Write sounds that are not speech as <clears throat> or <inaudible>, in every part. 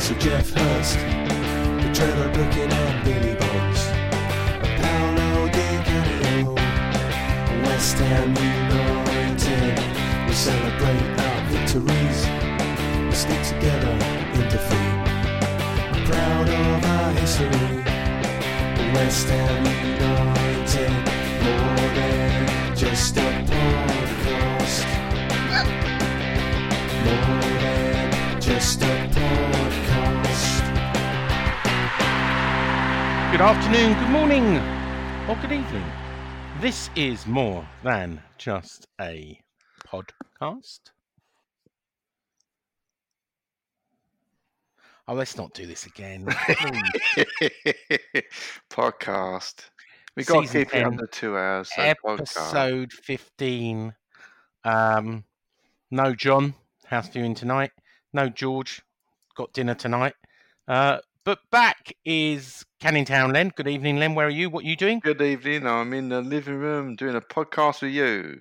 Sir Geoff Hurst, the Trevor Brooking and Billy Bonds, a Paolo Di Canio, West Ham United. We celebrate our victories, we stick together in defeat. Proud of our history, West Ham United, more than just a podcast. More Good afternoon, good morning, or good evening. This is more than just a podcast. Oh, let's not do this again. <laughs> podcast. We got to keep it under two hours. So podcast. Episode 15. Um, no John, house viewing tonight. No George, got dinner tonight. Uh, but back is Canning Town, Len. Good evening, Len. Where are you? What are you doing? Good evening. I'm in the living room doing a podcast with you.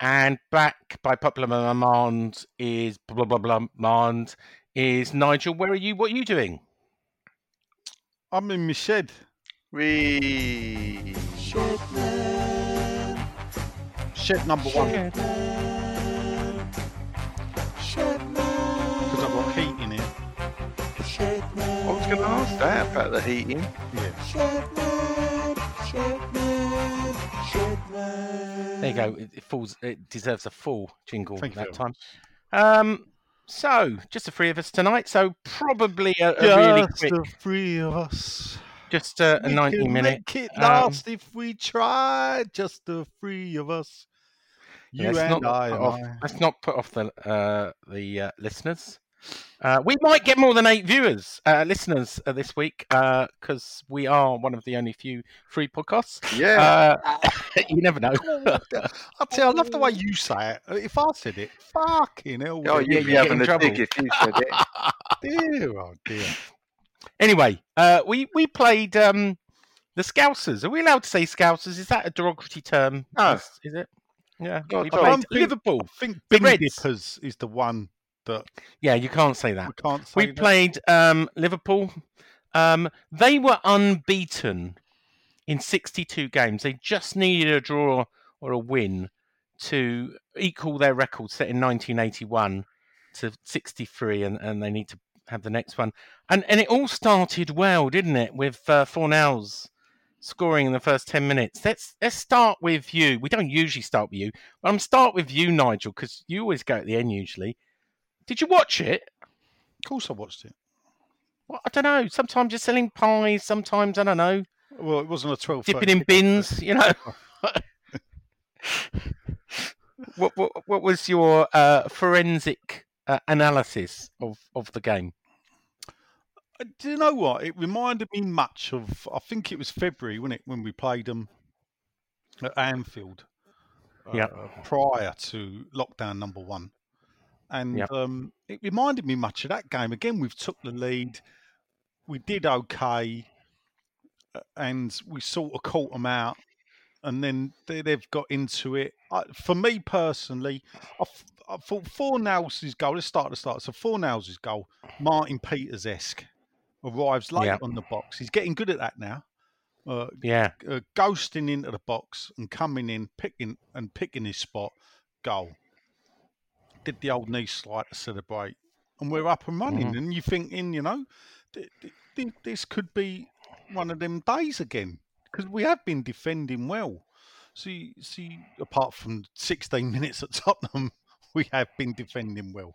And back by popular demand is blah blah blah blah demand is Nigel. Where are you? What are you doing? I'm in my shed. We. Shed number one. Because I was going ask that about the heating. Yeah. There you go. It, it falls. It deserves a full jingle Thank that very time. Um. So, just the three of us tonight. So probably a, a really Just quick, the three of us. just a, a We ninety can minute. Make it um, last if we try. Just the three of us. You let's and not I. put off, I. let's not put off the uh, the uh, listeners. Uh, we might get more than eight viewers, uh, listeners uh, this week, because we are one of the only few free podcasts. Yeah. Uh, <laughs> you never know. I tell you, I love the way you say it. If I said it, fucking hell. oh, would you'd it be you get having a trouble. dig if you said it. <laughs> Dear, oh dear. Anyway, uh, we we played um, the Scousers. Are we allowed to say Scousers? Is that a derogatory term? No. Is, is it? Yeah. Not we played I'm think- Liverpool. I think The Dippers is the one that Yeah, you can't say that. we can't. We that. played um, Liverpool. Um, they were unbeaten in 62 games. They just needed a draw or a win to equal their record set in 1981 to 63, and, and they need to have the next one. And and it all started well, didn't it? With uh, Fornals scoring in the first 10 minutes. Let's let's start with you. We don't usually start with you, but I'm start with you, Nigel, because you always go at the end usually. Did you watch it? Of course, I watched it. Well, I don't know. Sometimes you're selling pies. Sometimes I don't know, Well, it wasn't a twelve. dipping in bins. You know. <laughs> what, what what was your uh, forensic uh, analysis of, of the game? Uh, Do you know what? It reminded me much of. I think it was February, wasn't it, when we played them at Anfield. Uh, prior to lockdown number one, and Yep. um, it reminded me much of that game. Again, we've took the lead. We did okay, uh, and we sort of caught them out. And then they, they've got into it. I, for me personally, I, f- I thought Fornals' goal. Let's start at the start. So Fornals' goal, Martin Peters esque, arrives late Yep. on the box. He's getting good at that now. Uh, Yeah, uh, ghosting into the box and coming in, picking and picking his spot, goal. Did the old knee slide to celebrate, and we're up and running. Mm-hmm. And you're thinking, you know, th- th- th- this could be one of them days again because we have been defending well. See, see, apart from 16 minutes at Tottenham, <laughs> we have been defending well.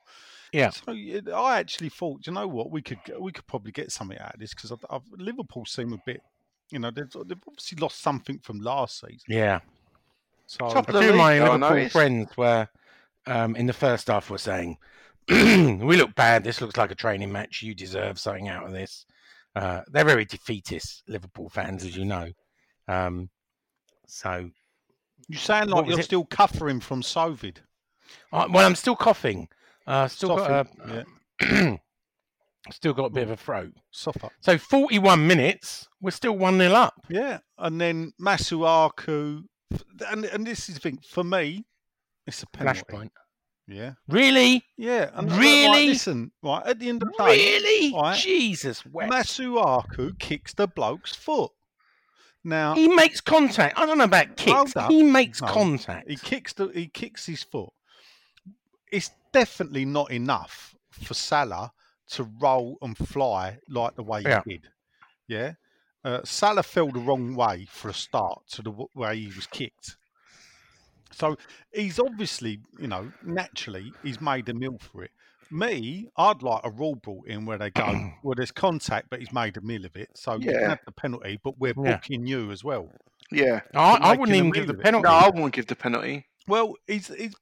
Yeah. So I actually thought, you know what, we could we could probably get something out of this because I've, I've, Liverpool seem a bit, you know, they've, they've obviously lost something from last season. Yeah. So Top A the few of league, my though, I Liverpool friends were um, in the first half we were saying, <clears throat> "We look bad. This looks like a training match. You deserve something out of this." Uh, they're very defeatist Liverpool fans, as you know. Um, so, you sound like you're it? still coughing from Covid. uh, well, I'm still coughing. Uh, still got Sophie, a, <clears throat> still got a bit of a throat. Suffer. So, 41 minutes, we're still one 0 up. Yeah, and then Masuaku, and and this is the thing for me, it's a penalty. Flashpoint. Yeah, Really? yeah. And, Really? Right, listen, right at the end of the day, Really? right, Jesus, Wes. Masuaku kicks the bloke's foot. Now He makes contact. I don't know about Hold kicks. He makes No, contact. he kicks the he kicks his foot. It's definitely not enough for Salah to roll and fly like the way Yeah. he did. Yeah, uh, Salah fell the wrong way for a start to the w- way he was kicked. So he's obviously, you know, naturally he's made a meal for it. Me, I'd like a rule brought in where they go, <clears throat> well, there's contact, but he's made a meal of it, so yeah. you can Yeah. have the penalty, but we're Yeah. booking you as well. Yeah. I, I wouldn't even give the penalty. No, I won't give the penalty. Well, he's, he's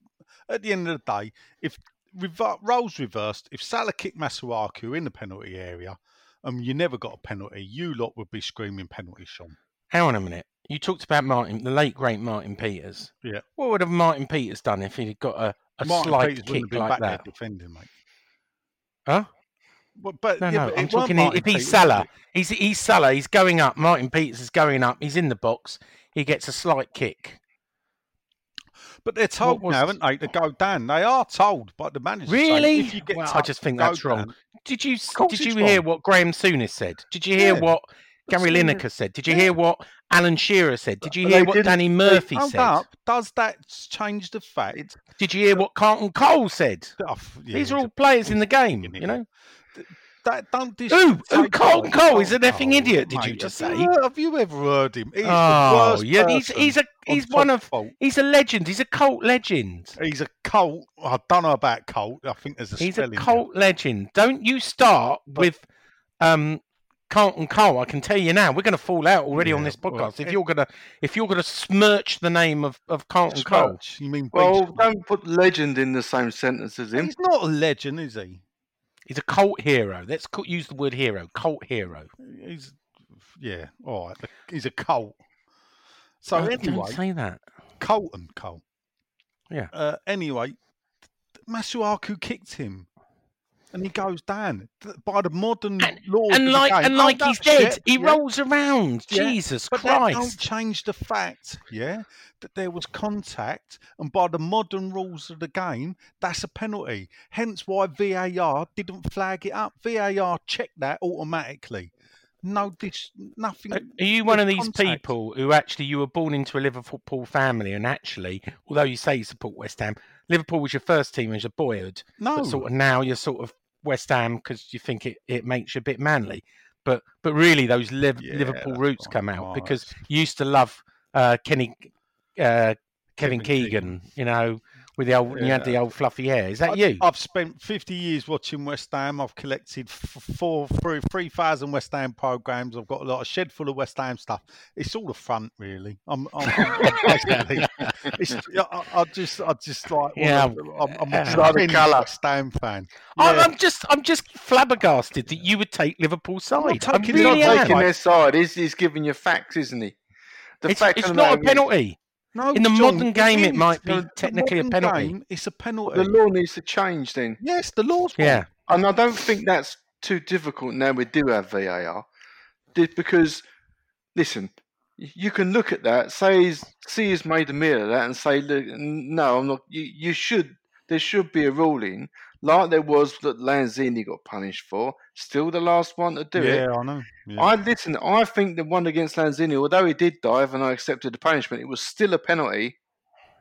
at the end of the day, if rever- roles reversed, if Salah kicked Masuaku in the penalty area, and you never got a penalty, you lot would be screaming penalty, Sean. Hang on a minute. You talked about Martin, the late great Martin Peters. Yeah. What would have Martin Peters done if he'd got a, a Martin slight Peters kick like back that? there defending, mate. Huh? But, but No, yeah, no. but I'm talking. If he's Peters, Salah, he's he's Salah. He's going up. Martin Peters is going up. He's in the box. He gets a slight kick. But they're told was- now, aren't they, to go down? They are told by the manager. saying, Really? If you get Well, I just think that's wrong. down. Did you did you hear wrong. what Graham Souness said? Did you hear Yeah. what Gary Lineker said? Did you hear what Alan Shearer said? Did you hear what Danny Murphy said? up. Does that change the fact? Did you hear what Carlton Cole said? oh, yeah, These are all players in the game, you know. That don't dis- Who? Who? Carlton Cole is an effing idiot, did you just say? Have you ever heard him? He's Oh, yeah, he's he's a on he's one of fault. he's a legend. He's a cult legend. He's a cult. I don't know about cult. I think there's a He's a cult legend. Don't you start with um Carlton Cole. I can tell you now, we're going to fall out already on this podcast. well, if you're gonna if you're gonna smirch the name of of Carlton there. Cole, You mean Well, beast? don't put legend in the same sentence as him. He's not a legend, is he? he's a cult hero. Let's use the word hero. Cult hero. He's yeah. All right. He's a cult. So Don't- anyway, don't say that. Colton Cole. Yeah. Uh, anyway, Masuaku kicked him, and he goes down by the modern laws. of And like game. and oh, like up, he's dead, Shep, he yeah. rolls around. Yeah, Jesus But that don't Christ! change the fact, yeah, that there was contact, and by the modern rules of the game, that's a penalty. Hence why VAR didn't flag it up. VAR checked that automatically. No, this nothing. Are are you one of these contact. people who actually you were born into a Liverpool family and actually, although you say you support West Ham, Liverpool was your first team as your boyhood, No, sort of now you're sort of West Ham because you think it, it makes you a bit manly. But but really those Liv- Yeah, Liverpool roots come out because you used to love uh, Kenny uh, Kevin, Kevin Keegan, you know, with the old you had the old fluffy hair. Is that I- you? I've spent 50 years watching West Ham. I've collected f- four, three, 3,000 West Ham programs. I've got a lot of shed full of West Ham stuff. It's all the front, really. I'm, I'm, I'm basically, <laughs> it's, I, I just, I just like, Yeah, wanna- I'm, I'm uh, a Like the tremendous colour. West Ham fan. I'm, Yeah. I'm just I'm just flabbergasted that you would take Liverpool side. I taking He's really not taking Right. their side. He's, he's giving you facts, isn't he? The It's, fact it's not a matter is- penalty. No, in the John, modern game, it might be The- the technically a penalty. Game, it's a penalty. The law needs to change then. yes, the law's wrong. Yeah. And I don't think that's too difficult now we do have VAR. Di- Because, listen, you can look at that, say he's, see he's made a meal of that, and say, look, no, I'm not. You, you should, there should be a ruling like there was that Lanzini got punished for. Still the last one to do it. Yeah, I know. Yeah. I listen. I think the one against Lanzini, although he did dive and I accepted the punishment, it was still a penalty.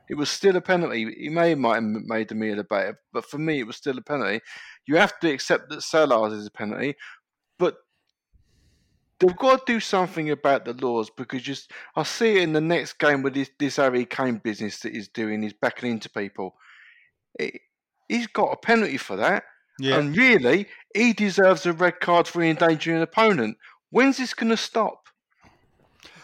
It was still a penalty. He may might have made the meal about it, but for me, it was still a penalty. You have to accept that Salah's is a penalty, but they've got to do something about the laws because just I see it in the next game with this, this Harry Kane business that he's doing. He's backing into people. It, he's got a penalty for that, Yeah. and really, he deserves a red card for endangering an opponent. When's this going to stop?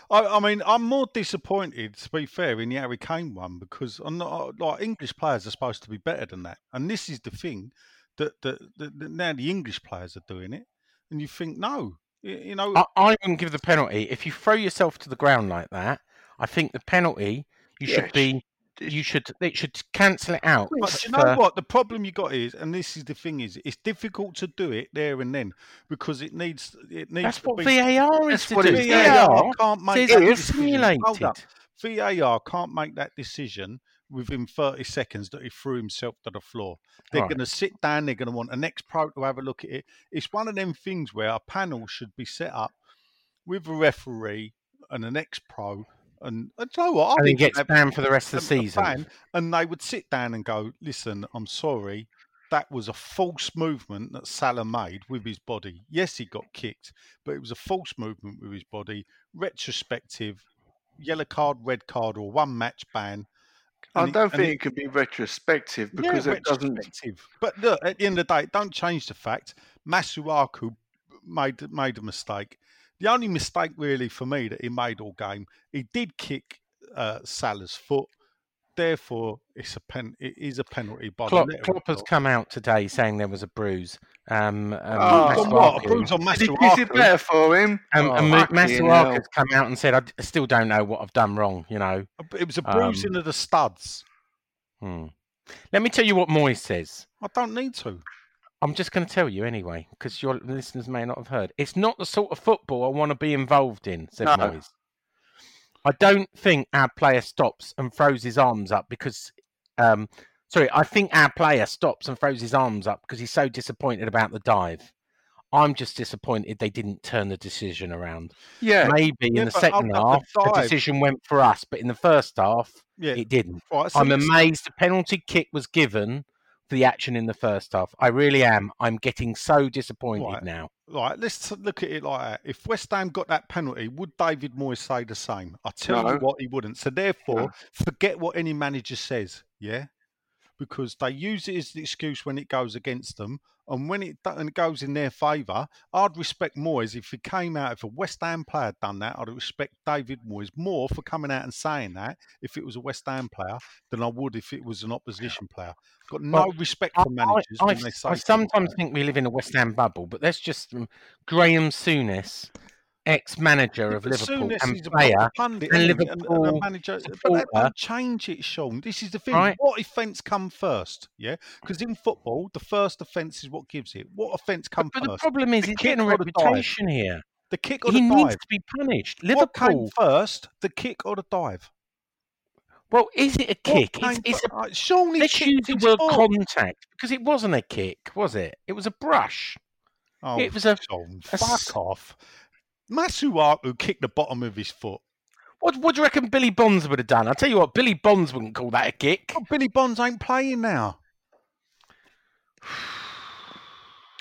I, I mean, I'm more disappointed, to be fair, in the Harry Kane one because I'm not, uh, like English players are supposed to be better than that, and this is the thing that, that, that, that now the English players are doing it, and you think no, y- you know, I, I wouldn't give the penalty if you throw yourself to the ground like that. I think the penalty you Yeah, should be you should it should cancel it out. But you for- know what? The problem you got is, and this is the thing is, it's difficult to do it there and then because it needs it needs That's what be. VAR is to do. is. VAR can't make that decision. Hold up. VAR can't make that decision within 30 seconds that he threw himself to the floor. They're Right. going to sit down. They're going to want an ex pro to have a look at it. It's one of them things where a panel should be set up with a referee and an ex pro. And, and you know what? I And he think gets that- banned for the rest of the a- a season. ban, and they would sit down and go, "Listen, I'm sorry, that was a false movement that Salah made with his body. Yes, he got kicked, but it was a false movement with his body. Retrospective, yellow card, red card, or one match ban." I And it- don't and think it- it can be retrospective because yeah, it doesn't. retrospective. But look, at the end of the day, don't change the fact Masuaku made made a mistake. The only mistake really for me that he made all game, he did kick uh, Salah's foot. Therefore, it's a pen. It is a penalty by Klopp, the Klopp has come out today saying there was a bruise. Um, um, Oh, On what? A bruise on Is it Masuaku. better for him? Um, Oh, and fucking Masuaku has come out and said, "I still don't know what I've done wrong." You know. It was a bruising Um, of the studs. Hmm. Let me tell you what Moyes says. I don't need to. I'm just going to tell you anyway, because your listeners may not have heard. It's not the sort of football I want to be involved in, said No. Moyes. I don't think our player stops and throws his arms up because. Um, sorry, I think our player stops and throws his arms up because he's so disappointed about the dive. I'm just disappointed they didn't turn the decision around. Yeah, Maybe Yeah, in the second half, the the decision went for us, but in the first half, Yeah. it didn't. Right, so I'm amazed the penalty kick was given the action in the first half. I really am. I'm getting so disappointed Right. now. Right, let's look at it like that. If West Ham got that penalty, would David Moyes say the same? I tell No. you what, he wouldn't. So therefore, No. forget what any manager says. Yeah, because they use it as the excuse when it goes against them, and when it, and it goes in their favour, I'd respect Moyes if he came out. If a West Ham player had done that, I'd respect David Moyes more for coming out and saying that if it was a West Ham player than I would if it was an opposition player. Got no Well, respect for managers I- when I- they say I sometimes think we live in a West Ham bubble, but that's just um, Graham Souness, ex-manager of but Liverpool and player. pundit, and isn't and, and Liverpool manager. But that change it, Sean. This is the thing. Right. What offence come first? Yeah, because in football, the first offence is what gives it. What offence But, come but the first? problem is The he's getting a reputation here. The kick or He the needs dive? to be punished. Liverpool. first? The kick or the dive? Well, is it a kick? It's, it's a Sean, Let's use the word contact because it wasn't a kick, was it? It was a brush. Oh, it was a- Sean, a fuck off. Masuaku kicked the bottom of his foot. What, what do you reckon Billy Bonds would have done? I'll tell you what, Billy Bonds wouldn't call that a kick. Oh, Billy Bonds ain't playing now.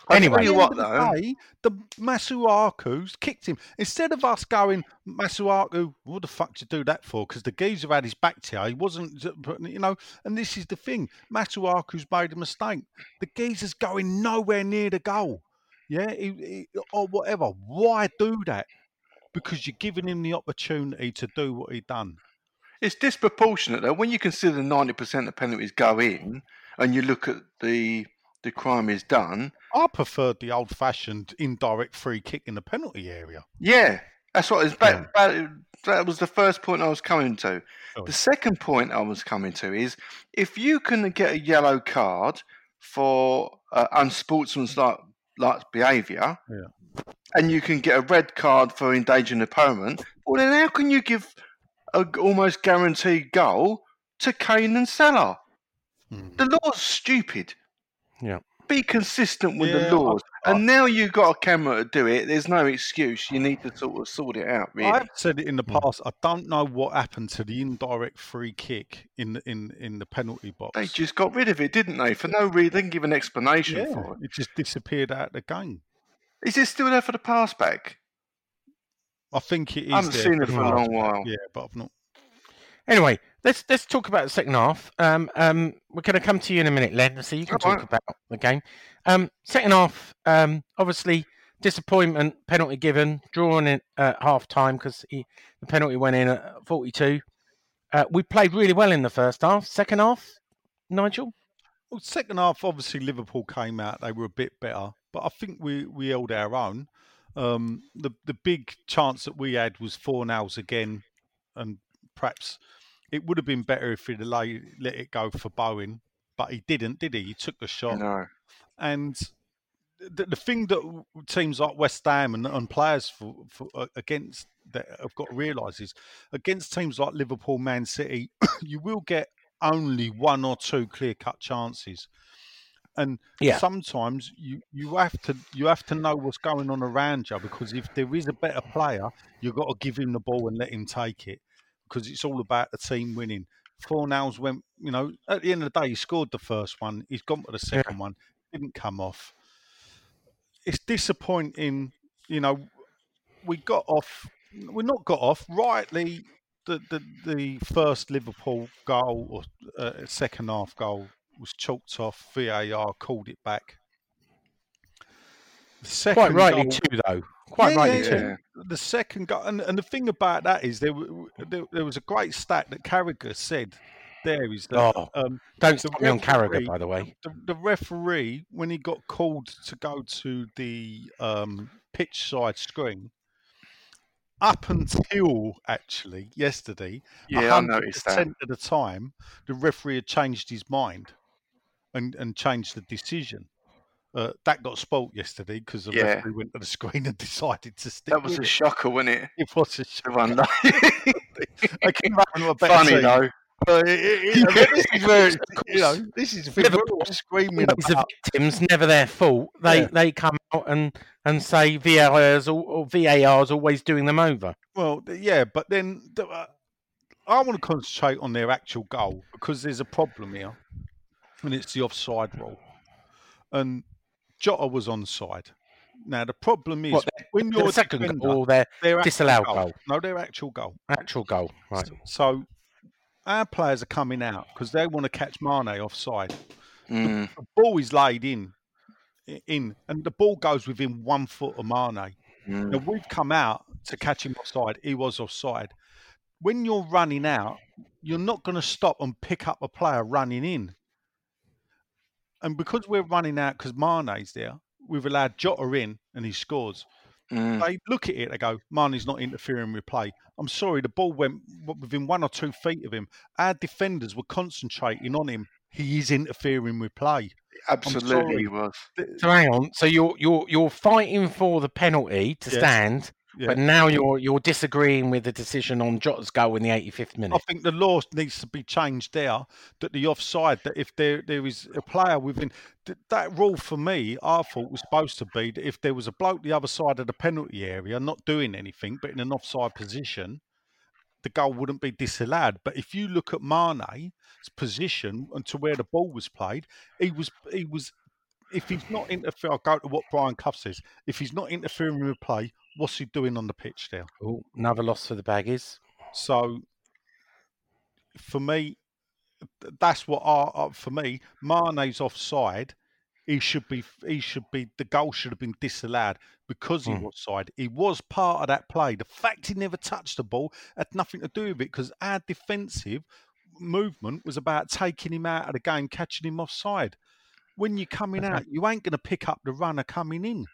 I Anyway. tell you what the though, of the day, the Masuaku's kicked him. Instead of us going, Masuaku, what the fuck did you do that for? Because the geezer had his back to you. He wasn't, you know, and this is the thing. Masuaku's made a mistake. The geezer's going nowhere near the goal. Yeah, he, he, or whatever. Why do that? Because you're giving him the opportunity to do what he done. it's disproportionate though. When you consider ninety percent of penalties go in, and you look at the the crime is done. I preferred the old-fashioned indirect free kick in the penalty area. Yeah, that's what it's back, back- That was the first point I was coming to. Sorry. The second point I was coming to is if you can get a yellow card for uh, unsportsmanlike like behaviour, Yeah. and you can get a red card for endangering the opponent, well then how can you give a g- almost guaranteed goal to Kane and Salah? Hmm. The law's stupid. Yeah. Be consistent with Yeah, the laws. And now you've got a camera to do it. There's no excuse. You need to sort of sort it out, really. I've said it in the Mm. past. I don't know what happened to the indirect free kick in the in in the penalty box. They just got rid of it, didn't they? For no reason. They didn't give an explanation yeah, for it. it just disappeared out of the game. Is it still there for the pass back? I think it is. I haven't there seen it for a long while. Yeah, but I've not. Anyway, let's let's talk about the second half. Um, um, we're going to come to you in a minute, Len, so you can All talk right. about the game. Um, second half, um, obviously disappointment, penalty given, drawn in at half time because the penalty went in at 42. Uh, we played really well in the first half. Second half, Nigel. Well, second half, obviously Liverpool came out. They were a bit better, but I think we we held our own. Um, the the big chance that we had was Fornals again, and perhaps it would have been better if he'd let it go for Bowen, but he didn't, did he? He took the shot. No. And the, the thing that teams like West Ham and, and players for, for against that have got to realise is against teams like Liverpool, Man City, <coughs> you will get only one or two clear cut chances. And Yeah. sometimes you, you have to you have to know what's going on around you because if there is a better player, you've got to give him the ball and let him take it because it's all about the team winning. Fornals went, you know, at the end of the day, he scored the first one. He's gone for the second one. Didn't come off. It's disappointing, you know. We got off. We're not got off rightly. The the, the first Liverpool goal or uh, second half goal was chalked off. VAR called it back. The second Quite rightly goal- too, though. Quite Yeah, rightly yeah, too. yeah. the second goal, and, and the thing about that is there, there there was a great stat that Carragher said. There is that Oh, um, Don't stop me on Carragher, by the way. the, the referee when he got called to go to the um, pitch side screen, up until actually yesterday, Yeah, I noticed that. 100% of the time, the referee had changed his mind and, and changed the decision. Uh, that got spoilt yesterday because the Yeah. referee went to the <laughs> screen and decided to stick That was with a it. shocker, wasn't it? It was a The shock. one I came up with a better Funny team. though. But it- it- you <laughs> know, this is where it's, you know, course. this is the thing. We're all Liverpool- screaming Always the about. victims, never their fault. They Yeah. they come out and, and say VAR's al- or VAR's always doing them over. Well, yeah, but then uh, I want to concentrate on their actual goal because there's a problem here, and it's the offside rule. And Jota was onside. Now the problem is What, when you're a second defender, goal, or their their actual disallowed goal. goal. No, their actual goal. actual goal. Right. So our players are coming out because they want to catch Mane offside. Mm. The ball is laid in, in, and the ball goes within one foot of Mane. Mm. Now we've come out to catch him offside. He was offside. When you're running out, you're not going to stop and pick up a player running in. And because we're running out because Mane's there, we've allowed Jota in and he scores. Mm. They look at it, they go, Mane's not interfering with play. I'm sorry, the ball went within one or two feet of him. Our defenders were concentrating on him. He is interfering with play. Absolutely, he was. So hang on. So you're you're you're fighting for the penalty to Yes. stand, Yeah. but now you're you're disagreeing with the decision on Jota's goal in the 85th minute. I think the law needs to be changed there. That the offside, that if there there is a player within th- that rule for me, I thought was supposed to be that if there was a bloke the other side of the penalty area not doing anything but in an offside position, the goal wouldn't be disallowed. But if you look at Mane's position and to where the ball was played, he was he was. If he's not interfering, I'll go to what Brian Clough says. If he's not interfering with play, what's he doing on the pitch there? Oh, another loss for the Baggies. So for me, that's what I, I- for me, Mane's offside. He should be. He should be. The goal should have been disallowed because he Hmm. was offside. He was part of that play. The fact he never touched the ball had nothing to do with it because our defensive movement was about taking him out of the game, catching him offside. When you're coming out, you ain't going to pick up the runner coming in.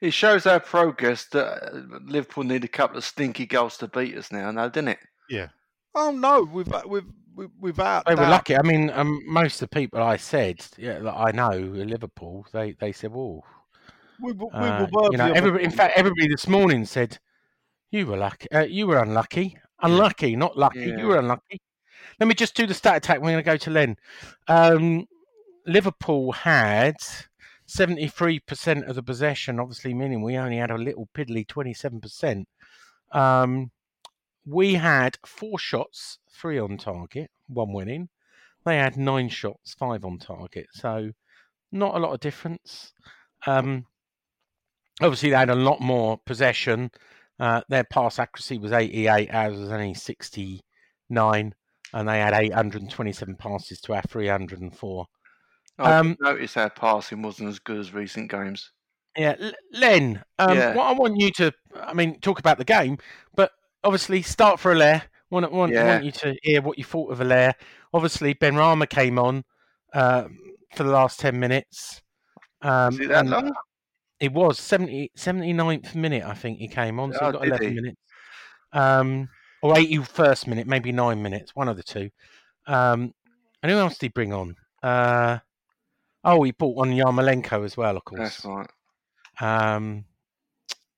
It shows our progress that uh, Liverpool need a couple of stinky goals to beat us now, now, didn't it? Yeah. Oh no, we've we've we've without They were doubt. lucky. I mean, um, most of the people I said, yeah, that I know, in Liverpool, they they said, "Oh, We, were- we uh, you know." Everybody, in fact, everybody this morning said, "You were lucky. Uh, you were unlucky. Unlucky, not lucky. Yeah. You were unlucky." Let me just do the stat attack. We're going to go to Len. Um, Liverpool had 73% of the possession, obviously meaning we only had a little piddly 27%. Um, we had four shots, three on target, one winning. They had nine shots, five on target. So not a lot of difference. Um, obviously, they had a lot more possession. Uh, their pass accuracy was 88, ours was only 69, and they had 827 passes to our 304. I Um, did notice our passing wasn't as good as recent games. Yeah, Len, um, Yeah. what I want you to, I mean, talk about the game, but obviously start for Haller. Want, want, Yeah. want you to hear what you thought of Haller. Obviously, Benrahma came on uh, for the last 10 minutes. Um, that and long? It was 70, 79th minute, I think he came on, so Oh, he got 11 he? minutes. Um, or 81st minute, maybe nine minutes, one of the two. Um, and who else did he bring on? Uh, oh, he bought on Yarmolenko as well, of course. That's right. Um,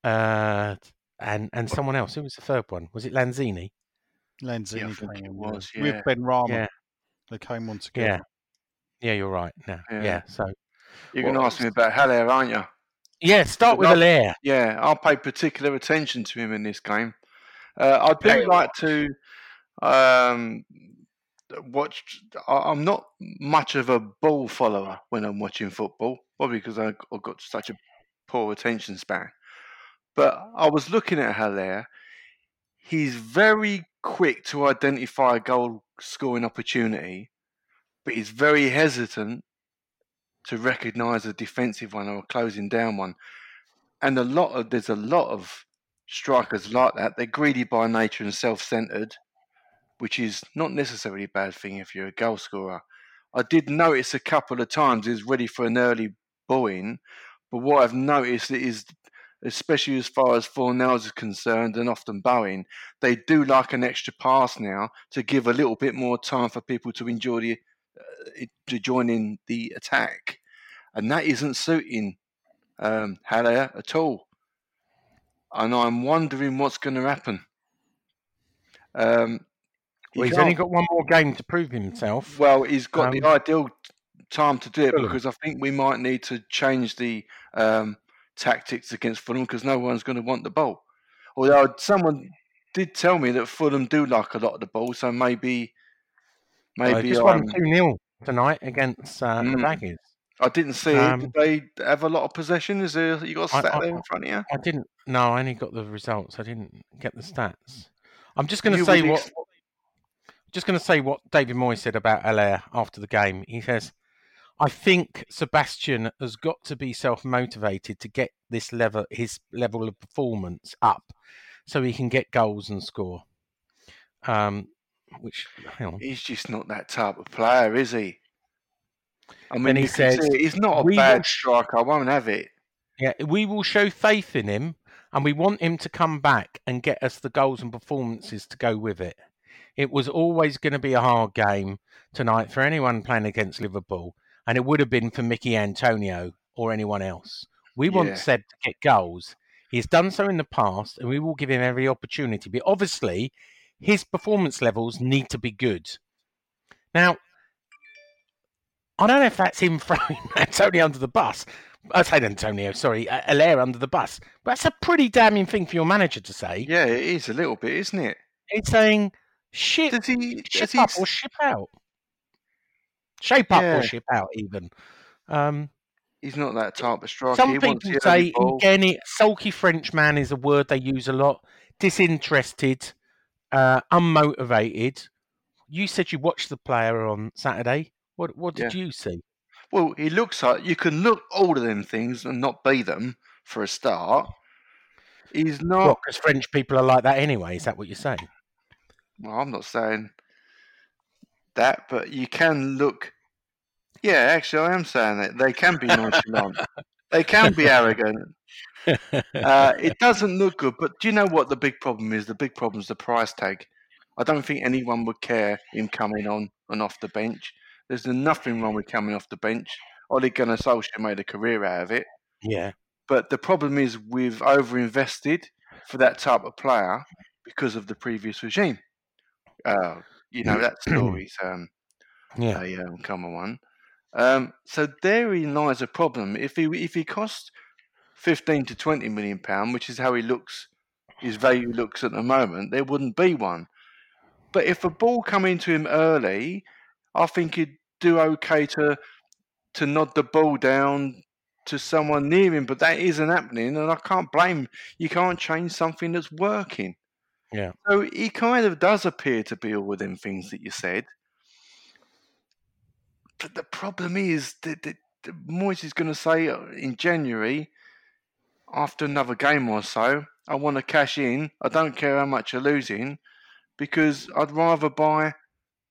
uh, and and someone else. Who was the third one? Was it Lanzini? Lanzini Yeah, I think came it was, yeah. yeah. with Benrahma. Yeah. They came on Yeah, together. yeah, you're right. No, yeah. Yeah. So You're going to ask me about Haller, aren't you? yeah, start with Well, Yeah, I'll pay particular attention to him in this game. Uh, I Very do like to um, watch. I- I'm not much of a ball follower when I'm watching football, probably because I've got such a poor attention span. But I was looking at Haller. He's very quick to identify a goal scoring opportunity, but he's very hesitant to recognise a defensive one or a closing down one and a lot of there's a lot of strikers like that. They're greedy by nature and self-centered, which is not necessarily a bad thing if you're a goal scorer. I did notice a couple of times he's ready for an early bowing, but what I've noticed is, especially as far as Fornals is concerned, and often Bowen, they do like an extra pass now to give a little bit more time for people to enjoy the uh, to join in the attack, and that isn't suiting um, Haller at all. And I'm wondering what's going to happen. Um, Well, he's only can't- got one more game to prove himself. well, he's got the um, ideal time to do it because I think we might need to change the um, tactics against Fulham because no one's going to want the ball. Although someone did tell me that Fulham do like a lot of the ball, so maybe maybe just I'm, won two 0 tonight against uh, the Mm. Baggies. I didn't see it. um, Did they have a lot of possession? Is there you got a I- stat I- there in front of you? I didn't. No, I only got the results. I didn't get the stats. I'm just going to say what. Just going to say what David Moyes said about Haller after the game. He says, "I think Sebastian has got to be self-motivated to get this level, his level of performance up, so he can get goals and score." Um, which. He's just not that type of player, is he? I mean, he says, he's not a bad will- striker. I won't have it. Yeah, we will show faith in him, and we want him to come back and get us the goals and performances to go with it. It was always going to be a hard game tonight for anyone playing against Liverpool, and it would have been for Mickey Antonio or anyone else. We Yeah. want Seb to get goals. He's done so in the past, and we will give him every opportunity. But obviously, his performance levels need to be good. Now, I don't know if that's him <laughs> throwing Antonio under the bus. I said Antonio, sorry, Haller under the bus. But that's a pretty damning thing for your manager to say. Yeah, it is a little bit, isn't it? He's saying, shit, Does he? ship Does he up or ship out. Shape up Yeah. or ship out, even. Um, he's not that type of striker. some he people say, again, it, sulky Frenchman is a word they use a lot. Disinterested, uh, unmotivated. You said you watched the player on Saturday. What what did you see? Well, he looks like you can look all of them things and not be them for a start. He's not. Because French people are like that anyway. Is that what you're saying? Well, I'm not saying that, but you can look. Yeah, actually, I am saying that they can be nonchalant. <laughs> they can be arrogant. <laughs> Uh, it doesn't look good, but do you know what the big problem is? The big problem is the price tag. I don't think anyone would care him coming on and off the bench. There's nothing wrong with coming off the bench. Ole Gunnar Solskjaer made a career out of it. yeah. But the problem is we've overinvested for that type of player because of the previous regime. Uh, you know that <clears throat> story's um, Yeah. a um, common one. Um, so therein lies a problem. If he if he costs fifteen to twenty million pound, which is how he looks, his value looks at the moment, there wouldn't be one. But if a ball come into him early, I think he'd do okay to to nod the ball down to someone near him. But that isn't happening, and I can't blame. You can't change something that's working. Yeah. So he kind of does appear to be all them things that you said. But the problem is that, that, that Moyes is going to say uh, in January, after another game or so, I want to cash in. I don't care how much you're losing, because I'd rather buy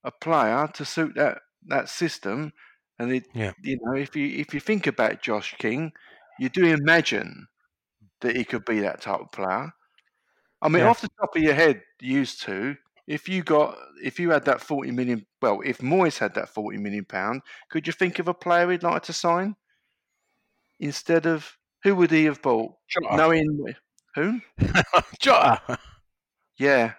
a player to suit that, that system. And it, Yeah. you know, if you if you think about Josh King, you do imagine that he could be that type of player. I mean, Yeah. off the top of your head, used to, if you got, if you had that forty million, well, if Moyes had that forty million pound, could you think of a player he'd like to sign instead of who would he have bought? Jota. Knowing who? <laughs> Jota. Yeah,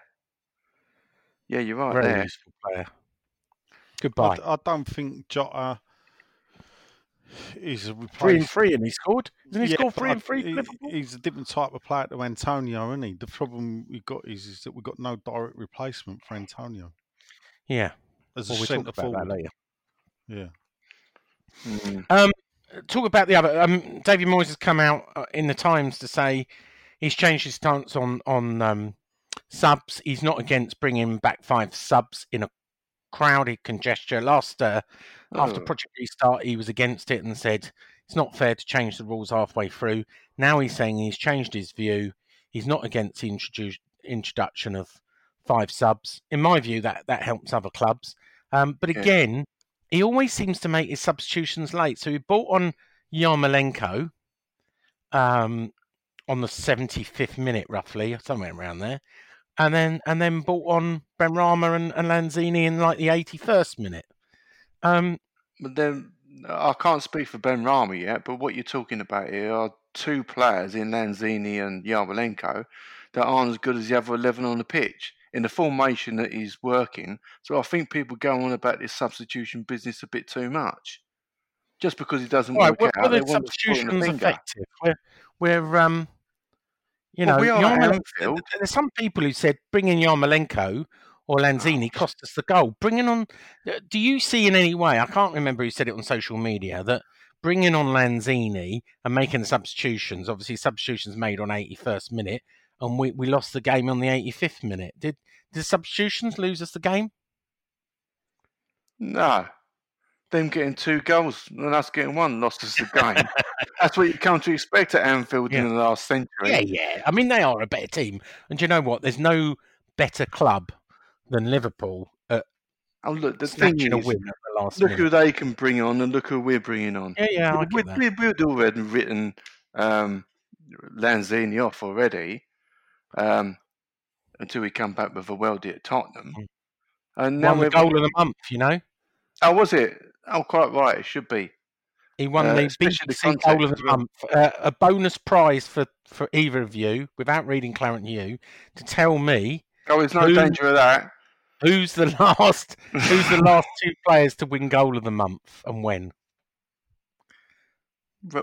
yeah, you're right Very there. useful player. I, Goodbye. d- I don't think Jota is a Three and replacement. three, and he scored. Isn't he Yeah, scored but three I- and three? he- he's a different type of player to Antonio, isn't he? The problem we've got is, is that we've got no direct replacement for Antonio Yeah. as a Well, we'll centre talk about forward. later. Yeah. Mm. Um, talk about the other. Um, David Moyes has come out uh, in the Times to say he's changed his stance on on um, subs. He's not against bringing back five subs in a crowded congestion. Last uh, after Oh. Project Restart, he was against it and said it's not fair to change the rules halfway through. Now he's saying he's changed his view. He's not against the introdu- introduction of five subs. In my view, that that helps other clubs. Um, but Yeah. again, he always seems to make his substitutions late. So he bought on Yarmolenko um, on the 75th minute, roughly, somewhere around there, and then and then bought on Benrahma and, and Lanzini in like the 81st minute. Um, But then I can't speak for Benrahma yet, but what you're talking about here are two players in Lanzini and Yarmolenko that aren't as good as the other 11 on the pitch in the formation that he's working. So I think people go on about this substitution business a bit too much. Just because he doesn't right, work were, out, the substitutions effective? We're, we're um, you Well, know, we are at there's some people who said bringing Yarmolenko or Lanzini cost us the goal. Bringing on, uh, do you see in any way? I can't remember who said it on social media that bringing on Lanzini and making substitutions. Obviously, substitutions made on 81st minute, and we, we lost the game on the 85th minute. Did did substitutions lose us the game? No. Them getting two goals and us getting one lost us the game. <laughs> That's what you come to expect at Anfield Yeah. in the last century. Yeah, yeah. I mean, they are a better team, and do you know what? There's no better club than Liverpool at Oh, look, the thing snatching a is, win at the last look minute. who they can bring on and look who we're bringing on. Yeah, yeah, I we, we, we'd already written um, Lanzini off already um, until we come back with a worldie at Tottenham. Mm. And now Won the goal of the month, you know. Oh, was it? Oh, quite right. It should be. He won Uh, the BBC Goal of the. Month. Uh, a bonus prize for, for either of you, without reading Clarence Hugh, to tell me Oh, there's no Who- danger of that. Who's the <laughs> last who's the last two players to win Goal of the Month and when.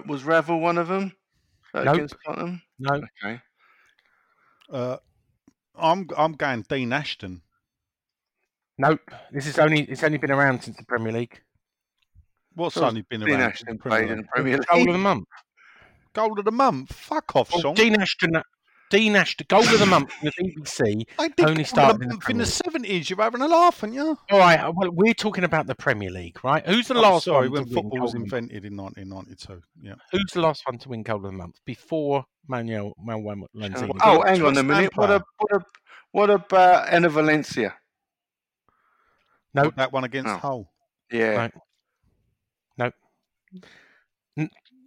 Was Ravel one of them uh, Nope. against Tottenham? No, Okay. Uh, I'm I'm going Dean Ashton. nope. This is only it's only been around since the Premier League. What's So only been Dean around? Ashton since the Premier played in the League? Premier Goal of the Month. Goal of the month. Fuck off, Well, Sean. Dean Ashton. Dean Ashton. Goal of the Month from the BBC. I did only goal started in the the in the seventies. You're having a laugh, aren't you? All right. Well, we're talking about the Premier League, right? Who's the Oh, last sorry, one when to football Goal was of the Month? invented in 1992. Yeah. Who's the last one to win Goal of the Month before Manuel Manuel Lanzini? Oh, West hang on a Ham minute. What, a, what, a, what about Enner Valencia? No. What, that one against No. Hull. Yeah. Right.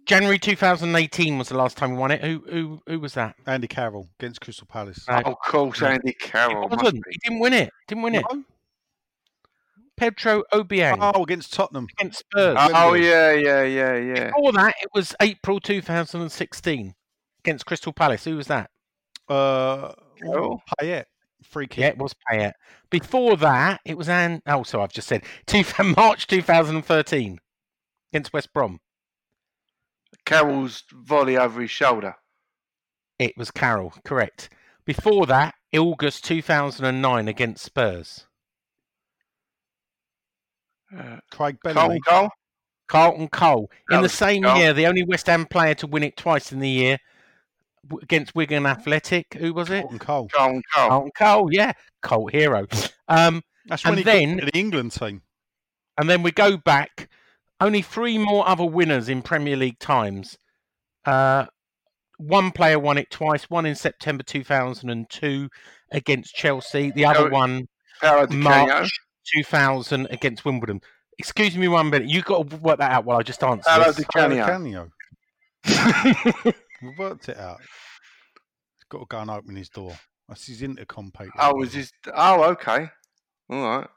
January 2018 was the last time we won it. Who who who was that? Andy Carroll against Crystal Palace. No. Oh, of course, No. Andy Carroll. It wasn't. He didn't win it. Didn't win it. No? Pedro Obiang Oh, against Tottenham. against Spurs. Oh, yeah, yeah, yeah, yeah. Before that, it was April 2016 against Crystal Palace. Who was that? Uh, Carroll? Payet. Free kick. Yeah, it was Payet. Before that, it was Anne. Oh, so I've just said <laughs> two, March 2013. against West Brom? Carroll's volley over his shoulder. It was Carroll, correct. Before that, August 2009 against Spurs. Uh, Craig Cole, Bellamy. Cole. Carlton Cole. That In the same Cole. year, the only West Ham player to win it twice in the year against Wigan Athletic. Who was it? Colton Cole. Cole, Cole. Carlton Cole, yeah. Cole hero. Um, That's And when he then- got to the England team. and then we go back. Only three more other winners in Premier League times. Uh, one player won it twice. One in September 2002 against Chelsea. The other one Paolo March 2000 against Wimbledon. Excuse me one minute. You've got to work that out while I just answer. Paolo this. Di Paolo Canio. Canio. We worked it out. He's got to go and open his door. That's his intercom paper. Oh, was his? Oh, okay. All right.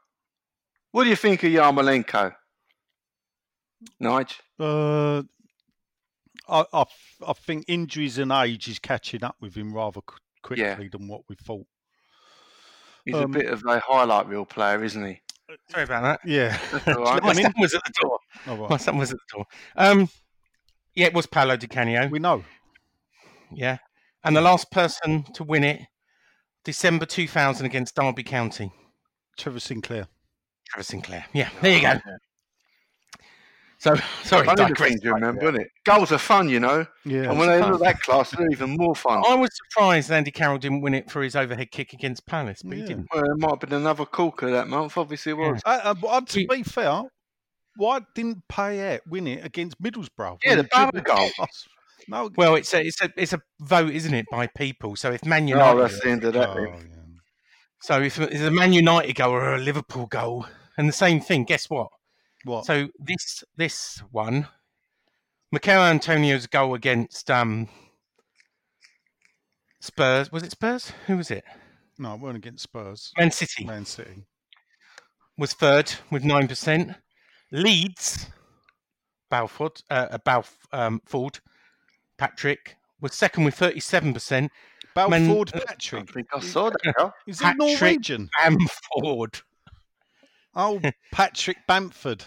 What do you think of Yarmolenko? Nige? Uh, I, I, I think injuries and age is catching up with him rather quickly Yeah. than what we thought. He's Um, a bit of a highlight reel player, isn't he? Sorry about that. Yeah. That's <laughs> all right. My son was at the door. <laughs> Oh, right. My son was at the door. Um, yeah, it was Paolo Di Canio. We know. Yeah, and the last person to win it, December 2000 against Derby County. Trevor Sinclair. Trevor Sinclair. Yeah, there you go. So <laughs> sorry, Only the digress thing to slightly remember, there. isn't it? Goals are fun, you know. Yeah. and when they fun. look that class, they're even more fun. I was surprised Andy Carroll didn't win it for his overhead kick against Palace, but he didn't. Well, there might have been another corker that month. Obviously, it was. Uh, uh, but, uh, to We- be fair, why didn't Payet win it against Middlesbrough? Yeah, the he goal. <laughs> No. Well, it's a it's a it's a vote, isn't it, by people? So if Man United, Oh, United, that's the end of that. Oh, yeah. so if it's a Man United goal or a Liverpool goal, and the same thing, guess what? What? So this this one, Michail Antonio's goal against um, Spurs was it Spurs? Who was it? no, it weren't against Spurs. Man City Man City. was third with nine percent. Leeds, Balford, uh, uh, Balf, um, Ford, Patrick was second with thirty-seven percent. Balford I Patrick. think I saw that. Al. Is he Patrick- Norwegian? Bamford, Oh, Patrick Bamford.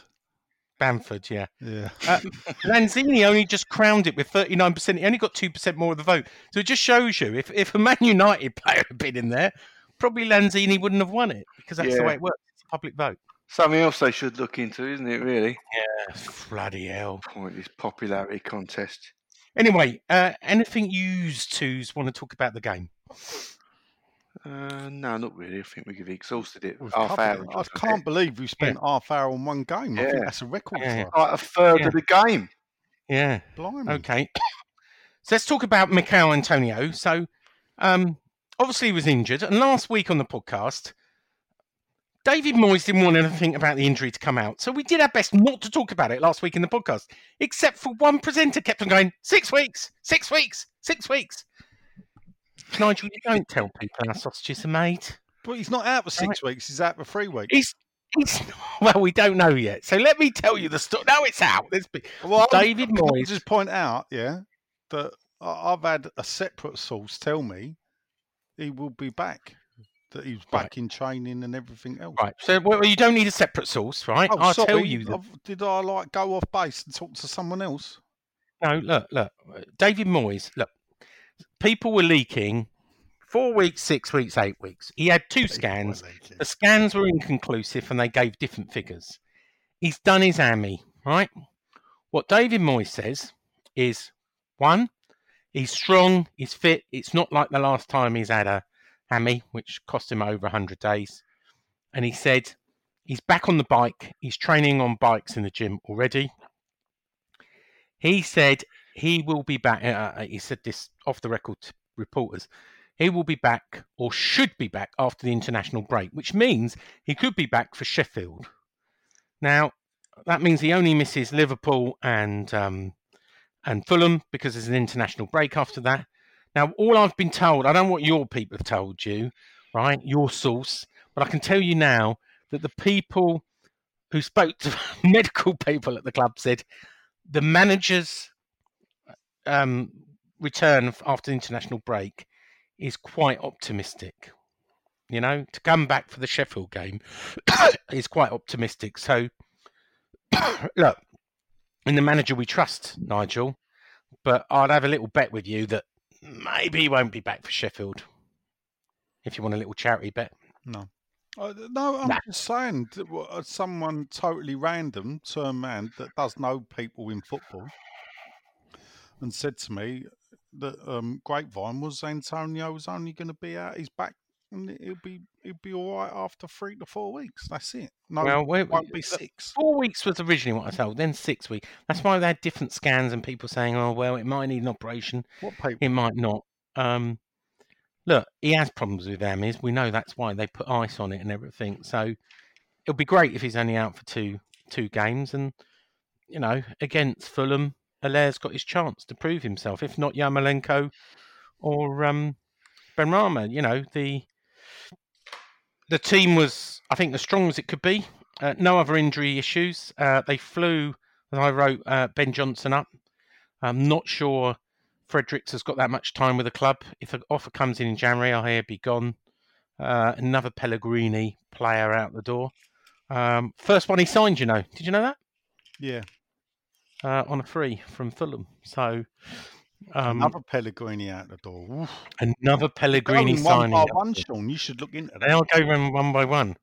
Bamford, yeah. Yeah. Uh, Lanzini only just crowned it with 39%. He only got 2% more of the vote. So it just shows you if, if a Man United <laughs> player had been in there, probably Lanzini wouldn't have won it because that's the way it works. It's a public vote. Something else they should look into, isn't it? Really, Yeah, Bloody hell. point this popularity contest. Anyway, uh, anything you twos want to talk about the game? Uh, no, not really. I think we've exhausted it. We've Half covered hour. it. I can't believe we spent half hour on one game. I think Yeah. that's a record Yeah. for. Like a third Yeah. of the game. Yeah. Blimey. Okay. So let's talk about Michail Antonio. So, um, obviously, he was injured. And last week on the podcast, David Moyes didn't want anything about the injury to come out. So we did our best not to talk about it last week in the podcast, except for one presenter kept on going, six weeks, six weeks, six weeks. Nigel, you don't tell <laughs> people how sausages are made. But he's not out for six weeks. He's out for three weeks. He's, he's, <laughs> well, we don't know yet. So let me tell you the story. Now it's out. Let's be, Well, David can I Moyes. just point out, yeah, that I've had a separate source tell me he will be back, that he's Right. back in training and everything else. Right. So well, you don't need a separate source, right? Oh, I'll sorry, tell you that. Did I like go off base and talk to someone else? No, look, look. Uh, David Moyes, look. People were leaking four weeks, six weeks, eight weeks. He had two scans. The scans were inconclusive and they gave different figures. He's done his hammy, right? What David Moyes says is one, he's strong, he's fit. It's not like the last time he's had a hammy, which cost him over 100 days. And he said he's back on the bike. He's training on bikes in the gym already. He said he will be back. Uh, he said this off the record reporters. He will be back or should be back after the international break, which means he could be back for Sheffield. Now, that means he only misses Liverpool and um, and Fulham because there's an international break after that. Now, all I've been told, I don't know what your people have told you, right? Your source, but I can tell you now that the people who spoke to <laughs> medical people at the club said the manager's um, return after the international break is quite optimistic. You know, to come back for the Sheffield game <coughs> is quite optimistic. So, <coughs> look, in the manager we trust, Nigel. But I'd have a little bet with you that maybe he won't be back for Sheffield. If you want a little charity bet. No. Uh, no, I'm Nah. just saying, uh, someone totally random to a man that does know people in football and said to me that um, Grapevine was Antonio was only going to be out his back and he'll be he'll be all right after three to four weeks. That's it. No, Well, it won't be six. Four weeks was originally what I told, then six weeks. That's why they had different scans and people saying, oh, well, it might need an operation, What people? it might not. Um, look, he has problems with hammies. We know that's why they put ice on it and everything. So it'll be great if he's only out for two two games. And, you know, against Fulham, Haller's got his chance to prove himself. If not Yarmolenko or um, Benrahma, you know, the the team was, I think, as strong as it could be. Uh, no other injury issues. Uh, they flew, as I wrote, uh, Ben Johnson up. I'm not sure Fredericks has got that much time with the club. If an offer comes in in January, I'll hear be gone. Uh, another Pellegrini player out the door. Um, first one he signed, you know. Did you know that? Yeah, Uh, on a free from Fulham. So um, another Pellegrini out the door. Oof. another Pellegrini Going one signing. by one. Sean. You should look into that. They'll go round one by one.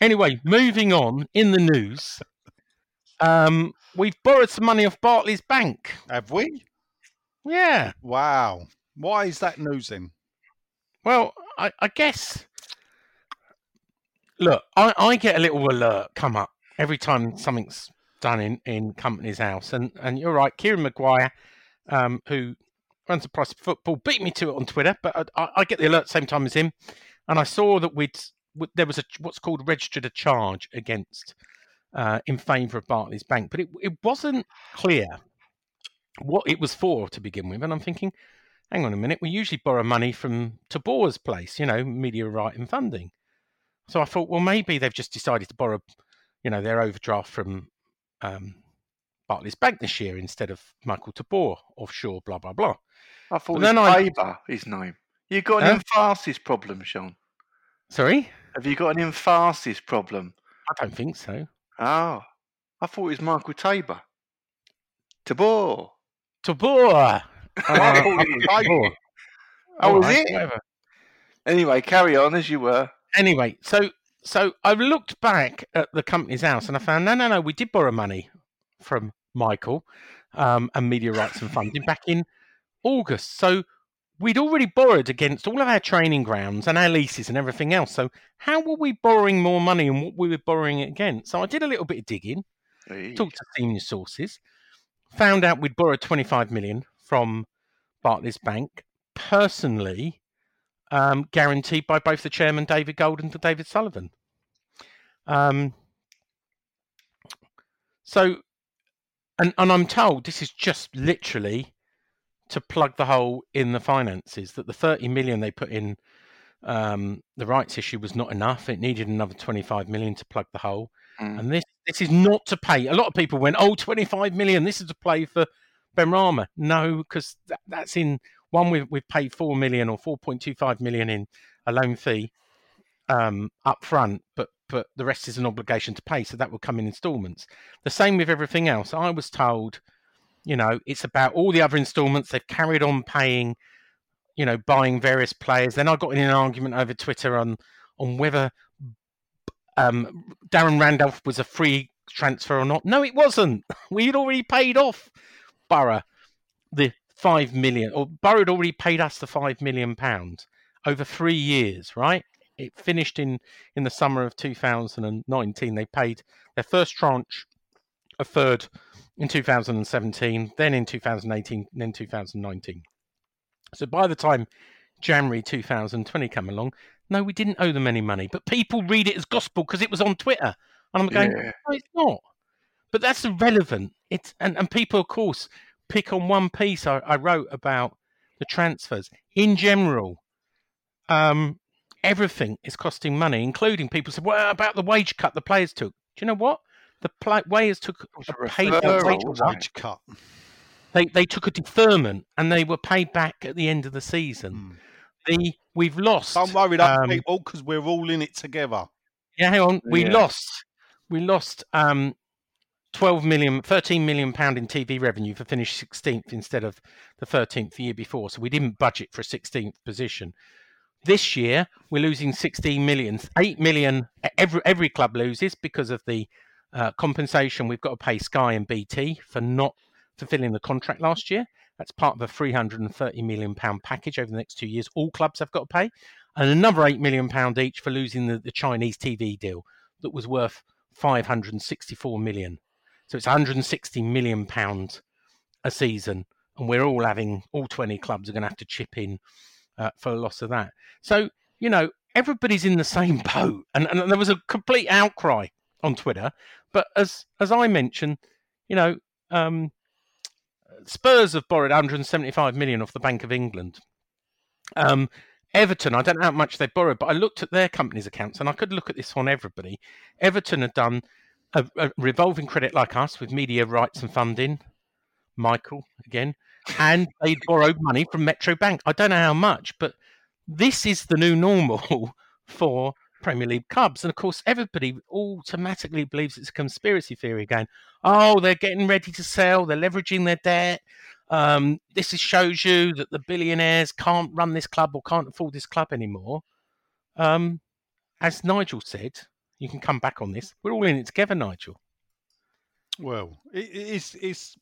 Anyway, moving on in the news, um, we've borrowed some money off Barclays Bank. Have we? Yeah. Wow. Why is that news then? Well, I, I guess. Look, I, I get a little alert come up every time something's done in, in Companies House, and, and you're right, Kieran Maguire, um, who runs the price of football, beat me to it on Twitter, but I, I, get the alert same time as him, and I saw that we'd there was a what's called registered a charge against uh, in favour of Barclays Bank, but it it wasn't clear what it was for to begin with, and I'm thinking hang on a minute, we usually borrow money from Tabor's place, you know, media right and funding. So I thought, well, maybe they've just decided to borrow, you know, their overdraft from um, Barclays Bank this year instead of Michael Tabor offshore, blah, blah, blah. I thought But it was then I- Faber, his name. You got an emphasis problem, Sean. Sorry? Have you got an emphasis problem? I don't think so. Oh, I thought it was Michael Tabor. Tabor. Tabor! Uh, <laughs> it was Tabor. Oh, was right, it? whatever. Anyway, carry on as you were. Anyway, so so I looked back at the Companies House and I found no, no, no, we did borrow money from Michael um, and Media Rights and Funding back in August. So we'd already borrowed against all of our training grounds and our leases and everything else. So how were we borrowing more money and what we were borrowing it against? So I did a little bit of digging, Hey. talked to senior sources, found out we'd borrowed 25 million from Barclays Bank, personally um, guaranteed by both the chairman David Gold and David Sullivan. Um, so, and, and I'm told this is just literally to plug the hole in the finances that the 30 million they put in um, the rights issue was not enough. It needed another 25 million to plug the hole. Mm. And this this is not to pay. A lot of people went, oh, 25 million. This is to play for Benrahma. No, because that, that's in one we've, we've paid 4 million or 4.25 million in a loan fee um, up front, but but the rest is an obligation to pay, so that will come in instalments. The same with everything else. I was told, you know, it's about all the other instalments. They've carried on paying, you know, buying various players. Then I got in an argument over Twitter on on whether um, Darren Randolph was a free transfer or not. No, it wasn't. <laughs> We had already paid off Boro the five million, or Boro had already paid us the five million pounds over three years, right? It finished in in the summer of 2019. They paid their first tranche, a third in 2017, then in 2018, then 2019. So by the time January 2020 come along, no, we didn't owe them any money, but people read it as gospel because it was on Twitter, and I'm going, Yeah. no, it's not. But that's irrelevant. It's and, and people, of course, pick on one piece I, I wrote about the transfers in general. Um, everything is costing money, including people said, "Well, about the wage cut the players took." Do you know what? The pla players took a a paid referral, wage cut. Wage cut. They they took a deferment and they were paid back at the end of the season. Hmm. The we've lost. Don't worry, that um, people, because we're all in it together. Yeah, hang on. We Yeah. lost. We lost um, 12 million, 13 million pound in TV revenue for finish 16th instead of the 13th the year before. So we didn't budget for a 16th position. This year we're losing 16 million, 8 million. Every every club loses because of the uh, compensation we've got to pay Sky and BT for not fulfilling the contract last year. That's part of a 330 million pound package over the next two years. All clubs have got to pay, and another 8 million pound each for losing the, the Chinese TV deal that was worth 564 million. So it's 160 million pounds a season, and we're all having all 20 clubs are going to have to chip in uh, for a loss of that. So you know everybody's in the same <laughs> boat, and, and there was a complete outcry on Twitter. But as as I mentioned, you know, um, Spurs have borrowed 175 million off the Bank of England. Um, Everton, I don't know how much they borrowed, but I looked at their company's accounts, and I could look at this on everybody. Everton had done a, a revolving credit like us with media rights and funding. Michael again, and they borrowed money from Metro Bank. I don't know how much, but this is the new normal <laughs> for Premier League clubs. And of course, everybody automatically believes it's a conspiracy theory again. Oh, they're getting ready to sell, they're leveraging their debt. Um, this is, shows you that the billionaires can't run this club or can't afford this club anymore. Um, as Nigel said, you can come back on this. We're all in it together, Nigel. Well, it, it's it's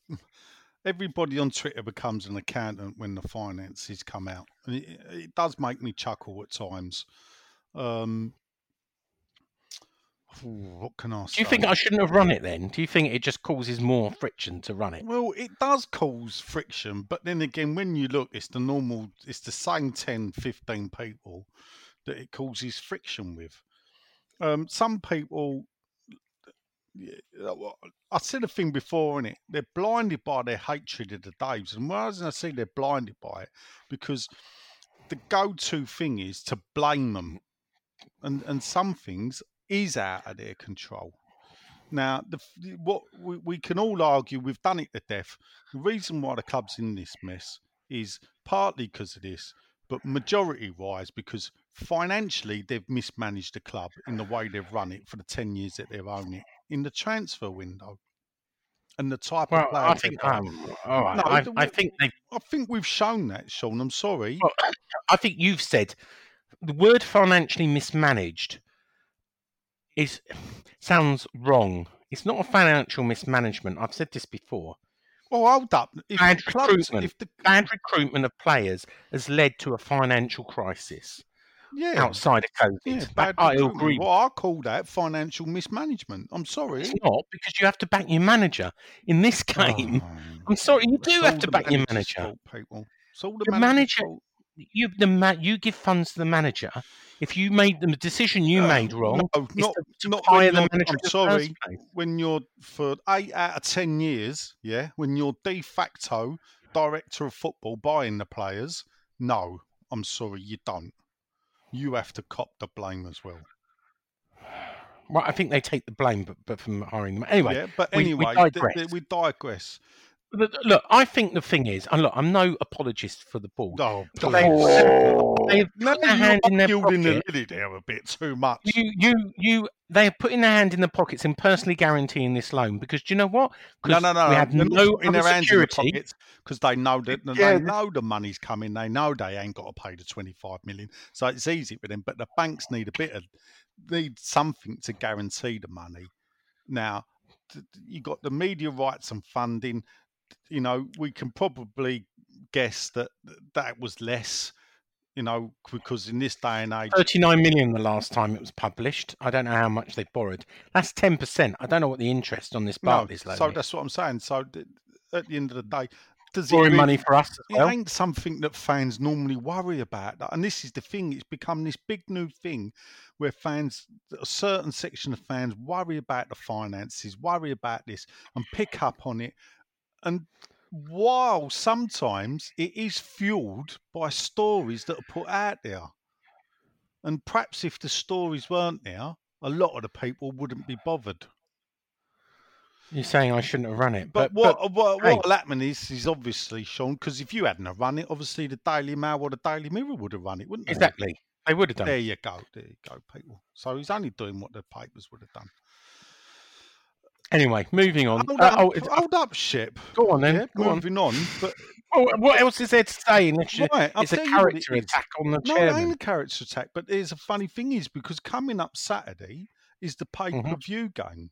everybody on Twitter becomes an accountant when the finances come out, and it, it does make me chuckle at times. Um, <sighs> what can I say? Do you think I shouldn't have run it then? Do you think it just causes more friction to run it? Well, it does cause friction, but then again, when you look, it's the normal, it's the same 10, 15 people that it causes friction with. Um, some people, I said a thing before in it, they're blinded by their hatred of the Daves. And why I say they're blinded by it? Because the go to thing is to blame them. And, and some things is out of their control. Now, the, what we, we can all argue, we've done it to death. The reason why the club's in this mess is partly because of this, but majority wise because financially they've mismanaged the club in the way they've run it for the 10 years that they've owned it in the transfer window and the type Well, of players. I think, um, all right, No, I, I think they I think we've shown that, Sean. I'm sorry. Well, I think you've said the word financially mismanaged is sounds wrong. It's not a financial mismanagement. I've said this before. Well, hold up. If Bad clubs, recruitment. if the Bad recruitment of players has led to a financial crisis yeah, outside of COVID. yeah, bad I recruitment. agree. Well, I call that financial mismanagement. I'm sorry. It's not because you have to back your manager in this game. Oh, I'm sorry, you do have to back your manager. fault, people. It's all the The manager- fault. You the ma- you give funds to the manager. If you made the decision you Uh, made wrong, No, not, to, not hire the manager. I'm sorry. When you're for eight out of ten years, yeah, when you're de facto director of football buying the players, no, I'm sorry, you don't. You have to cop the blame as well. Well, I think they take the blame, but, but from hiring them anyway. yeah, but we- we anyway, th- th- we digress. Look, look, I think the thing is, and look, I'm no apologist for the ball. Oh, But please. they- they've Now put their hand you're in their gilding the pocket. lily there a bit too much. You, you, you. They are putting their hand in the pockets and personally guaranteeing this loan because do you know what? No, 'Cause no, no. We had They're no putting other their hands in the pockets because they know that that Yeah, they know the money's coming. They know they ain't got to pay the twenty five million, so it's easy for them. But the banks need a bit of need something to guarantee the money. Now th- th- you got the media rights and funding. You know, we can probably guess that that was less. You know, because in this day and age, 39 million the last time it was published. I don't know how much they borrowed. That's 10%. I don't know what the interest on this no. Barclays loan So is. that's what I'm saying. So th- at the end of the day, does it Borrowing really- money for us as it well. ain't something that fans normally worry about. And this is the thing, it's become this big new thing where fans, a certain section of fans worry about the finances, worry about this, and pick up on it. And while sometimes it is fueled by stories that are put out there. And perhaps if the stories weren't there, a lot of the people wouldn't be bothered. You're saying I shouldn't have run it. But, But, what uh, what, hey. what happened is is obviously Sean because if you hadn't have run it, obviously the Daily Mail or the Daily Mirror would have run it, wouldn't they? exactly. They would have done. There you go. There you go, people. So he's only doing what the papers would have done. Anyway, moving on. Hold Uh, up, oh, hold up, ship. go on then. Yeah, go on. moving on. But Oh, what else is there to say? Unless you- Right, it's a what it character attack on the no, it ain't a character attack. But there's a funny thing is because coming up Saturday is the pay Mm-hmm. per view game.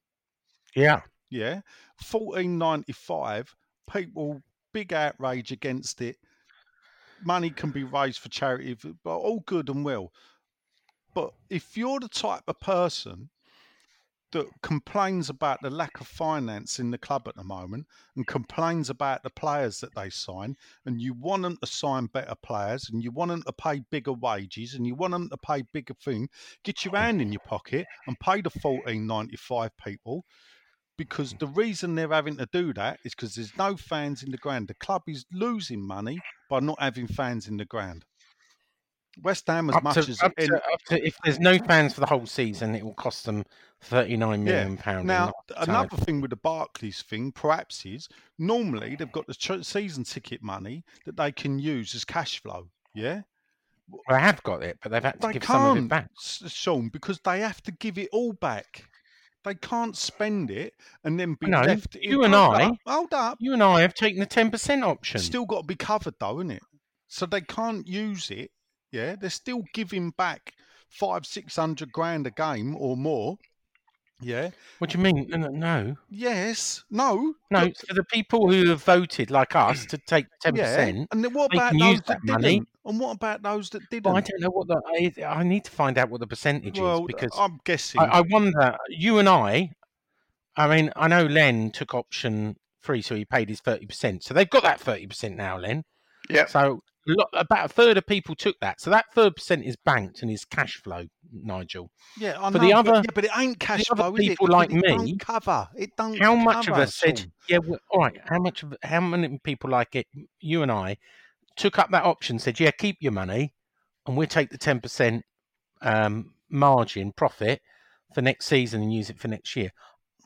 Yeah. Yeah, fourteen ninety five. People big outrage against it. Money can be raised for charity, but all good and well. But if you're the type of person that complains about the lack of finance in the club at the moment and complains about the players that they sign, and you want them to sign better players and you want them to pay bigger wages and you want them to pay bigger thing, get your hand in your pocket and pay the fourteen ninety five people. Because the reason they're having to do that is because there's no fans in the ground. The club is losing money by not having fans in the ground. West Ham, as Up much to, as up, any- to, up to, if there's no fans for the whole season, it will cost them thirty nine million yeah. pounds. Now, another thing with the Barclays thing, perhaps, is normally they've got the season ticket money that they can use as cash flow. Yeah, they have got it, but they've had to they give some of it can't, back. Sean, because they have to give it all back. They can't spend it and then be No, left. you and I- up, hold up, You and I have taken the ten percent option. still got to be covered though, isn't it? So they can't use it. Yeah, they're still giving back five, six hundred grand a game or more. Yeah. What do you mean? No, no. Yes. No. No, Look, for the people who have voted like us to take <clears throat> ten Yeah. percent. And then what about those that that money. didn't? And what about those that didn't? Well, I don't know what the. I, I need to find out what the percentage Well, is because I'm guessing. I, I wonder. You and I. I mean, I know Len took option three, so he paid his thirty percent. So they've got that thirty percent now, Len. Yeah. So lot, about a third of people took that. So that third percent is banked and is cash flow, Nigel. yeah, I for know, the but, other- yeah, but it ain't cash flow, people like it me, cover. It don't. How much of us said, yeah, well, all right. How much of how many people like it? You and I took up that option, said, yeah, keep your money, and we'll take the ten percent um, margin profit for next season and use it for next year.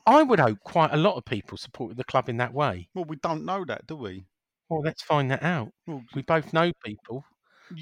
I would hope quite a lot of people supported the club in that way. Well, we don't know that, do we? Well, let's find that out. We both know people,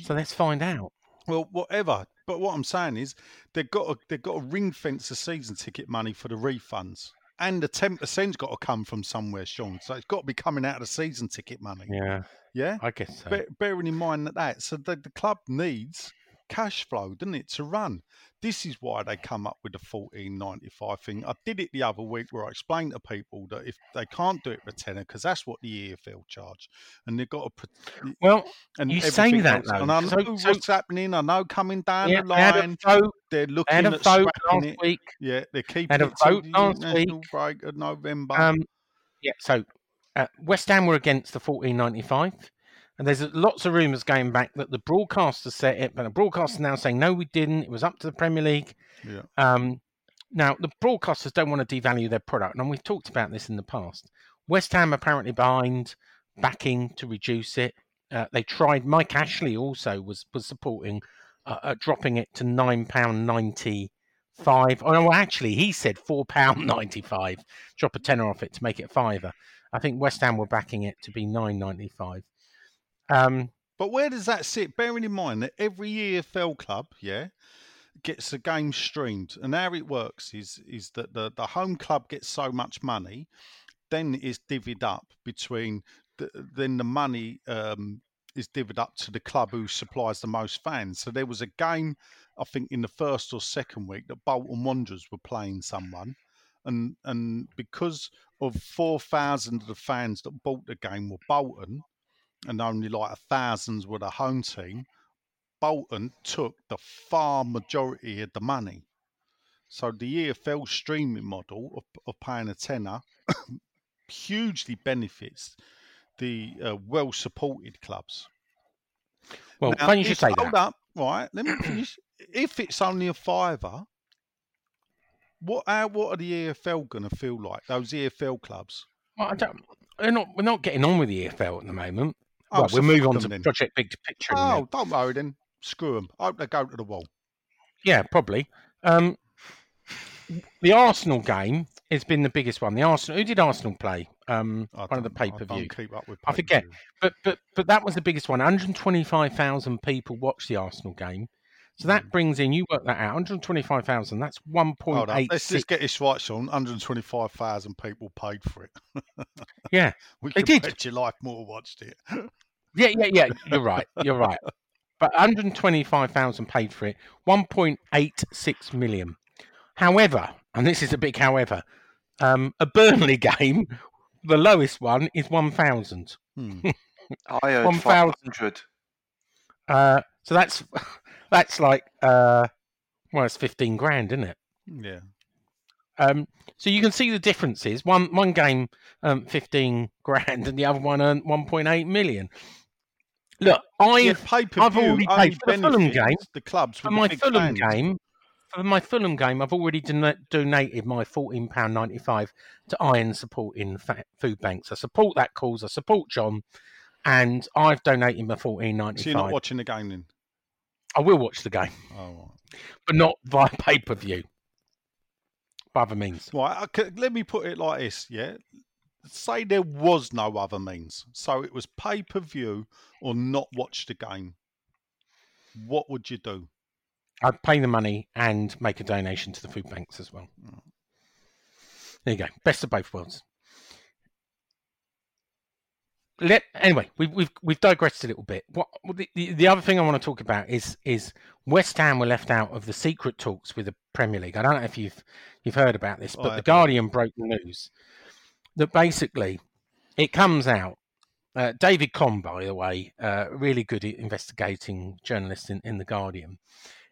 so let's find out. well, whatever. But what I'm saying is, they've got to, they've got to ring fence the season ticket money for the refunds, and the ten percent's got to come from somewhere, Sean. So it's got to be coming out of the season ticket money. Yeah, Yeah. I guess so. Be- bearing in mind that that so the, the club needs cash flow, doesn't it, to run? This is why they come up with the fourteen ninety five thing. I did it the other week where I explained to people that if they can't do it for tenner, because that's what the EFL charge, and they've got to. Well, and You say that, else. though. and I So- know so- what's happening. I know coming down yeah, the they had a line, vote. they're They looking had a at vote last it. week. Yeah, they're keeping Had a vote last week. break of November. Um, yeah, so uh, West Ham were against the fourteen ninety five, and there's lots of rumours going back that the broadcaster said it, but the broadcaster now saying no, we didn't. It was up to the Premier League. yeah. Um, now the broadcasters don't want to devalue their product, and we've talked about this in the past. West Ham apparently behind backing to reduce it. Uh, they tried. Mike Ashley also was was supporting uh, uh, dropping it to nine pound ninety five. Oh no, actually, he said four pound ninety five. Drop a tenner off it to make it a fiver. I think West Ham were backing it to be nine ninety five. Um, But where does that sit? Bearing in mind that every year Fell club, yeah, gets a game streamed, and how it works is is that the, the home club gets so much money, then it's divvied up between the, then the money um, is divvied up to the club who supplies the most fans. So there was a game, I think, in the first or second week that Bolton Wanderers were playing someone, and and because of four thousand of the fans that bought the game were Bolton, and only like a thousands were the home team, Bolton took the far majority of the money. So the EFL streaming model of, of paying a tenner <coughs> hugely benefits the uh, well supported clubs. well, Now, you should say hold that. up, right? Let me finish. if it's only a fiver, what how, what are the EFL going to feel like? Those EFL clubs. Well, I don't, we're not we're not getting on with the EFL at the moment. Oh, well, so we'll move on to then. Project Big Picture. in a minute. Oh, don't worry then. Screw them. I hope they go to the wall. Yeah, probably. Um, the Arsenal game has been the biggest one. The Arsenal. Who did Arsenal play? Um, one of the pay per view. don't keep up with I forget. But but but that was the biggest one. 125,000 people watched the Arsenal game. So that brings in, you work that out, 125,000. That's Hold on. Let's just get this right, Sean. 125,000 people paid for it. Yeah, <laughs> We They did. bet your life more watched it. <laughs> yeah, yeah, yeah. You're right. You're right. But 125,000 paid for it, 1.86 million. However, and this is a big however, um, a Burnley <laughs> game, the lowest one is 1,000. Hmm. <laughs> I heard 1,000. 500. Uh, so that's <laughs> that's like uh, well, it's 15 grand, isn't it? Yeah. Um, so you can see the differences. One one game, um, 15 grand, and the other one earned 1.8 million. Look, I've yeah, I've already paid for the Fulham game. The clubs for my Fulham fans. game, for my Fulham game, I've already don- donated my fourteen pound ninety five to Iron Supporting Food Banks. I support that cause. I support John, and I've donated my fourteen ninety So you're not watching the game then? I will watch the game, Oh, but not via pay per view. By other means, right. Uh, okay, let me put it like this. Yeah. Say there was no other means, so it was pay per view or not watch the game. What would you do? I'd pay the money and make a donation to the food banks as well. Mm. There you go. Best of both worlds. Let anyway, we've we've we've digressed a little bit. What the, the, the other thing I want to talk about is is West Ham were left out of the secret talks with the Premier League. I don't know if you've you've heard about this, but the. Guardian broke the news that basically it comes out. Uh, David Conn, by the way, uh, really good at investigating journalist in, in the Guardian.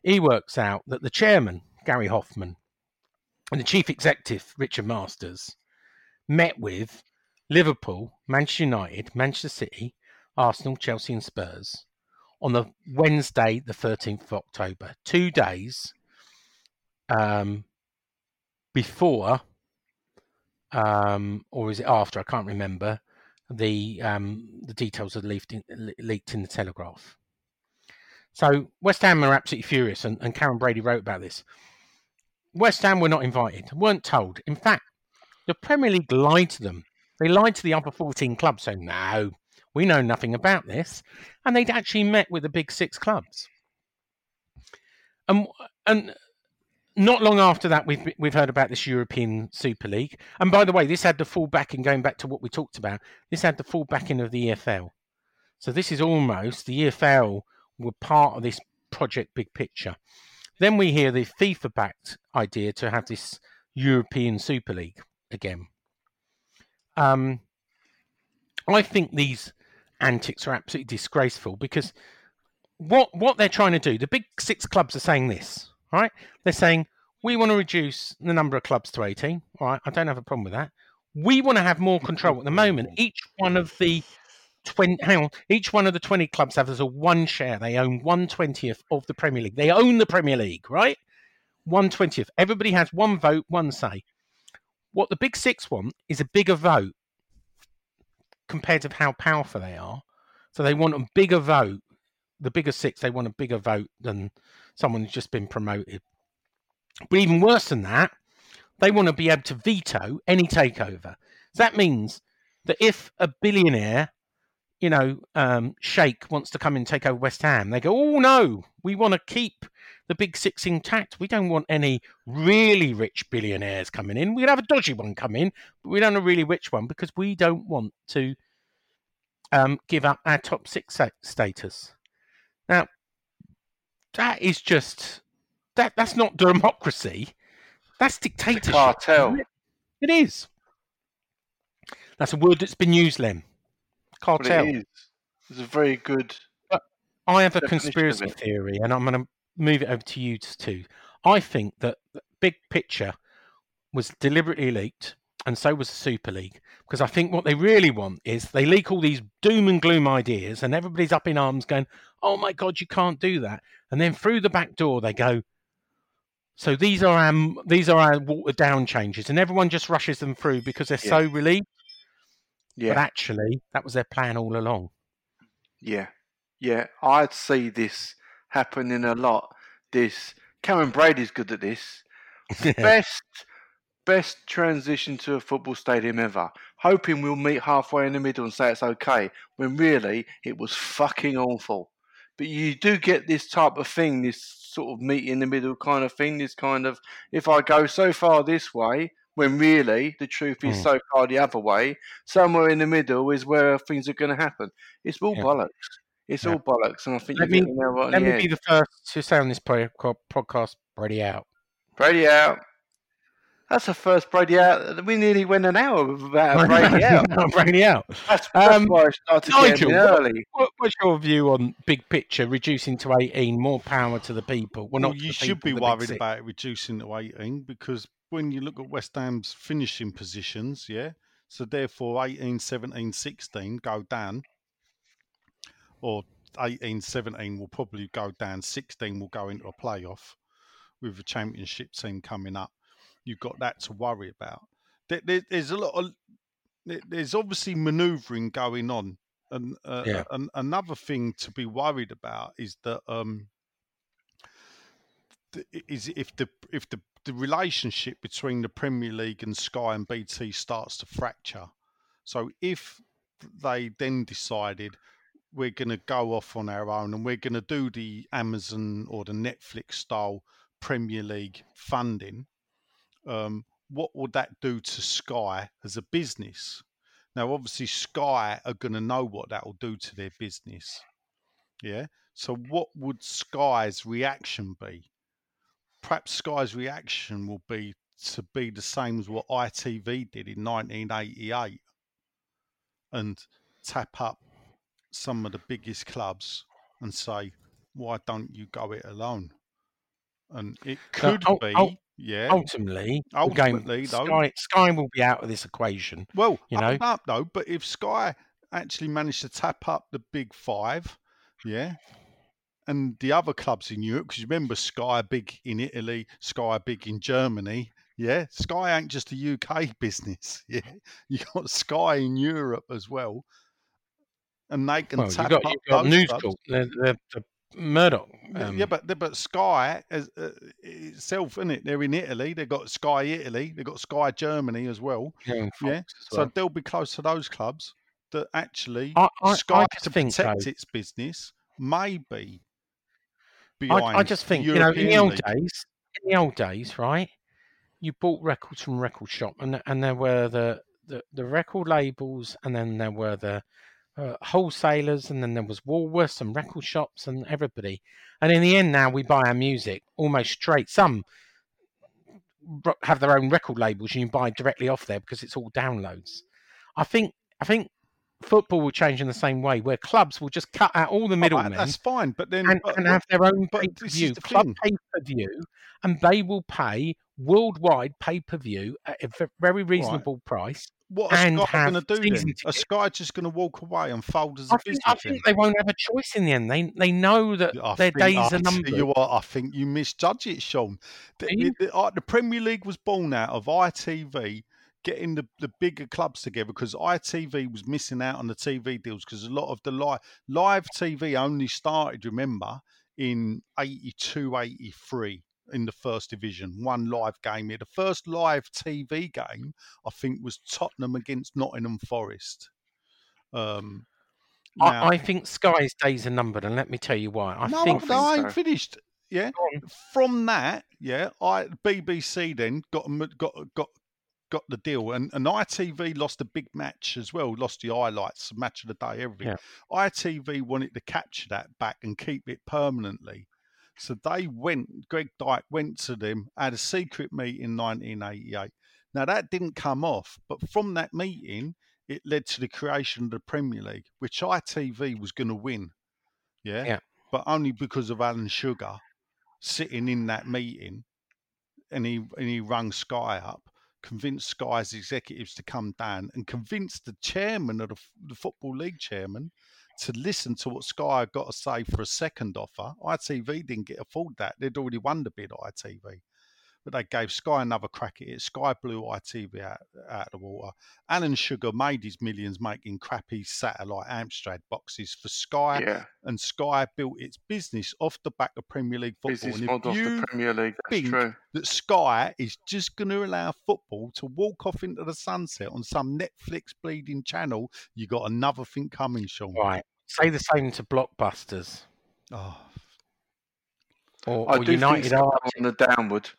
He works out that the chairman Gary Hoffman and the chief executive Richard Masters met with Liverpool, Manchester United, Manchester City, Arsenal, Chelsea, and Spurs on the Wednesday, the 13th of October, two days um, before, um, or is it after? I can't remember. The um, the details are leaked in, leaked in the Telegraph. So West Ham are absolutely furious, and, and Karren Brady wrote about this. West Ham were not invited, weren't told. In fact, the Premier League lied to them. They lied to the upper 14 clubs, saying, no, we know nothing about this. And they'd actually met with the big six clubs. And, and not long after that, we've, we've heard about this European Super League. And by the way, this had the full backing, going back to what we talked about, this had the full backing of the EFL. So this is almost the EFL were part of this project big picture. Then we hear the FIFA backed idea to have this European Super League again. Um, I think these antics are absolutely disgraceful because what what they're trying to do, the big six clubs are saying this, right? They're saying we want to reduce the number of clubs to 18. All right, I don't have a problem with that. We want to have more control. At the moment, each one of the 20 hang on, each one of the 20 clubs has a one share. They own 120th of the Premier League. They own the Premier League, right? 120th. Everybody has one vote, one say. What the big six want is a bigger vote compared to how powerful they are. So they want a bigger vote. The bigger six, they want a bigger vote than someone just been promoted. But even worse than that, they want to be able to veto any takeover. That means that if a billionaire, you know, um, Sheikh wants to come and take over West Ham, they go, oh no, we want to keep the big six intact. We don't want any really rich billionaires coming in. We could have a dodgy one come in, but we don't a really rich one because we don't want to um, give up our top six status. That is just that. That's not democracy. That's dictatorship. cartel. It is. That's a word that's been used, Len. Cartel. it is. It's a very good. I have a conspiracy theory, and I'm going to move it over to you too. I think that the big picture was deliberately leaked, and so was the Super League, because I think what they really want is they leak all these doom and gloom ideas, and everybody's up in arms going, "Oh my God, you can't do that!" And then through the back door they go, "So these are our these are our watered down changes," and everyone just rushes them through because they're Yeah. so relieved. But actually, that was their plan all along. yeah, yeah. I'd see this happening a lot. This Cameron Brady's good at this. <laughs> best best transition to a football stadium ever. Hoping we'll meet halfway in the middle and say it's okay, when really it was fucking awful. But you do get this type of thing, this sort of meet in the middle kind of thing. This kind of if I go so far this way, when really the truth is Mm. so far the other way, somewhere in the middle is where things are going to happen. It's all Yeah. bollocks. It's Yeah. all bollocks, and I think Let me- right Let me be the first to say on this podcast, Brady out. Brady out. That's the first Brady out. We nearly went an hour without a Brady out. <laughs> Brady out. That's, that's Um, why I started Nigel, getting early. What, what's your view on big picture reducing to 18? More power to the people. Well, Well, not you should people, be worried about reducing to 18 because when you look at West Ham's finishing positions, yeah, so therefore 18, 17, 16 go down, or 18, 17 will probably go down, 16 will go into a playoff with the championship team coming up. You've got that to worry about. There, there, there's a lot of, there's obviously manoeuvring going on. And uh, Yeah. an, another thing to be worried about is that um, is if the if the, the relationship between the Premier League and Sky and BT starts to fracture. So if they then decided we're going to go off on our own and we're going to do the Amazon or the Netflix style Premier League funding, um, what would that do to Sky as a business? Now, obviously, Sky are going to know what that will do to their business. Yeah. So, what would Sky's reaction be? Perhaps Sky's reaction will be to be the same as what ITV did in 1988 and tap up some of the biggest clubs and say, why don't you go it alone? And it could ul- be, yeah. Ultimately, the game- Ultimately, though- Sky, Sky will be out of this equation. Well, you know? up though. But if Sky actually managed to tap up the big five, yeah, and the other clubs in Europe, because remember Sky big in Italy, Sky big in Germany. Yeah, Sky ain't just a UK <laughs> business. <laughs> Yeah, you got Sky in Europe as well, and they can Well, tap got, up you've got those News clubs. Corp, the, the, the Murdoch. Yeah, Um, yeah, but but Sky as, uh, itself, isn't it? They're in Italy. They've got Sky Italy. They've got Sky Germany as well. yeah, and yeah, Fox as So they'll be close to those clubs that actually I- I- I Sky just to think, protect though- its business maybe. I, I just think, you know, in the old League. days, in the old days, right? You bought records from record shop, and and there were the the, the record labels, and then there were the uh, wholesalers, and then there was Woolworths and record shops, and everybody. And in the end, now we buy our music almost straight. Some have their own record labels, and you buy directly off there because it's all downloads. I think I think football will change in the same way, where clubs will just cut out all the Oh, middlemen that's fine, but then and, but and have their own pay per view club pay per view, and they will pay worldwide pay per view at a very reasonable price. What are and Sky going to do then? Are. Sky just going to walk away and fold as a I think, business? I think they won't have a choice in the end. They they know that I their days I are numbered. You what? I think you misjudge it, Sean. The, the- the- the Premier League was born out of ITV getting the, the bigger clubs together because ITV was missing out on the TV deals because a lot of the live live TV only started, remember, in 82, 83 in the first division. One live game here. The first live TV game, I think, was Tottenham against Nottingham Forest. Um, now- I, I think Sky's days are numbered, and let me tell you why. I no, think no, I so. ain't finished. Yeah. From that, yeah, I BBC then got got got got the deal, and, and ITV lost a big match as well. Lost the highlights, match of the day, everything. Yeah. ITV wanted to capture that back and keep it permanently. So they went. Greg Dyke went to them, had a secret meeting in 1988. Now that didn't come off, but from that meeting, it led to the creation of the Premier League, which ITV was going to win. Yeah? Yeah. But only because of Alan Sugar sitting in that meeting, and he and he rung Sky up, convinced Sky's executives to come down, and convinced the chairman of the, the football league chairman to listen to what Sky had got to say for a second offer. ITV didn't get afford that; they'd already won the bid. ITV. But they gave Sky another crack at it. Sky blew ITV out, out of the water. Alan Sugar made his millions making crappy satellite Amstrad boxes for Sky, Yeah, and Sky built its business off the back of Premier League football. business And if model of you the Premier League. That's think true. that Sky is just going to allow football to walk off into the sunset on some Netflix bleeding channel, you got another thing coming, Sean. right. Say the same to blockbusters. Oh, or, I or do United think Sky Arctic. on the downward.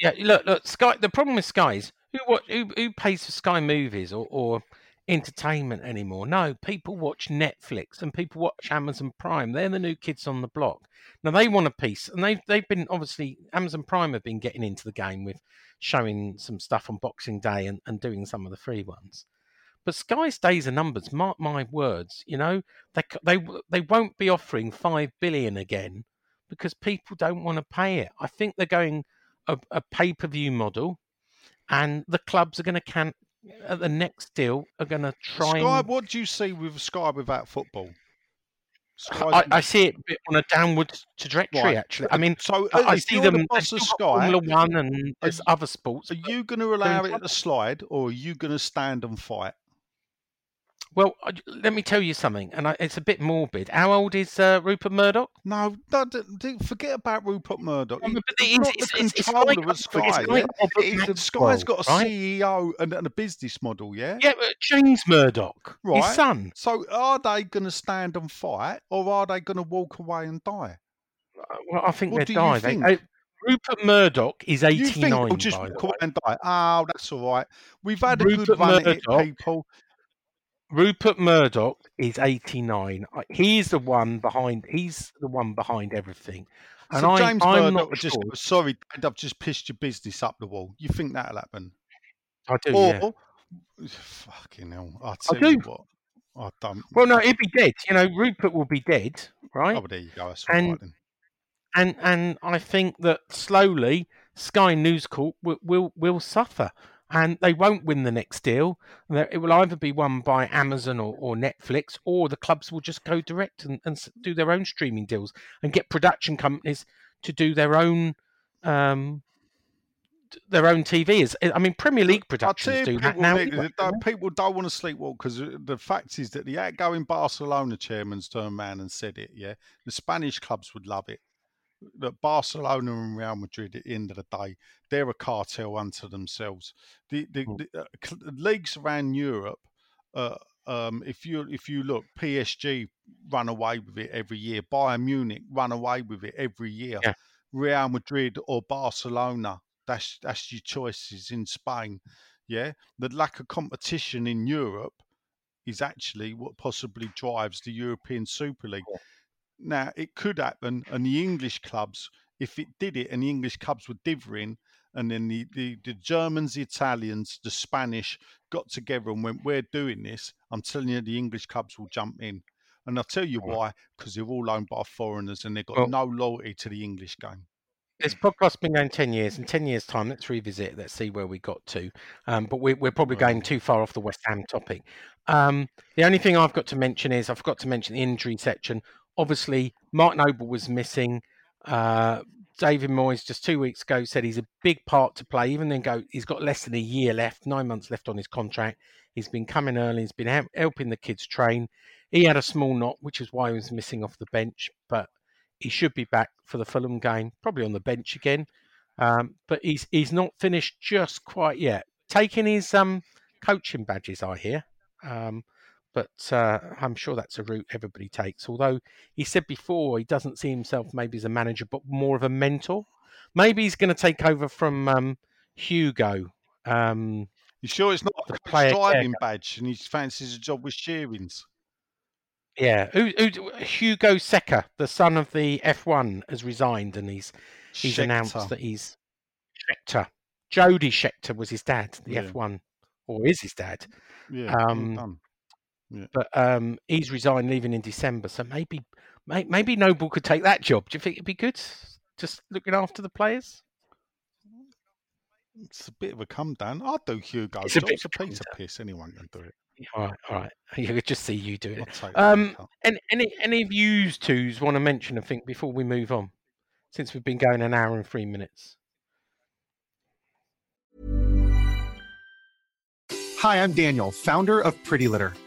Yeah, look, look, Sky. The problem with Sky is who what who, who pays for Sky movies or, or entertainment anymore? No, people watch Netflix and people watch Amazon Prime. They're the new kids on the block. Now they want a piece, and they've they've been obviously Amazon Prime have been getting into the game with showing some stuff on Boxing Day and, and doing some of the free ones. But Sky's days are numbers. Mark my words. You know they they they won't be offering five billion again because people don't want to pay it. I think they're going a, a pay per view model, and the clubs are going to can at the next deal are going to try. Sky, and, what do you see with Sky without football? I, I see it a bit on a downward trajectory. Right. Actually, I mean, so I, uh, I see them. the boss of Sky, Formula One and there's you- other sports. Are you going to allow it to slide, or are you going to stand and fight? Well, let me tell you something, and I, it's a bit morbid. How old is uh, Rupert Murdoch? No, no d- d- forget about Rupert Murdoch. Well, he's it's- not it's- the it's- it's like- of it's Sky. like yeah? Robert He's- Maxwell, Sky's got a right? CEO and, and a business model, yeah? Yeah, but James Murdoch, Right. his son. So are they going to stand and fight, or are they going to walk away and die? Uh, Well, I think What do you die. They- uh, Rupert Murdoch is You think they'll just the walk way. away and die? Oh, that's all right. We've had a good Rupert run at it, people. Rupert Murdoch is 89. Uh, He's the one behind. He's the one behind everything. And so I, James I'm Murdoch not just sure. sorry, I've just pissed your business up the wall. You think that'll happen? I do. or yeah. fucking hell, I tell do. you what, I don't. Well, no, he'd be dead. You know, Rupert will be dead, right? Oh, there you go. Right and- then. and and I think that slowly Sky News Corp will will, will suffer, and they won't win the next deal. It will either be won by Amazon or, or Netflix, or the clubs will just go direct and, and do their own streaming deals and get production companies to do their own. Um, their own TVs. I mean, Premier League productions do that now. Anyway, don't- people don't want to sleepwalk because the fact is that the outgoing Barcelona chairman's turned around and said it. Yeah, the Spanish clubs would love it. That Barcelona and Real Madrid, at the end of the day, they're a cartel unto themselves. The the, Mm. the uh, leagues around Europe. Uh, um, if you if you look, PSG run away with it every year. Bayern Munich run away with it every year. Yeah. Real Madrid or Barcelona. That's that's your choices in Spain. Yeah, the lack of competition in Europe is actually what possibly drives the European Super League. Now it could happen, and the English clubs, if it did it, and the English clubs were dithering, and then the, the, the Germans, the Italians, the Spanish got together and went, "We're doing this." I'm telling you, the English clubs will jump in, and I'll tell you why, because they're all owned by foreigners and they've got Well- no loyalty to the English game. This podcast's been going 10 years. In 10 years' time, let's revisit. Let's see where we got to. Um, but we're, we're probably going too far off the West Ham topic. Um, the only thing I've got to mention is I forgot to mention the injury section. Obviously, Mark Noble was missing. Uh, David Moyes just two weeks ago said he's a big part to play. Even then, go he's got less than a year left, nine months left on his contract. He's been coming early. He's been hel- helping the kids train. He had a small knot, which is why he was missing off the bench. But he should be back for the Fulham game, probably on the bench again. Um, but he's he's not finished just quite yet. Taking his um, coaching badges, I hear. Um, but uh, I'm sure that's a route everybody takes. Although he said before he doesn't see himself maybe as a manager, but more of a mentor. Maybe he's going to take over from um, Hugo. Um, You sure it's not The a player driving badge and he fancies a job with Shearings? yeah, who, who, Hugo Scheckter, the son of the F1, has resigned, and he's he's announced that he's Scheckter. Jody Scheckter was his dad, the Yeah. F1, or is his dad. Yeah, um, done. But um, he's resigned, leaving in December. So maybe, may, maybe Noble could take that job. Do you think it'd be good? Just looking after the players. It's a bit of a come down. I'll do Hugo. It's a It's bit a of a piece of piss. Anyone can do it. All right, all right. <laughs> You could just see you do it. Um, and any any of you twos want to mention? I think before we move on, since we've been going an hour and three minutes. Hi, I'm Daniel, founder of Pretty Litter.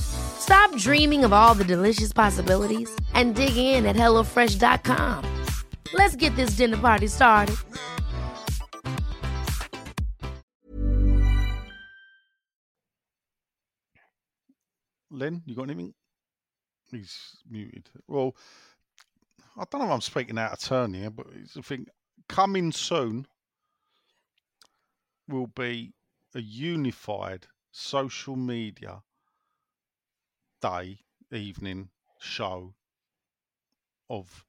Stop dreaming of all the delicious possibilities and dig in at HelloFresh.com. Let's get this dinner party started. Len, you got anything? He's muted. Well, I don't know if I'm speaking out of turn here, but it's a thing. Coming soon will be a unified social media day, evening show of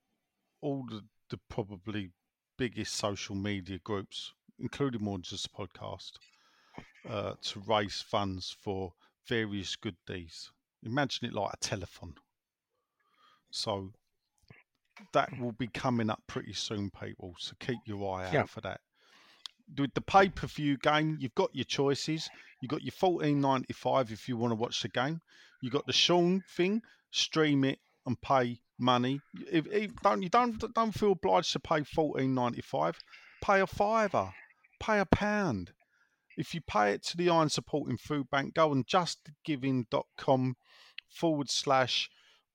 all the, the probably biggest social media groups, including more than just a podcast, uh, to raise funds for various good deeds. Imagine it like a telethon. So that will be coming up pretty soon, people. So keep your eye out Yeah. for that. With the pay per view game, you've got your choices. You've got your fourteen ninety five if you want to watch the game. You got the Sean thing, stream it and pay money. If, if don't you don't don't feel obliged to pay fourteen ninety five, pay a fiver, pay a pound. If you pay it to the Iron Supporting Food Bank, go on justgiving.com forward slash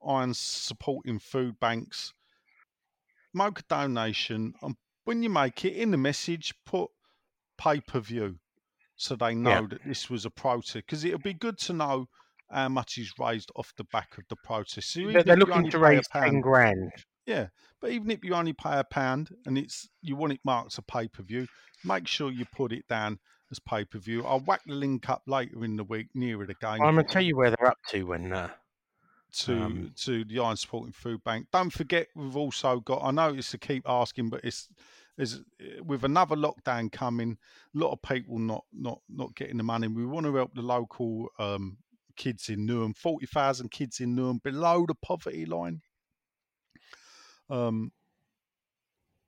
Iron Supporting Food Banks. Make a donation, and when you make it in the message, put pay per view so they know Yeah. that this was a protest. Because it'll be good to know how much is raised off the back of the process. So They're, they're looking to a raise ten grand. yeah, but even if you only pay a pound and it's you want it marked as pay per view, make sure you put it down as pay per view. I'll whack the link up later in the week nearer the game I'm going to tell you where they're up to when. Uh, to um, to the Iron Supporting Food Bank. Don't forget, we've also got. I know it's to keep asking, but it's is with another lockdown coming. A lot of people not not not getting the money. We want to help the local um, kids in Newham. Forty thousand kids in Newham below the poverty line. Um,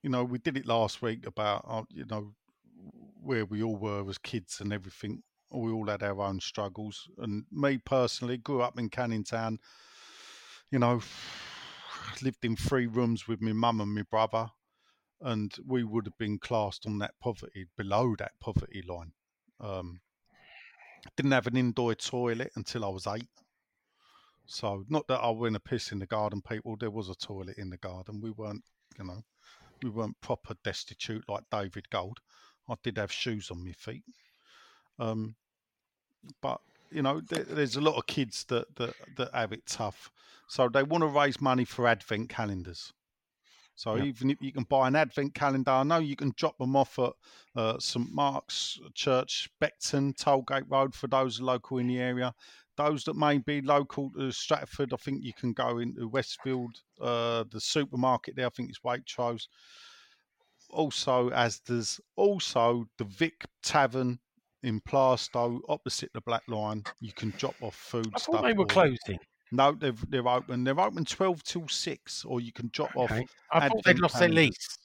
you know, we did it last week about uh, you know where we all were as kids and everything. We all had our own struggles, and me personally grew up in Canning Town. You know, <sighs> lived in three rooms with my mum and my brother, and we would have been classed on that poverty below that poverty line. Um, didn't have an indoor toilet until I was eight. So not that I went a piss in the garden, people. There was a toilet in the garden. We weren't, you know, we weren't proper destitute like David Gold. I did have shoes on my feet. Um, but you know, there, there's a lot of kids that, that that have it tough. So they want to raise money for advent calendars. So Yeah. even if you can buy an advent calendar, I know you can drop them off at uh, St Mark's Church, Beckton, Tollgate Road for those local in the area. Those that may be local to Stratford, I think you can go into Westfield, uh, the supermarket there. I think it's Waitrose. Also, as there's also the Vic Tavern in Plaistow, opposite the Black Lion. You can drop off food I stuff. thought they were or- closing. No, they've, they're open. They're open twelve till six, or you can drop off. I thought they'd lost their lease.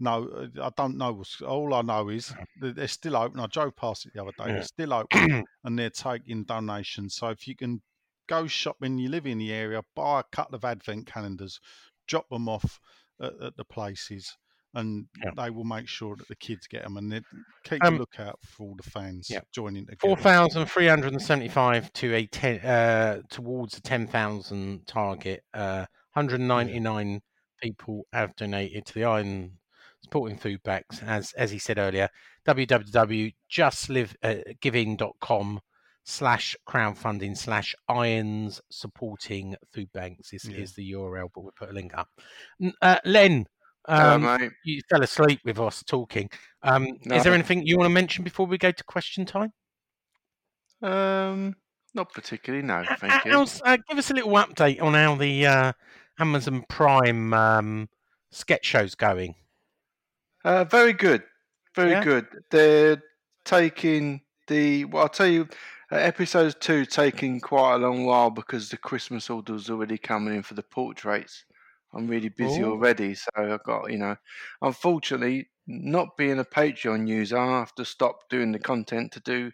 No, uh, I don't know. All I know is they're still open. I drove past it the other day. Yeah. They're still open <clears throat> and they're taking donations. So if you can go shopping, you live in the area, buy a couple of advent calendars, drop them off at, at the places, and Yeah. they will make sure that the kids get them. And they keep Um, a lookout for all the fans yeah. joining together. Four thousand three hundred and seventy-five to a ten uh, towards a ten thousand target. Uh, Hundred ninety-nine people have donated to the Iron Supporting Food Banks, as as he said earlier. www.justgiving.com slash crowdfunding slash irons supporting food banks is, Yeah. is the URL, but we'll put a link up. Uh, Len, um, mate. you fell asleep with us talking. Um, Is there anything you want to mention before we go to question time? Um, not particularly. No, Uh, thank you. how's- uh, give us a little update on how the uh, Amazon Prime um, sketch show's going. Uh, very good, very Yeah? good. They're taking the. Well, I'll tell you, uh, episode two taking quite a long while because the Christmas order's already coming in for the portraits. I'm really busy Oh. already, so I've got you know. Unfortunately, not being a Patreon user, I have to stop doing the content to do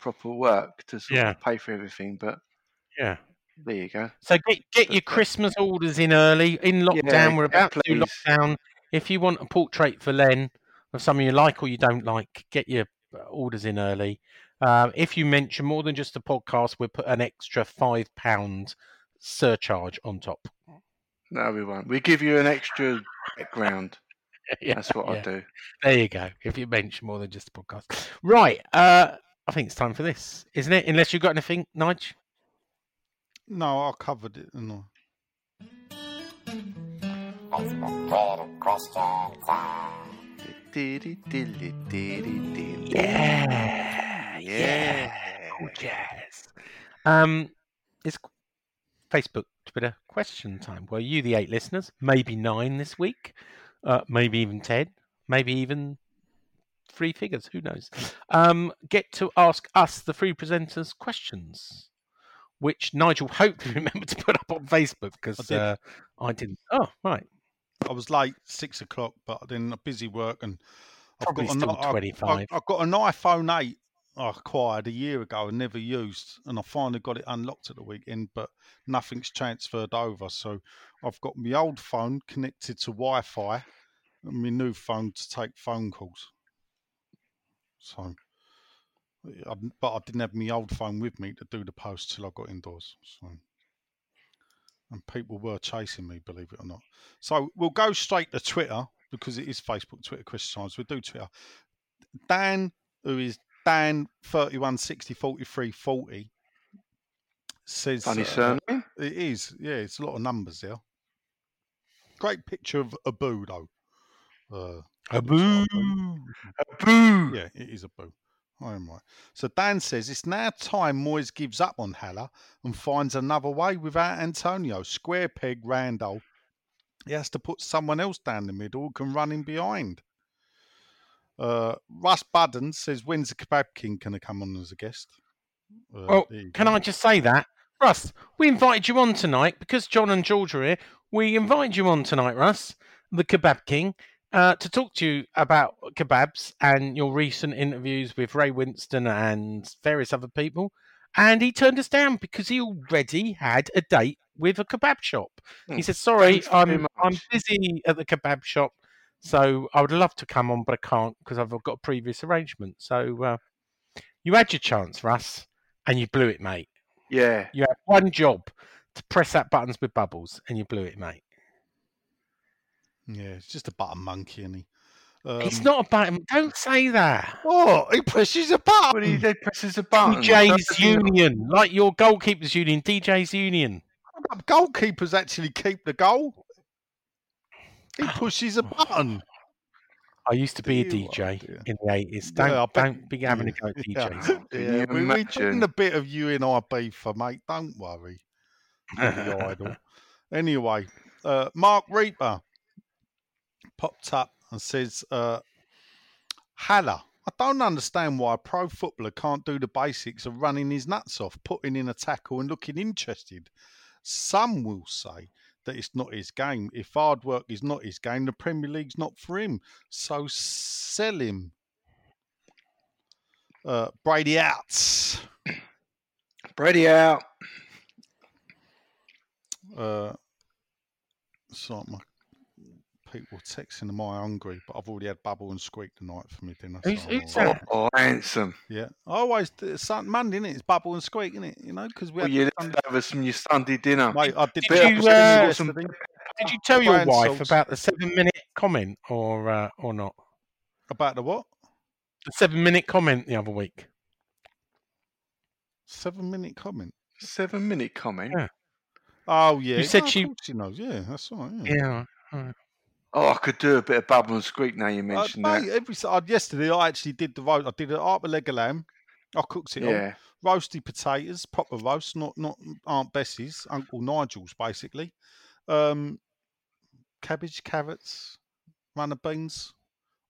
proper work to sort Yeah. of pay for everything. But Yeah. there you go. So get get your Christmas orders in early. In lockdown, we're yeah, about to do lockdown. If you want a portrait for Len of something you like or you don't like, get your uh, orders in early. Uh, if you mention more than just a podcast, we'll put an extra five pound surcharge on top. No, we won't. We give you an extra background. <laughs> Yeah, That's what I do. There you go. If you mention more than just a podcast, right? Uh, I think it's time for this, isn't it? Unless you've got anything, Nige. No, I covered it. And Yeah, Yeah. Cool jazz. Um, it's Facebook, Twitter question time. Were you the eight listeners? Maybe nine this week, uh, maybe even ten, maybe even three figures. Who knows? Um, get to ask us, the three presenters, questions, which Nigel hopefully <laughs> remembered to put up on Facebook because did. uh, I didn't. Oh, right. I was late, six o'clock, but then busy work and I've got a I've- 25. I've, I've got an iPhone 8 I acquired a year ago and never used, and I finally got it unlocked at the weekend, but nothing's transferred over. So I've got my old phone connected to Wi-Fi and my new phone to take phone calls. So, I, but I didn't have my old phone with me to do the post till I got indoors. So and people were chasing me, believe it or not. So we'll go straight to Twitter because it is Facebook, Twitter, Christian Times. We'll do Twitter. Dan, who is Dan thirty one sixty forty three forty, says Funny uh, surname. It is, yeah. It's a lot of numbers there. Great picture of Abu though. Uh, Abu. Boo. yeah, it is a boo. I am right. So Dan says it's now time Moyes gives up on Haller and finds another way without Antonio. Square peg Randall. He has to put someone else down the middle who can run in behind. Uh, Russ Budden says when's the Kebab King going to come on as a guest? Uh, Well, can go. I just say that, Russ? We invited you on tonight because John and George are here. We invited you on tonight, Russ, the Kebab King, uh, to talk to you about kebabs and your recent interviews with Ray Winstone and various other people. And he turned us down because he already had a date with a kebab shop. He Hmm, said, "Sorry, thanks I'm I'm busy at the kebab shop, so I would love to come on, but I can't because I've got a previous arrangement." So uh, you had your chance, Russ, and you blew it, mate. Yeah. You had one job to press that buttons with bubbles, and you blew it, mate. Yeah, it's just a button monkey, and he. Um, it's not a button. Don't say that. Oh, he presses a button. But he, he presses a button. DJ's Union, like your goalkeepers union, DJ's Union. Goalkeepers actually keep the goal. He pushes a button. I used to be a Dear, DJ dear. in the eighties. Don't Yeah, I bet- don't be having a go at <laughs> Yeah. DJs. Can Yeah, you we, we're doing a bit of you and I beef for mate. Don't worry. You're the idol. <laughs> Anyway, uh, Mark Reaper popped up and says, uh, Haller, I don't understand why a pro footballer can't do the basics of running his nuts off, putting in a tackle and looking interested. Some will say that it's not his game. If hard work is not his game, the Premier League's not for him. So sell him. Uh, Brady out. Brady out. Uh, so my people texting, am I hungry? But I've already had bubble and squeak tonight for me dinner. Who's- so who's that? Oh, handsome. Yeah, I always it's Sun- Monday, is It's bubble and squeak, isn't it? You know, because we Well, had you Sunday- leftovers from your Sunday dinner. Mate, I did, Did you, uh, yesterday Did you tell your wife Salts. about the seven minute comment or uh, or not? about the what? The seven minute comment the other week. Seven minute comment. Seven minute comment. Yeah. Oh yeah. You said no, of she- She knows. Yeah, that's all right. Yeah. Yeah. right. Oh, I could do a bit of bubble and squeak now you Uh, mentioned mate, that. every uh, yesterday I actually did the roast. I did an art with leg of lamb. I cooked it all. Yeah. Roasty potatoes, proper roast, not not Aunt Bessie's, Uncle Nigel's, basically. Um, cabbage, carrots, runner beans.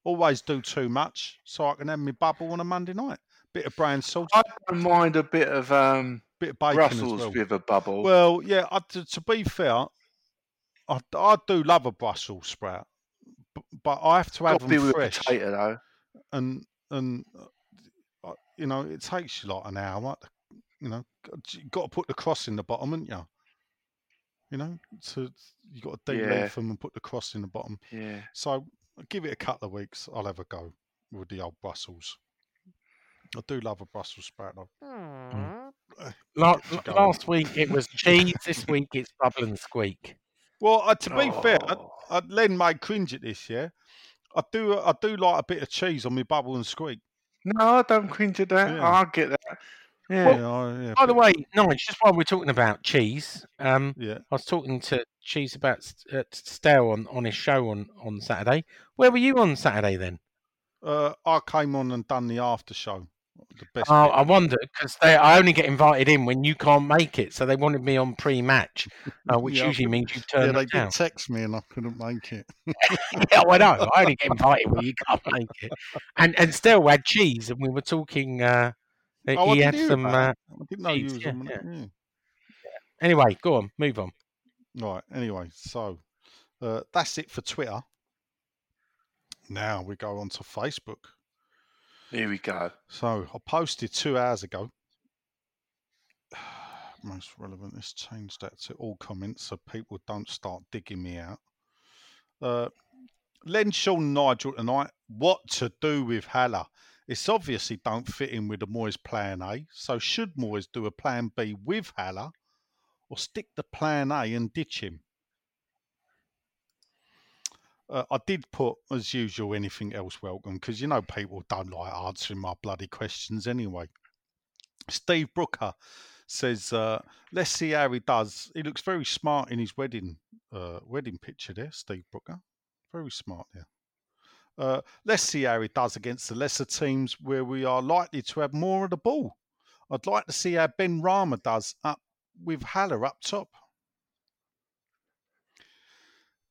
Always do too much, so I can have my bubble on a Monday night. Bit of brown salt. I don't mind a bit of um, bit of bacon Brussels as well. with a bubble. Well, yeah. I, to, to be fair, I, I do love a Brussels sprout, but, but I have to have Got to be them with a fresh. potato though. and and uh, you know it takes you like an hour. You know, you got to put the cross in the bottom, haven't you? You know, so you got to Yeah. deleaf them and put the cross in the bottom. Yeah. So give it a couple of weeks. I'll have a go with the old Brussels. I do love a Brussels sprout. though. Uh, La- gets last week it was <laughs> cheese. This week it's bubble and squeak. Well, uh, to be fair, I, Oh. I, Len may cringe at this. Yeah, I do. I do like a bit of cheese on my bubble and squeak. No, I don't cringe at that. Yeah. I get that. Yeah. Yeah, yeah, By the way, Nige, just while we're talking about cheese, um, yeah. I was talking to Cheese about uh, Stell on, on his show on, on Saturday. Where were you on Saturday then? Uh, I came on and done the after show. The best. Oh. I wonder because I only get invited in when you can't make it, so they wanted me on pre-match, uh, <laughs> which Yeah, usually means you yeah, turn they down. did text me and I couldn't make it. <laughs> yeah, I know. I only get invited when you can't make it. And and still had cheese, and we were talking. Uh, Oh, he did had some. Uh. I didn't know you was yeah, on. yeah. Yeah. anyway, go on, move on. Right. Anyway, so uh, that's it for Twitter. Now we go on to Facebook. Here we go. So I posted two hours ago. <sighs> Most relevant. Let's change that to all comments so people don't start digging me out. Uh, Len, Sean, Nigel tonight. What to do with Haller? It's obviously don't fit in with the Moyes plan A. So should Moyes do a plan B with Haller, or stick to plan A and ditch him? Uh, I did put, as usual, anything else welcome because you know people don't like answering my bloody questions anyway. Steve Brooker says, uh, "Let's see how he does. He looks very smart in his wedding uh, wedding picture there, Steve Brooker. Very smart there. Uh, let's see how he does against the lesser teams where we are likely to have more of the ball. I'd like to see how Benrahma does up with Haller up top.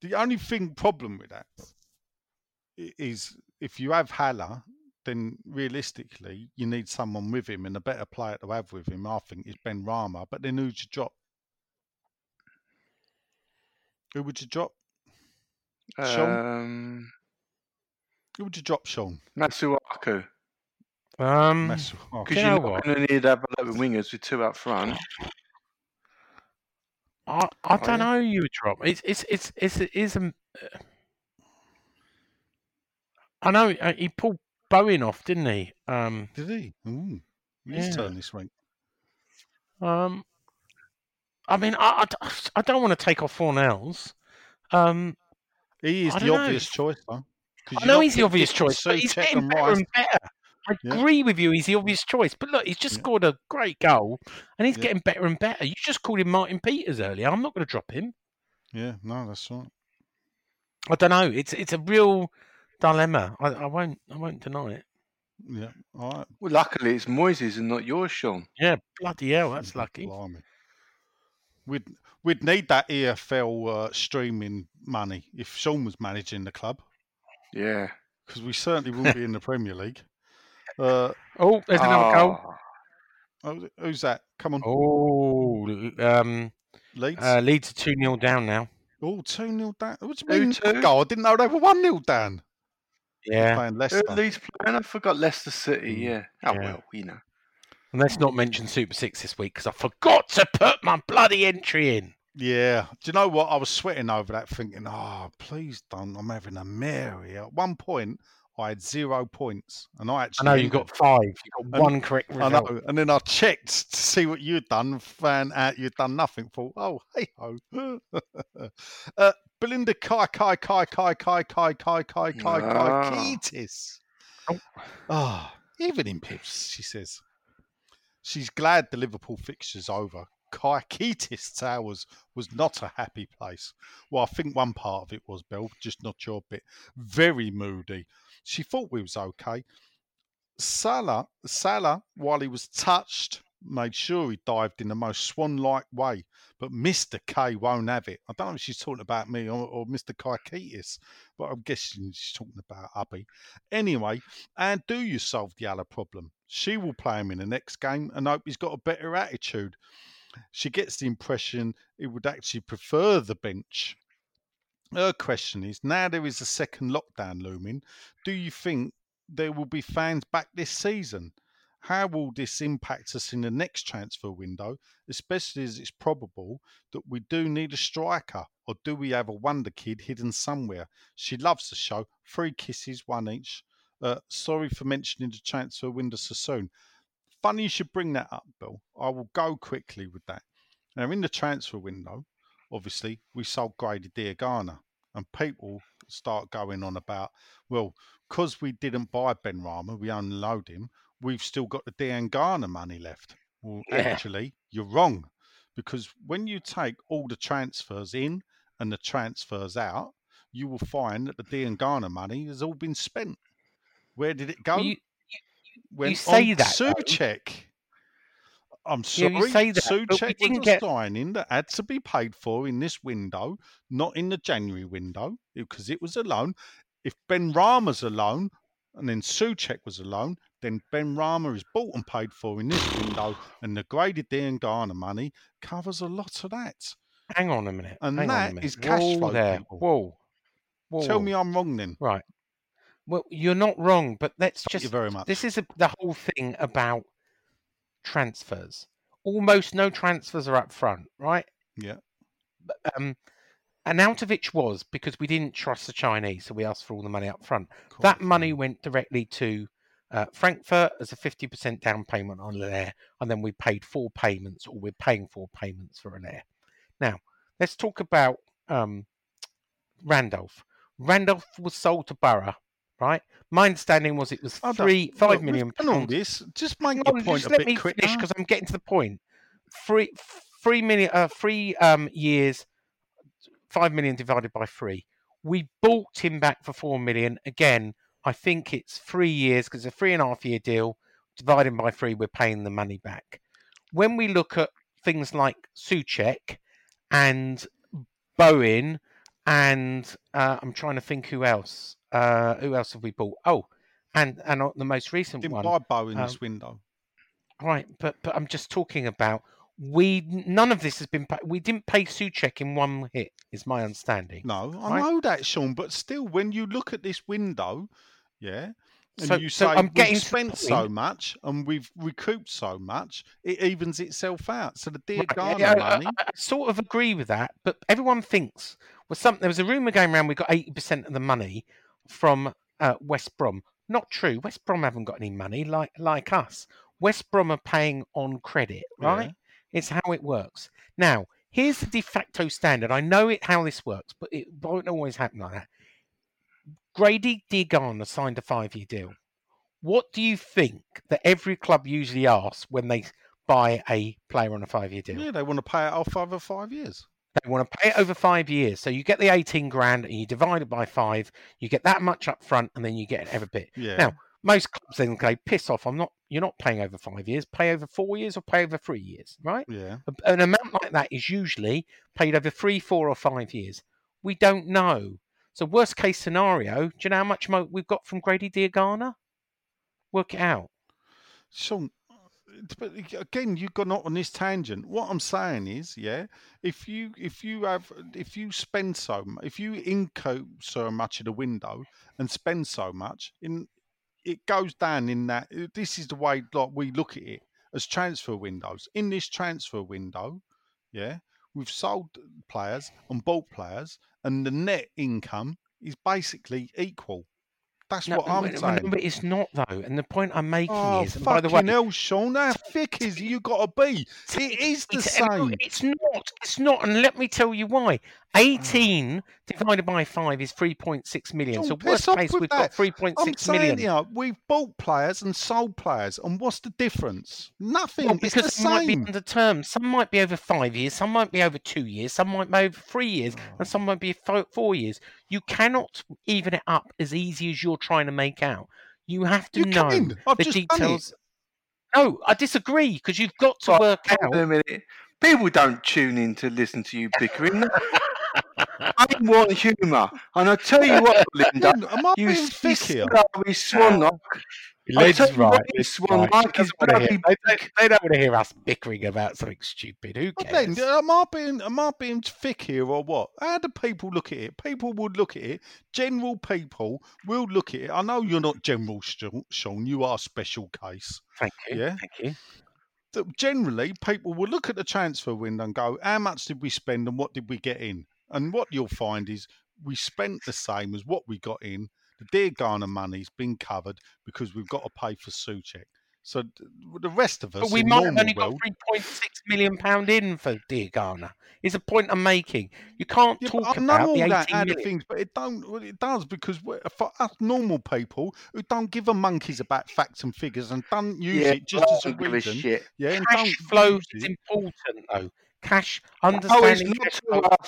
The only thing problem with that is if you have Haller, then realistically you need someone with him, and a better player to have with him, I think, is Benrahma. But then who'd you drop? Who would you drop? Sean? Um, Who would you drop, Sean? Masuaku. Um, Because you you're know not what? going to need to have a lot of wingers with two up front. I I Oh, don't know. You would drop. It's it's it's it's it is um, I know uh, he pulled Bowen off, didn't he? Um, Did he? Ooh, his Yeah. turn this week. um, I mean, I I don't want to take off Fornals. Um, He is the know. obvious choice, though. I know he's the obvious choice, but he's getting better and better. I Yeah. agree with you. He's the obvious choice, but look, he's just Yeah. scored a great goal, and he's Yeah. getting better and better. You just called him Martin Peters earlier. I'm not going to drop him. Yeah, no, that's right. I don't know. It's it's a real dilemma. I, I won't I won't deny it. Yeah, all right. Well, luckily it's Moyes's and not yours, Sean. Yeah, bloody hell, that's lucky. Blimey. We'd we'd need that EFL uh, streaming money if Sean was managing the club Yeah. because we certainly wouldn't be <laughs> in the Premier League. Uh, Oh, there's another goal. Ah, oh, who's that? Come on, Oh, um, Leeds. uh, Leeds are 2 0 down now. oh, 2 0 down. What do Who you mean? two? Goal? I didn't know they were 1 0 down. Yeah. Playing Who Leicester. are Leeds playing? I forgot Leicester City. Mm. Yeah. Oh Yeah. well, you know. And let's not mention Super Six this week because I forgot to put my bloody entry in. Yeah. Do you know what? I was sweating over that, thinking, oh, please don't. I'm having a Mary. At one point, I had zero points. And I actually. I know you got five. You got And- one correct I result. know. And then I checked to see what you'd done, found out you'd done nothing. Thought, oh, hey ho. uh, Belinda Kai Kai Kai Kai Kai Kai Kai Kai Kai Kai Ah. Keatis. Oh. Ah, even in pips, she says. She's glad the Liverpool fixture's over. Kaikitis Towers was not a happy place. Well, I think one part of it was, Bill, just not your bit. Very moody. She thought we was okay. Salah, Salah, while he was touched, made sure he dived in the most swan-like way. But Mr. K won't have it. I don't know if she's talking about me or, or Mr. Kaikitis, but I'm guessing she's talking about Abby. Anyway, and do you solve the other problem? She will play him in the next game and hope he's got a better attitude. She gets the impression he would actually prefer the bench. Her question is now there is a second lockdown looming. Do you think there will be fans back this season? How will this impact us in the next transfer window, especially as it's probable that we do need a striker? Or do we have a wonder kid hidden somewhere? She loves the show. Three kisses, one each. Uh, sorry for mentioning the transfer window so soon. Funny you should bring that up, Bill. I will go quickly with that. Now, in the transfer window, obviously, we sold Grady Diangana, and people start going on about, well, because we didn't buy Benrahma, we unload him, we've still got the Diangana money left. Well, Yeah. actually, you're wrong, because when you take all the transfers in and the transfers out, you will find that the Diangana money has all been spent. Where did it go? Well, you- Went say on that. Soucek. I'm Yeah, sorry, you say that, but we Soucek was get- a signing that had to be paid for in this window, not in the January window, because it was a loan. If Benrahma's a loan and then Soucek was a loan, then Benrahma is bought and paid for in this window, and the Grady Diangana money covers a lot of that. Hang on a minute. And hang that is cash Whoa flow, there. Whoa. Whoa. Tell me I'm wrong then. Right. Well, you're not wrong, but let's Thank just. you very much. This is a, the whole thing about transfers. Almost no transfers are up front, right? Yeah. Um, Arnautovic was because we didn't trust the Chinese, so we asked for all the money up front. That money went directly to uh, Frankfurt as a 50% down payment on an air, and then we paid four payments, or we're paying four payments for an air. Now, let's talk about um, Randolph. Randolph was sold to Boro, right? My understanding was it was don't- three, look, five we've million all this. Just make Hang your point just a let bit me quicker. finish because I'm getting to the point. Three, three million, uh, three um, years, five million divided by three. We bought him back for four million. Again, I think it's three years because it's a three and a half year deal. Divided by three, we're paying the money back. When we look at things like Soucek and Bowen, and uh, I'm trying to think who else. Uh, who else have we bought? Oh, and and the most recent Didn't one. buy Bowen this um, window. Right, but but I'm just talking about we. None of this has been. We didn't pay Soucek in one hit. Is my understanding. No, I right? know that, Sean, but still, when you look at this window, yeah, and So- you so say I'm getting spent so much and we've recouped so much, it evens itself out. So the dear Right, Ghana yeah, I- money, I, I sort of agree with that, but everyone thinks was something. There was a rumor going around. We got eighty percent of the money from uh, West Brom. Not true. West Brom haven't got any money like like us. West Brom are paying on credit, right? It's how it works. Now, here's the de facto standard. I know it how this works, but it won't always happen like that. Grady Diangana signed a five-year deal. What do you think that every club usually asks when they buy a player on a five-year deal? yeah, they want to pay it off over five years. They want to pay it over five years. So you get the 18 grand and you divide it by five, you get that much up front, and then you get every bit. Yeah. Now, most clubs then go, piss off, I'm not you're not paying over five years, pay over four years or pay over three years, right? Yeah. An amount like that is usually paid over three, four, or five years. We don't know. So worst case scenario, do you know how much mo- we've got from Grady Diangana? Work it out. Sean, but again, you've gone on this tangent. What I'm saying is, yeah, if you if you have if you spend so if you incur so much in a window and spend so much, in it goes down in that. This is the way like we look at it as transfer windows. In this transfer window, yeah, we've sold players and bought players, and the net income is basically equal. That's No, what I'm saying. but it's not though. And the point I'm making Oh, is, and by the way, hell, Sean, how thick is you got to be? It is the same. It's not. It's not. And let me tell you why. 18 divided by 5 is 3.6 million. Don't So piss worst off case, we've that. got 3.6 I'm saying, million. you we've bought players and sold players, and what's the difference? Nothing. Well, it's because the some might be under term. Some might be over five years. Some might be over two years. Some might be over three years, Oh. and some might be four years. You cannot even it up as easy as you're trying to make out. You have to You know can. I've the just details. No, I disagree because you've got to Right, work hold on out. a minute. People don't tune in to listen to you bickering. <laughs> I want humour. And I tell you what, <laughs> Linda, am I you, being you thick here? scurvy swannock. I Lid's tell you right. what, you Lid's swan right. like They don't wanna hear- bloody they, don't- they don't want to hear us bickering about something stupid. Who cares? then, am I being am I being thick here or what? How do people look at it? People would look at it. General people will look at it. I know you're not general, Sean. Sean, You are special case. Thank you. Yeah. Thank you. That generally, people will look at the transfer window and go, "How much did we spend and what did we get in?" And what you'll find is we spent the same as what we got in. The Diangana money's been covered because we've got to pay for Soucek. So the rest of us, But we might have only got 3.6 million pound in for Diangana. Is a point I'm making. You can't Yeah, talk I know about all the 18 that things, but it don't. Well, it does because we're, for us normal people who don't give a monkeys about facts and figures and don't use Yeah, it just as a don't give a reason. shit. Yeah, Cash flow is important, though. Cash, Oh, it's understanding not cash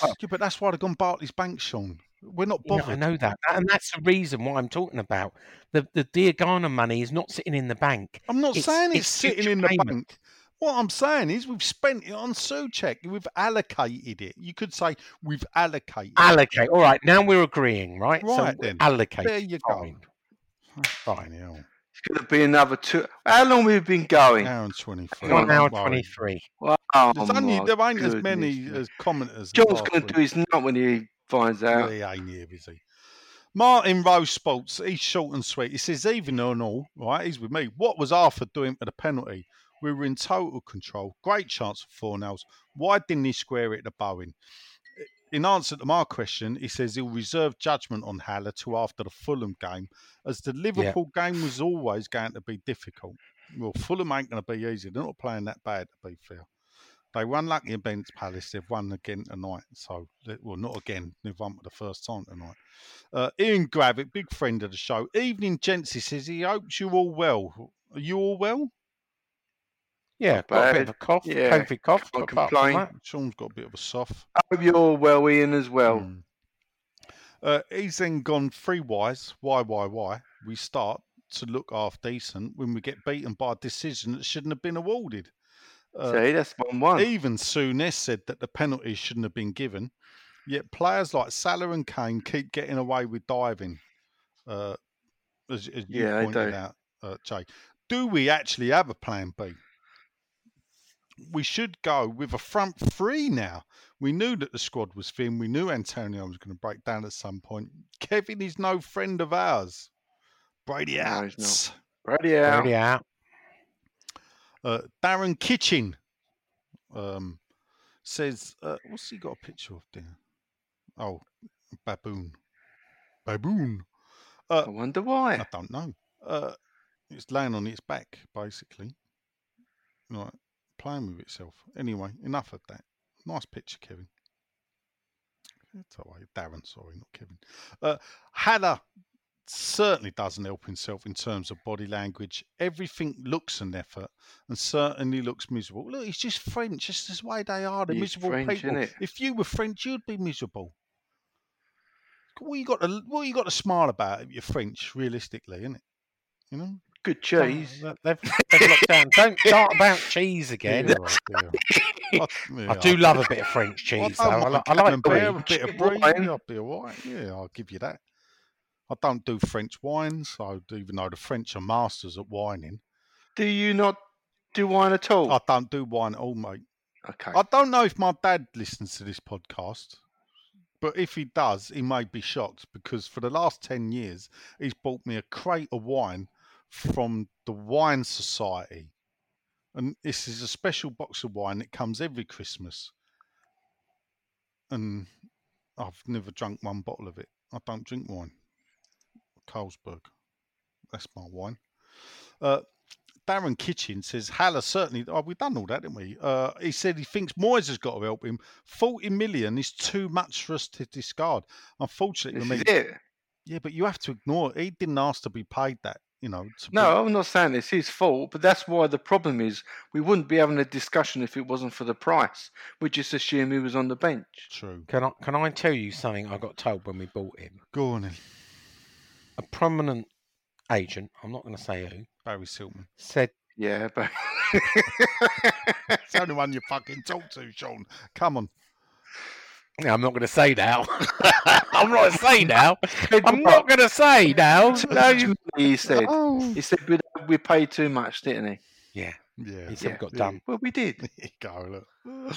to Yeah, but that's why they've gone Barclays Bank, Sean. We're not Yeah, I know that, and that's the reason why I'm talking about the the Diangana money is not sitting in the bank. I'm not It's- saying it's, it's sitting future in the bank. What I'm saying is we've spent it on Soucek. We've allocated it. You could say we've allocated. it. Allocate. All right, now we're agreeing, right? so Right we're then. allocate. There you go. Fine. Fine, hell. It's going to be another two. How long have we been going? Hour and 23. One hour Don't worry. twenty-three. Wow, There's oh only, there ain't as many me. as commenters. John's going to do his nut when he finds out. he ain't here, is he? Martin Rose Sports, he's short and sweet. He says, even on all, right, he's with me. What was Arthur doing for the penalty? We were in total control. Great chance for Fornals. Why didn't he square it to Bowen? In answer to my question, he says he'll reserve judgment on Haller to after the Fulham game, as the Liverpool game was always going to be difficult. Well, Fulham ain't going to be easy. They're not playing that bad, to be fair. They won lucky against Palace. They've won again tonight. So, they- well, not again. They've won for the first time tonight. Uh, Ian Gravick, big friend of the show. Evening, gents. He says he hopes you're all well. Are you all well? Yeah, Not got a bit of a cough, Yeah, COVID cough. can't but apart from complain. that- Sean's got a bit of a soft. I hope you're well, Ian, as well. Mm. Uh, he's then gone three wise. Why, why, why? We start to look half decent when we get beaten by a decision that shouldn't have been awarded. Uh, See, that's one one. Even Souness said that the penalties shouldn't have been given. Yet players like Salah and Kane keep getting away with diving, uh, as, as you Yeah, pointed do. out, uh, Jay. Do we actually have a plan B? We should go with a front three now. We knew that the squad was thin. We knew Antonio was going to break down at some point. Kevin is no friend of ours. Brady No, out. he's not. Brady out. Brady out. Uh, Darren Kitchen um, says, uh, what's he got a picture of there? Oh, baboon. Baboon. Uh, I wonder why. I don't know. Uh, it's laying on its back, basically. Right, playing with itself. Anyway, enough of that. Nice picture, Kevin. That's all right. Darren, sorry, not Kevin. Uh, Haller certainly doesn't help himself in terms of body language. Everything looks an effort and certainly looks miserable. Look, he's just French. Just the way they are. They're miserable French, people. If you were French, you'd be miserable. What you got to what you got to smile about if you're French, realistically, isn't it? You know. Good cheese. Oh, They've, they've locked down. Don't <laughs> start about cheese again. Dear, oh dear. I, yeah, I do love <laughs> a bit of <laughs> French cheese, though. I, don't li- mind I like a bit of brie. Yeah, I'll be all right. Yeah, I'll give you that. I don't do French wines, so even though the French are masters at wining. Do you not do wine at all? I don't do wine at all, mate. okay. I don't know if my dad listens to this podcast, but if he does, he may be shocked because for the last 10 years, he's bought me a crate of wine from the Wine Society. And this is a special box of wine that comes every Christmas. And I've never drunk one bottle of it. I don't drink wine. Carlsberg. That's my wine. Uh, Darren Kitchen says Haller certainly. Oh, we've done all that, didn't we? Uh, he said he thinks Moyes has got to help him. Forty million is too much for us to discard. Unfortunately, This I mean, is it. yeah, but you have to ignore it. He didn't ask to be paid that. You know. to be- No, I'm not saying it's his fault, but that's why the problem is we wouldn't be having a discussion if it wasn't for the price. We just assume he was on the bench. True. Can I can I tell you something I got told when we bought him? Go on then, A prominent agent, I'm not going to say who, Barry Silkman. said Yeah, but <laughs> It's the only one you fucking talk to, Sean. Come on. No, I'm not going to say now. I'm not going to say now. <laughs> I'm not going to say now. No, you... he said Oh. he said we, we paid too much, didn't he? Yeah, Yeah. he said Yeah. got done. Well, we did. <laughs> Go. Look.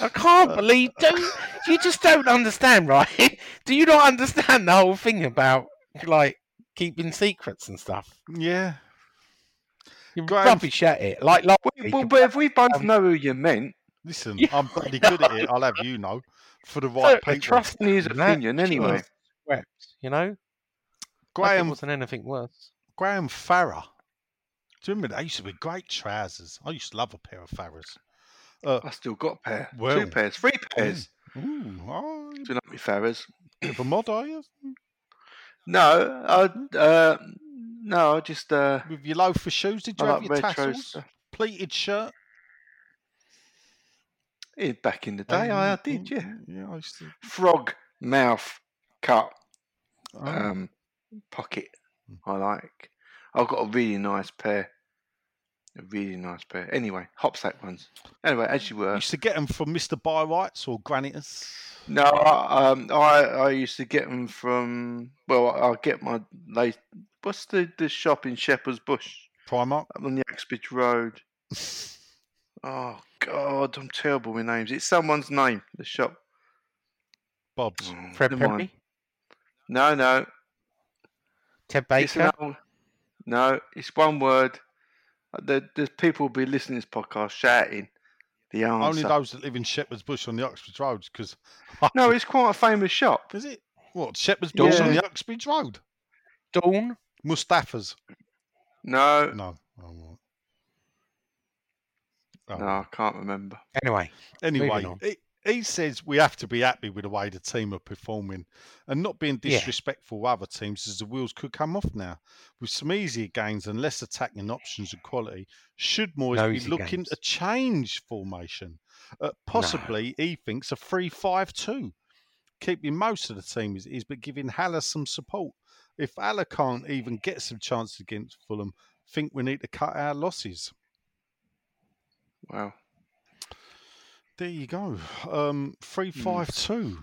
I can't believe. Don't you just don't understand, right? Do you not understand the whole thing about <laughs> like keeping secrets and stuff? Yeah. You're Graham- rubbish at it. Like last Well, week, but if we both um, know who you meant, Listen, Yeah. I'm <laughs> bloody good at it. I'll have you know. For the right I people. trust in his in that. opinion anyway. was swept, you know. Like Graham wasn't anything worse. Graham Farrer. Do you remember that? They used to be great trousers. I used to love a pair of Farahs. Uh, I still got a pair, Well. two pairs, three pairs. <clears throat> ooh, oh, Do you like me Farahs? bit of a mod, are you? No, I uh, no, I just uh, With your loafer shoes, did you I have like your tassels? stuff. Pleated shirt? Yeah, back in the day, I, I did, yeah. Yeah, I used to. Frog mouth cut Oh, um, pocket. I like. I've got a really nice pair. A really nice pair. Anyway, hopsack ones. Anyway, as you you were. used to get them from Mr. Byrights or Granitus. No, I, um, I I used to get them from. Well, I'll get my late. What's the the shop in Shepherd's Bush Primark. up on the Uxbridge Road? <laughs> Oh God, I'm terrible with names. It's someone's name. The shop. Bob's. Oh, Fred. Perry, No, no. Ted It's an Baker. old- no, it's one word. Uh, There, there's people will be listening to this podcast shouting the answer. Only those that live in Shepherd's Bush on the Uxbridge Road, because <laughs> No, it's quite a famous shop. is it what Shepherd's Bush on the Uxbridge Road? Dawn. Mustafa's. No, No. Oh, right. Oh, no, I can't remember. Anyway, Anyway, Moving on. He, he says we have to be happy with the way the team are performing and not being Yeah. disrespectful of other teams as the wheels could come off now. With some easier gains and less attacking options and quality, should Moyes No be looking games. to change formation? Uh, possibly, he thinks a 3 5 2. Keeping most of the team as it is, but giving Haller some support. If Haller can't even get some chances against Fulham, think we need to cut our losses. Wow. There you go. Um, three five two.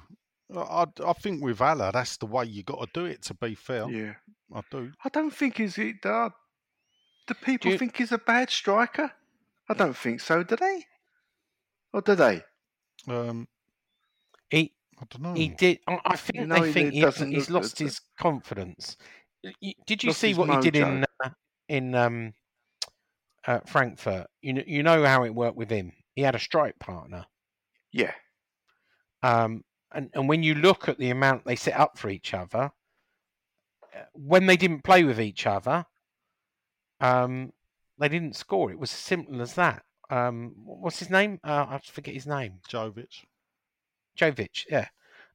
I, I think with Haller, that's the way you got to do it. To be fair, Yeah. I do. I don't think he's. it- Uh, do people you- think he's a bad striker? I don't think so. Do they? Or do they? Um, he I don't know. he did. I I think know, they he- think he doesn't he's lost good, his confidence. Did you Lost see his what he did in uh, in um, uh, Frankfurt? You know, you know how it worked with him. He had a strike partner. Yeah. Um, and, and when you look at the amount they set up for each other, uh, when they didn't play with each other, um, they didn't score. It was as simple as that. Um, what's his name? Uh, I forget his name. Jovic. Jovic, yeah.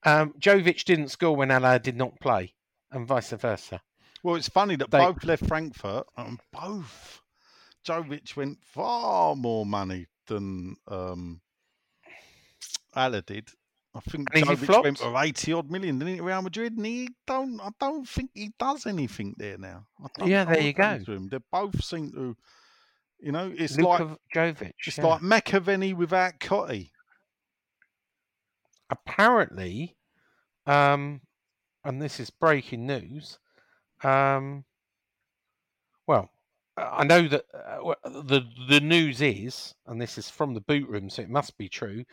Um, Jovic didn't score when Haller did not play, and vice versa. Well, it's funny that They- both left Frankfurt and both. Jovic went far more money than um, Haller did. I think Jovic went for eighty odd million, didn't he, Real Madrid? And he don't. I don't think he does anything there now. Yeah, there you go. They both seem to. You know, it's Luka like Jovic. it's yeah. like McAvennie without Cottee. apparently, um, and this is breaking news. Um, well, I know that uh, the the news is, and this is from the boot room, so it must be true.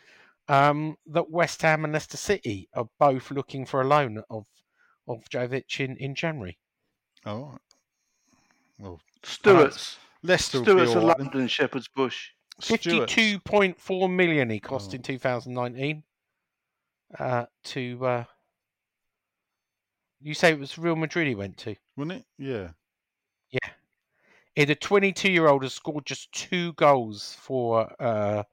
Um, that West Ham and Leicester City are both looking for a loan of of Jovic in, in January. Oh, right. well, Stewart's. Leicester will Stewart's be of all right then. London, Shepherd's Bush. Fifty-two point four million he cost Oh. in two thousand nineteen. Uh, to uh, you say it was Real Madrid he went to. wasn't it? Yeah. The 22 year old has scored just two goals for uh,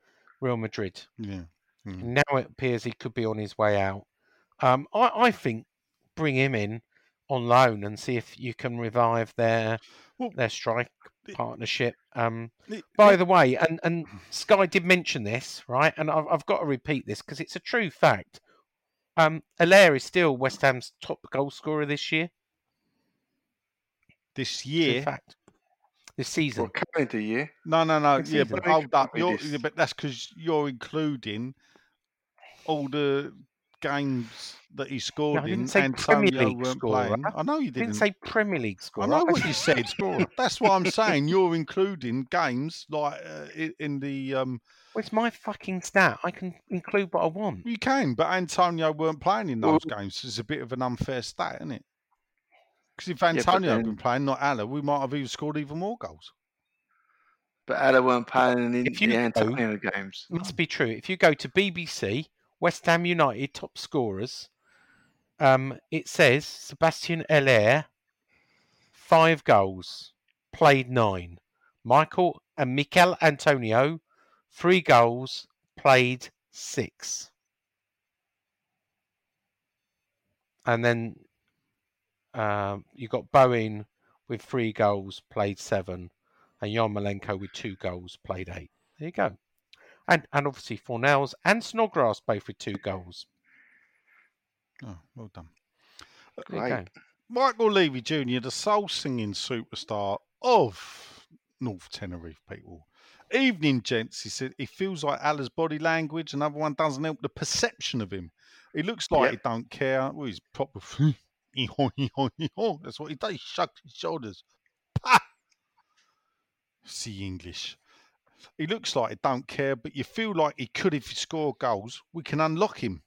Real Madrid. Yeah. Mm. Now it appears he could be on his way out. Um, I, I think bring him in on loan and see if you can revive their Well, their strike it- partnership. Um, it- by the way, and, and <clears throat> Sky did mention this, right? And I've, I've got to repeat this because it's a true fact. Um, Haller is still West Ham's top goal scorer this year. this year. fact. This season. What calendar year? No, no, no. Good Yeah, season. but hold up. With You're, this- yeah, but that's because you're including all the games that he scored I didn't in. say Premier League weren't scorer. playing. I know you didn't. didn't say Premier League score. I know what you said. scorer. That's what I'm saying. You're including games like uh, in the. Um, Well, it's my fucking stat. I can include what I want. you can, but Antonio weren't playing in Well- those games. It's a bit of an unfair stat, isn't it? Because if Antonio had been playing, not Haller, we might have even scored even more goals. But Ada weren't playing in If you the go- Antonio games. must be true. If you go to BBC, West Ham United top scorers, um, it says Sebastien Haller, five goals, played nine. Michael and Michail Antonio, three goals, played six. And then um, you got Bowen with three goals, played seven, and Jan Yarmolenko with two goals, played eight. There you go. And and obviously Fornals and Snodgrass both with two goals. Oh, well done. Great. Michael Levy Jr., the soul singing superstar of North Tenerife people. Evening, gents. He said he feels like Haller's body language, another one doesn't help the perception of him. He looks like Yep. he don't care. Well, he's proper. <laughs> <laughs> That's what he does. He shrugs his shoulders. Pah! <laughs> See English. He looks like he don't care, but you feel like he could if he score goals. We can unlock him.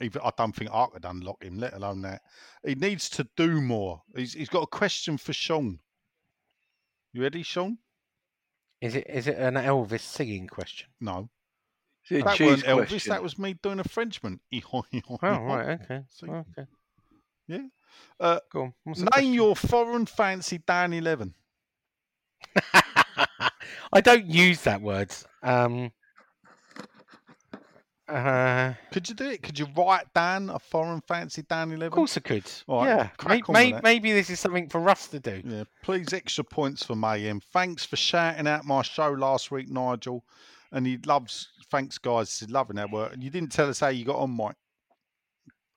Even I don't think I could unlock him, let alone that. He needs to do more. He's, he's got a question for Sean. You ready, Sean? Is it is it an Elvis singing question? No. That cheese weren't Elvis. question. That was me doing a Frenchman. <laughs> Oh right, okay, See? okay. Yeah. Uh, Go on. What's name your foreign fancy Dan Eleven. <laughs> I don't use that word. Um. Uh, Could you do it? Could you write Dan a foreign fancy Dan Eleven? of course I could. All right, yeah, crack may, on with may, that. maybe this is something for us to do. Yeah, please extra points for Mayhem. Thanks for shouting out my show last week, Nigel. And he loves, thanks guys, he's loving our work. And you didn't tell us how you got on, Mike.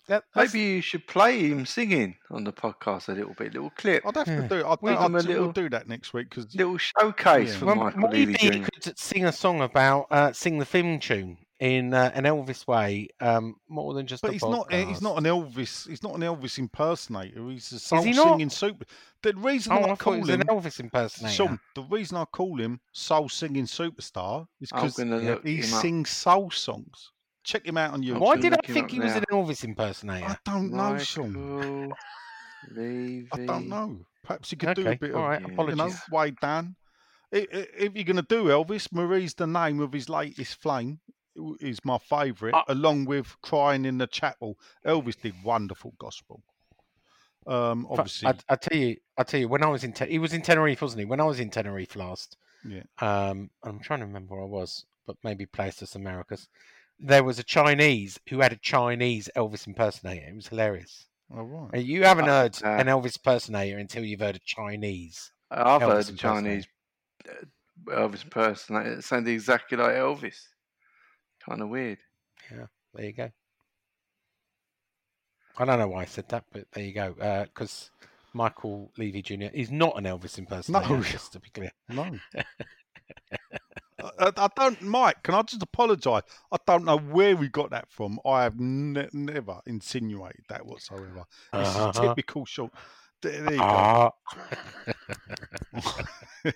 That, Maybe you should play him singing on the podcast a little bit, a little clip, I'd have yeah. to do. I'll, We'll I'll, a do- little- we'll do that next week because little showcase Yeah. for well, Michael maybe Levy he Jr. could sing a song about uh, sing the film tune in uh, an Elvis way, um, more than just. But a he's not. He's podcast. not an Elvis. He's not an Elvis impersonator. He's a soul he not? singing super. The reason Oh, I, I thought call was him an Elvis impersonator. Sean, the reason I call him soul singing superstar is I'm because gonna look he him up. sings soul songs. Check him out on YouTube. Why did I think he was now. an Elvis impersonator? I don't know, Sean. <laughs> Levy. I don't know. Perhaps you could do a bit all of, right, Yeah. you know, apologies. way down. I- i- If you're going to do Elvis, Marie's the name of his latest flame. Is my favourite, Uh, along with "Crying in the Chapel." Elvis did wonderful gospel. Um, obviously, I, I tell you, I tell you, when I was in, Te- he was in Tenerife, wasn't he? When I was in Tenerife last, yeah. um, I'm trying to remember where I was, but maybe Places Americas. There was a Chinese who had a Chinese Elvis impersonator. It was hilarious. All right. And You haven't Uh, heard uh, an Elvis impersonator until you've heard a Chinese. I've Elvis heard the Chinese uh, Elvis impersonator that sounded exactly like Elvis. Kind of weird. Yeah, there you go. I don't know why I said that, but there you go. Because Michael Levy Jr. is not an Elvis impersonator. No. just to be clear. No. <laughs> I, I don't, Mike. Can I just apologise? I don't know where we got that from. I have ne- never insinuated that whatsoever. This Uh-huh. is typical short. There, there you go. Ah, <laughs>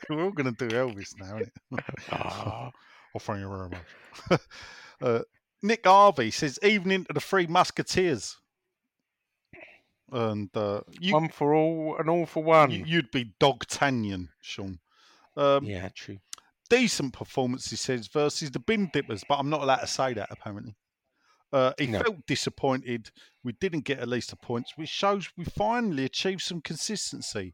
We're all going to do Elvis now, isn't it? thank you very much. <laughs> uh, Nick Harvey says, "Evening to the Three Musketeers." And uh, you, one for all and all for one. you, you'd be Dogtanian, Sean. Um, yeah, true. Decent performance, he says, versus the bin dippers, but I'm not allowed to say that apparently. Uh, he No. felt disappointed we didn't get at least a points, which shows we finally achieved some consistency.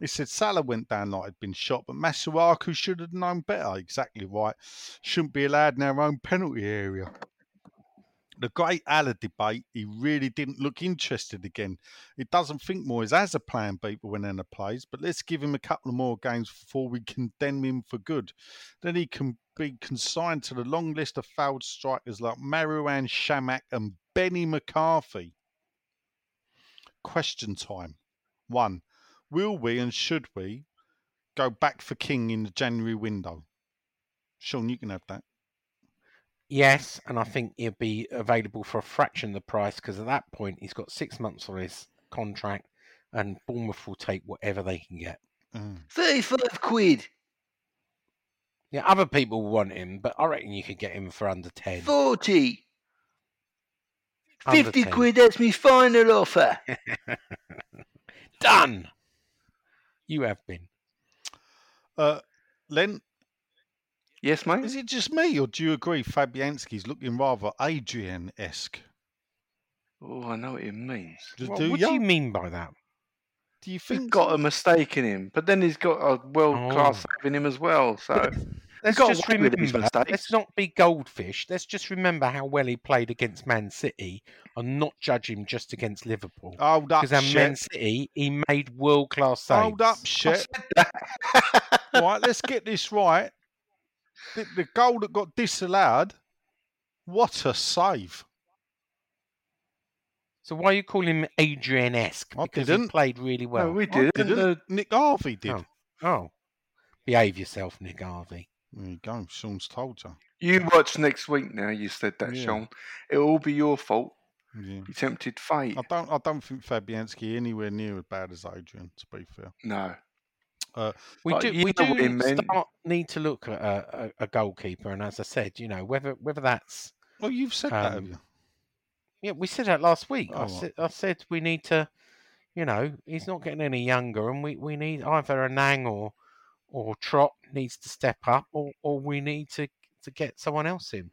He said Salah went down like he'd been shot, but Masuaku should have known better. Exactly right. Shouldn't be allowed in our own penalty area. The great Haller debate, he really didn't look interested again. He doesn't think Moyes has a plan B for when Anna plays, but let's give him a couple of more games before we condemn him for good. Then he can be consigned to the long list of failed strikers like Marouane Chamakh and Benny McCarthy. Question time. One, will we and should we go back for King in the January window? Sean, you can have that. Yes, and I think he'll be available for a fraction of the price because at that point he's got six months on his contract, and Bournemouth will take whatever they can get. Mm. 35 quid. Yeah, other people want him, but I reckon you could get him for under ten. 40. Under 50 10. quid, that's my final offer. <laughs> Done. You have been. Uh, Len, Yes, mate? is it just me, or do you agree Fabianski's looking rather Adrian esque? Oh, I know what it means. Do, What, do what ya? do you mean by that? Do you He's think? got a mistake in him, but then he's got a world class Oh. in him as well. So Let's got just away with his remember. Let's not be goldfish. Let's just remember how well he played against Man City, and not judge him just against Liverpool. Hold up, Because at Man City, he made world class saves. Hold up, shit. <laughs> right, let's get this right. The, the goal that got disallowed. What a save! So why are you calling him Adrian-esque? I Because didn't. he played really well. no, we I did. didn't. Uh, Nick Harvey did. Oh. Oh, behave yourself, Nick Harvey. There you go. Sean's told you. you watch next week now. You said that, Yeah. Sean. It'll all be your fault. Yeah. You tempted fate. I don't. I don't think Fabianski anywhere near as bad as Adrian. To be fair. No. We But do, we do start, need to look at a, a, goalkeeper, and as I said, you know whether whether that's Well, you've said that, have Um, you? yeah, we said that last week. I Oh, said I said we need to, you know, he's not getting any younger, and we, we need either a Nang or or Trott needs to step up, or, or we need to to get someone else in.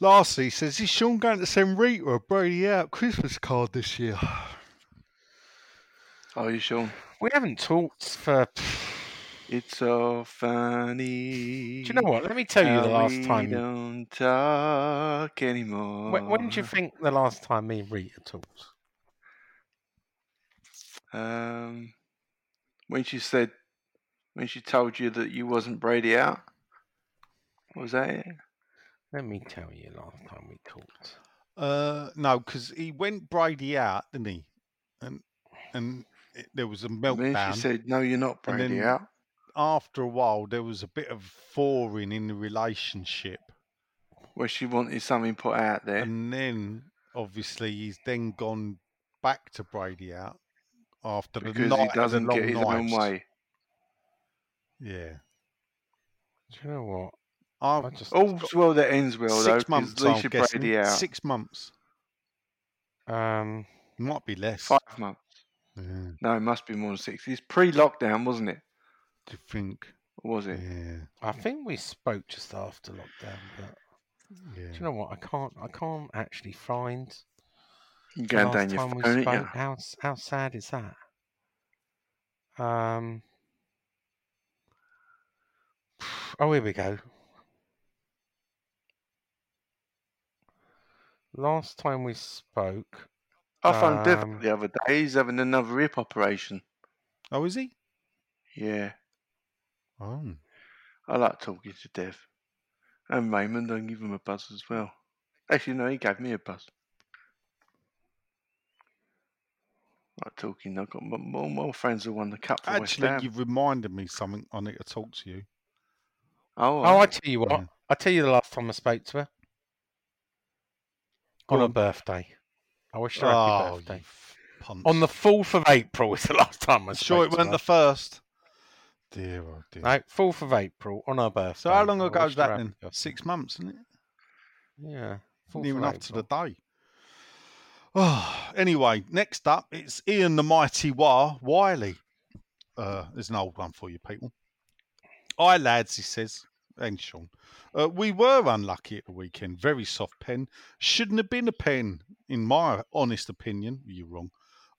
Lastly, he says, is Sean going to send Rita a Brady out Christmas card this year? Are you, Sean? We haven't talked for. It's so funny. Do you know what? Let me tell you the how last we time. don't talk anymore. When, when do you think the last time me and Rita talked? Um, when she said, when she told you that you wasn't Brady out, was that it? Let me tell you last time we talked. Uh, no, because he went Brady out, didn't he? And and it, there was a meltdown. Then meltdown. she said, "No, you're not and Brady then out." After a while, there was a bit of thawing in the relationship, Where she wanted something put out there. and then obviously he's then gone back to Brady out after the because night he doesn't long get his own way. Yeah, Do you know what? I've I just All's well that ends well, though. six 'cause months. At least I'm Brady out. six months. um. Might be less. Five months. Yeah, No, it must be more than six. It's pre-lockdown, wasn't it? do you think? Or was it? Yeah, I think we spoke just after lockdown, but yeah. do you know what? I can't. I can't actually find You're going last down your time we phone, spoke. ain't you? How how sad is that? Um. Oh, here we go. Last time we spoke, I found Dev Um, the other day. He's having another hip operation. Oh, is he? Yeah, Oh, I like talking to Dev. And Raymond, I give him a buzz as well. Actually, no, he gave me a buzz. Like talking, I've got my, more, more friends who won the cup for West actually, Ham. you've reminded me something. I need to talk to you. Oh, oh, I right. tell you what. Yeah. I tell you the last time I spoke to her Go on her birthday. I wish her happy Oh, birthday. On the fourth of April was the <laughs> last time I spoke sure it weren't the first. Dear, oh dear. No, fourth of April on her birthday. so how long I ago was that then? Six months, isn't it? Yeah, Not even up to the day. Oh, anyway, next up, it's Ian the Mighty War Wiley. Uh, there's an old one for you people. Hi, lads, he says. And Sean. Uh, we were unlucky at the weekend. Very soft pen. Shouldn't have been a pen, in my honest opinion. You're wrong.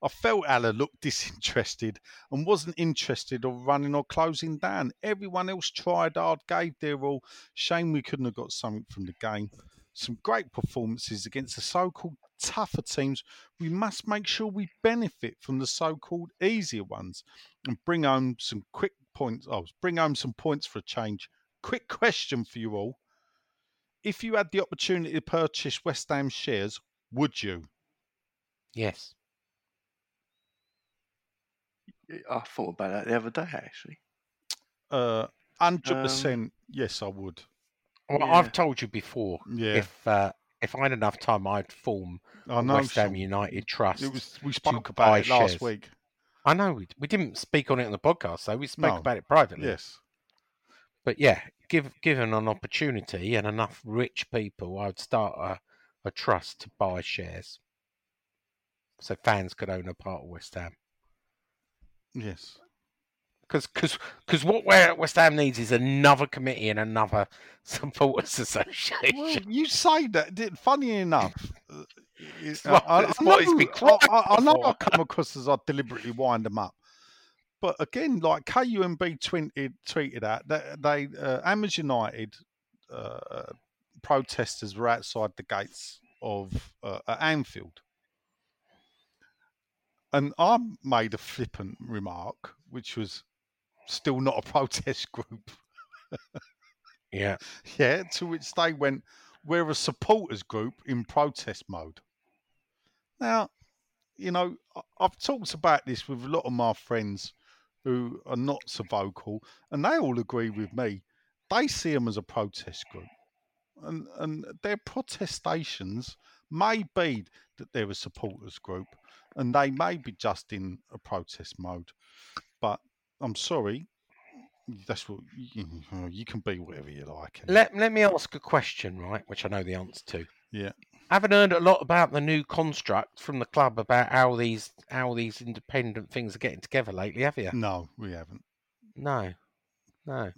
I felt Haller looked <laughs> disinterested and wasn't interested or running or closing down. Everyone else tried hard, gave their all. Shame we couldn't have got something from the game. Some great performances against the so-called tougher teams. We must make sure we benefit from the so-called easier ones and bring home some quick points. Oh, bring home some points for a change. Quick question for you all: If you had the opportunity to purchase West Ham shares, would you? Yes. I thought about that the other day, actually. Uh, hundred Um, percent. Yes, I would. Well, Yeah. I've told you before. Yeah. If uh, if I had enough time, I'd form I a know. West Ham Sean. United Trust. It was. We spoke about it last shares. week. I know we, we didn't speak on it on the podcast, so we spoke No. about it privately. Yes. But yeah, give, given an opportunity and enough rich people, I'd start a, a trust to buy shares, so fans could own a part of West Ham. Yes. Because what Wa- West Ham needs is another committee and another <laughs> supporters association. Well, you say that. di- Funny enough, uh, <laughs> what- I, I, it's I what it's know, been I, I- know I come across as I deliberately wind them up. But again, like KUMB tweeted, tweeted out that they uh, Hammers United uh, protesters were outside the gates of uh, at Anfield, and I made a flippant remark, which was still not a <laughs> protest group. Yeah. <laughs> Yeah, to which they went, we're a supporters group in protest mode. Now, you know, I've talked about this with a lot of my friends who are not so vocal, and they all agree with me. They see them as a protest group. And, and their protestations may be that they're a supporters group and they may be just in a protest mode. But I'm sorry, that's what you, <laughs> you can be whatever you like. Let Let me ask a question, right? Which I know the answer to. yeah. Haven't heard a lot about the new construct from the club about how these how these independent things are getting together lately, have you? No, we haven't. No, no.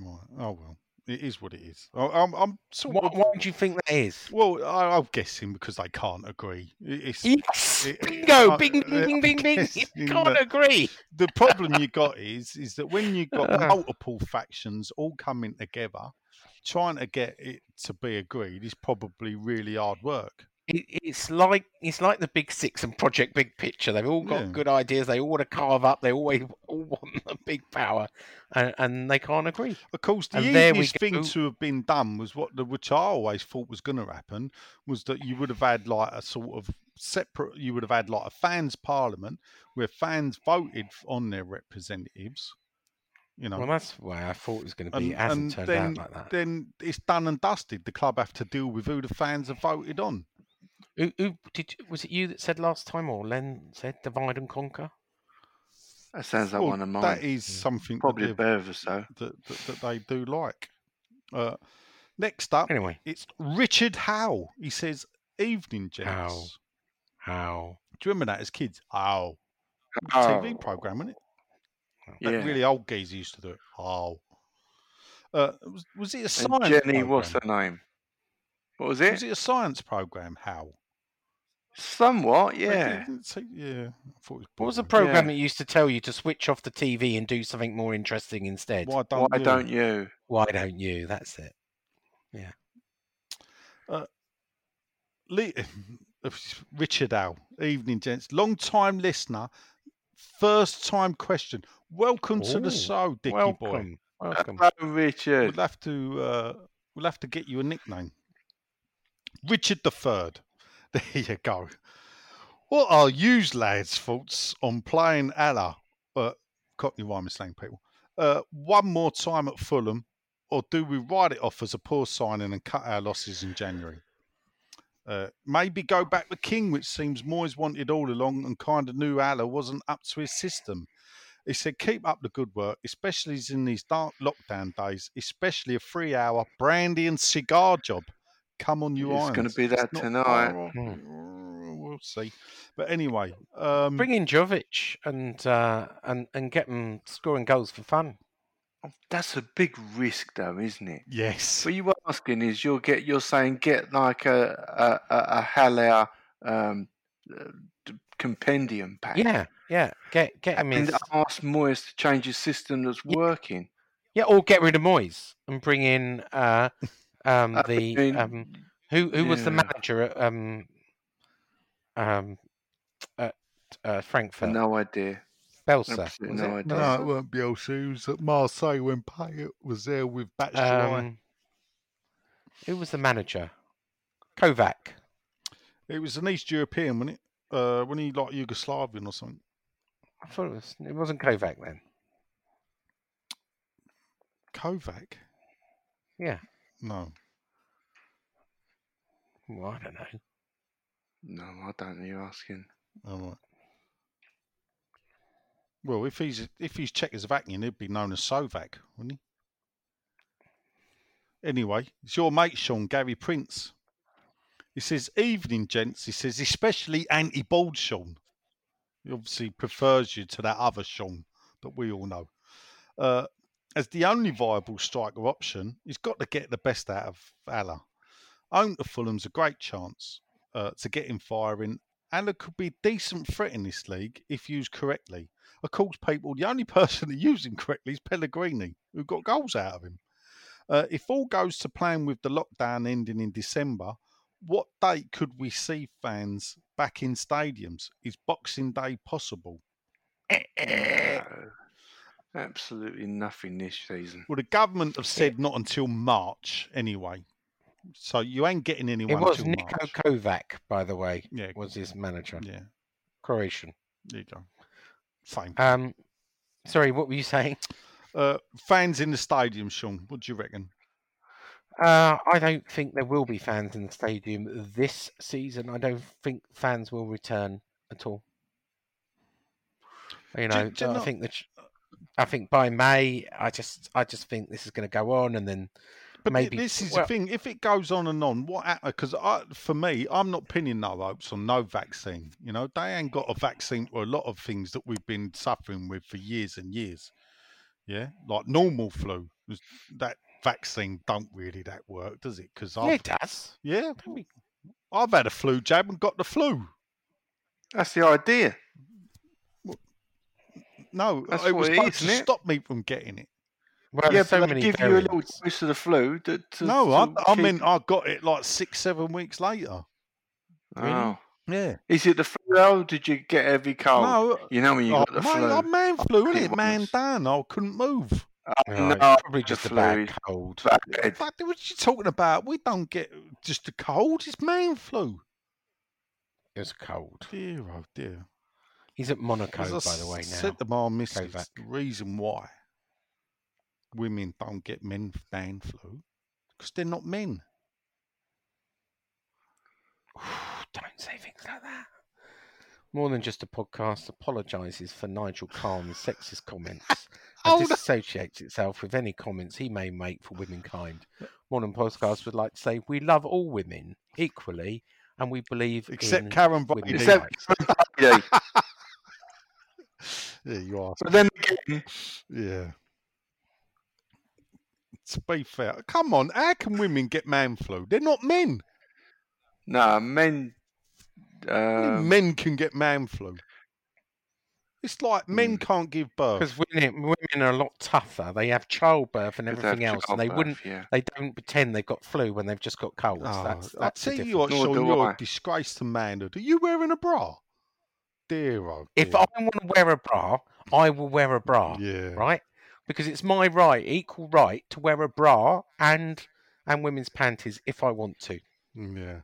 Right. Oh well, it is what it is. I- I'm, I'm sort What, of. what do you think that is? Well, I, I'm guessing because they can't agree. It- It's Yes, it- bingo, I- bing, uh, bing, bing, bing, bing. You can't agree. the problem you got is is that when you've got <laughs> multiple factions all coming together, trying to get it to be agreed is probably really hard work. It, it's like it's like the Big Six and Project Big Picture. They've all got Yeah. good ideas. They all want to carve up. They always all want the big power, and, and they can't agree. Of course, the And easiest thing to have been done was what the which I always thought was going to happen was that you would have had like a sort of separate. You would have had like a fans' parliament where fans voted on their representatives. You know, Well, that's why I thought it was going to be. and, it hasn't and turned then out like that. then it's done and dusted. The club have to deal with who the fans have voted on. Who, who did? Was it you that said last time, or Len said divide and conquer? That sounds like Well, one of mine. That is something Probably that, better of so. that, that, that they do like. Uh, next up, Anyway, it's Richard Howe. He says, "Evening, gents." Howe. how? Do you remember that as kids? Oh, Oh, TV program, wasn't it? Yeah. That really old geezer used to do it. Oh. Uh, was, was it a And science Jenny, program? what's her name? What was it? Was it a science program? How? Somewhat, yeah. didn't say- yeah. I thought it was What was the program Yeah. that used to tell you to switch off the TV and do something more interesting instead? Why don't Why you? don't you? Why don't you? That's it. Yeah. Lee, <laughs> Richard Owl. Evening, gents. Long time listener. First time question. Welcome to the Ooh, show, Dicky boy. Welcome. Welcome. Hello, Richard. We'll have to uh, we'll have to get you a nickname. Richard the Third. <laughs> There you go. What are you lads' thoughts on playing Haller, uh, Cockney rhyming slang people, uh, one more time at Fulham, or do we write it off as a poor signing and cut our losses in January? Uh, maybe go back with King, which seems Moyes wanted all along and kind of knew Haller wasn't up to his system. He said, keep up the good work, especially in these dark lockdown days, especially a three hour brandy and cigar job. Come on, you It's gonna be that not tonight. Hmm. <laughs> We'll see. But anyway, um, Bring in Jovic and uh, and and get them scoring goals for fun. That's a big risk, though, isn't it? yes. What you're asking is you'll get you're saying get like a a, a, a Haller um, compendium pack. Yeah, yeah. Get get him in. And ask Moyes to change his system that's working. Yeah, or get rid of Moyes and bring in uh, um, <laughs> I the mean, um, who who was the manager at um, um, at uh, Frankfurt? No idea. Bielsa. Absolutely no it? idea. No, it weren't Bielsa. He was at Marseille when Payet was there with Batshuayi. Um, who was the manager? Kovac. it was an East European, wasn't it? Uh, when he like Yugoslavian or something. I thought it was. It wasn't Kovac then. Kovac? Yeah. No. Well, I don't know. No, I don't know. You're asking. All right. Well, if he's if he's Czechoslovakian, he'd be known as Sovac, wouldn't he? Anyway, it's your mate Sean Gary Prince. He says, "Evening, gents." He says, "Especially anti-bald Sean." He obviously prefers you to that other Sean that we all know. Uh, as the only viable striker option, he's got to get the best out of Haller. Own to Fulham's a great chance uh, to get him firing. Haller could be a decent threat in this league if used correctly. Of course, people, the only <laughs> person that used him correctly is Pellegrini, who got goals out of him. Uh, if all goes to plan with the lockdown ending in December, what date could we see fans back in stadiums? Is Boxing Day possible? No, absolutely nothing this season. Well, the government have said not until March anyway. So you ain't getting anyone It was Niko Kovac, by the way. Yeah. was his manager. Yeah, Croatian. there you go. Same. Um, sorry, what were you saying? Uh, fans in the stadium, Sean. What do you reckon? Uh, I don't think there will be fans in the stadium this season. I don't think fans will return at all. You know, do you I not- think that I think by May, I just I just think this is going to go on, and then But maybe this is well, the thing. If it goes on and on, what? Because for me, I'm not pinning no hopes on no vaccine. You know, they ain't got a vaccine for a lot of things that we've been suffering with for years and years. Yeah, like normal flu. That vaccine don't really that work, does it? Because Yeah, I've it does. yeah, I've had a flu jab and got the flu. That's the idea. No, That's it was it supposed is, to isn't it? stop me from getting it. Well, yeah, so but many they give you a little variants. dose of the flu. To, to, no, I, to I keep- mean, I got it like six, seven weeks later. Oh. Yeah. Is it the flu? Or did you get every cold? No, You know when you oh, got the man, flu. I'm man flu, isn't it? it Man was. down. I couldn't move. Oh, No, no, it's probably just a bad cold. bad. What, what you talking about? We don't get just a cold. It's man flu. It's cold. Dear, oh dear. He's at Monaco, by the way, now. said to my missus, the reason why women don't get men man flu because they're not men. <sighs> Don't say things like that. More than just a podcast apologises for Nigel Khan's sexist comments <laughs> Oh, and no. disassociates itself with any comments he may make for womankind. Modern podcast would like to say we love all women equally and we believe Except in Karren Brady. Except rights. yeah. <laughs> Yeah, you are. But then again, Yeah. To be fair, come on, how can women get man flu? They're not men. no, men. Um, men can get man flu. It's like men Mm. can't give birth. Because women, women are a lot tougher. They have childbirth and everything else, and they wouldn't. yeah. They don't pretend they've got flu when they've just got colds. Oh, that's I that's the tell you what, Sean, you're I. a disgrace to manhood. Are you wearing a bra? Dear, oh If. I want to wear a bra, I will wear a bra. yeah, right? Because it's my right, equal right, to wear a bra and and women's panties if I want to. Mm, yeah,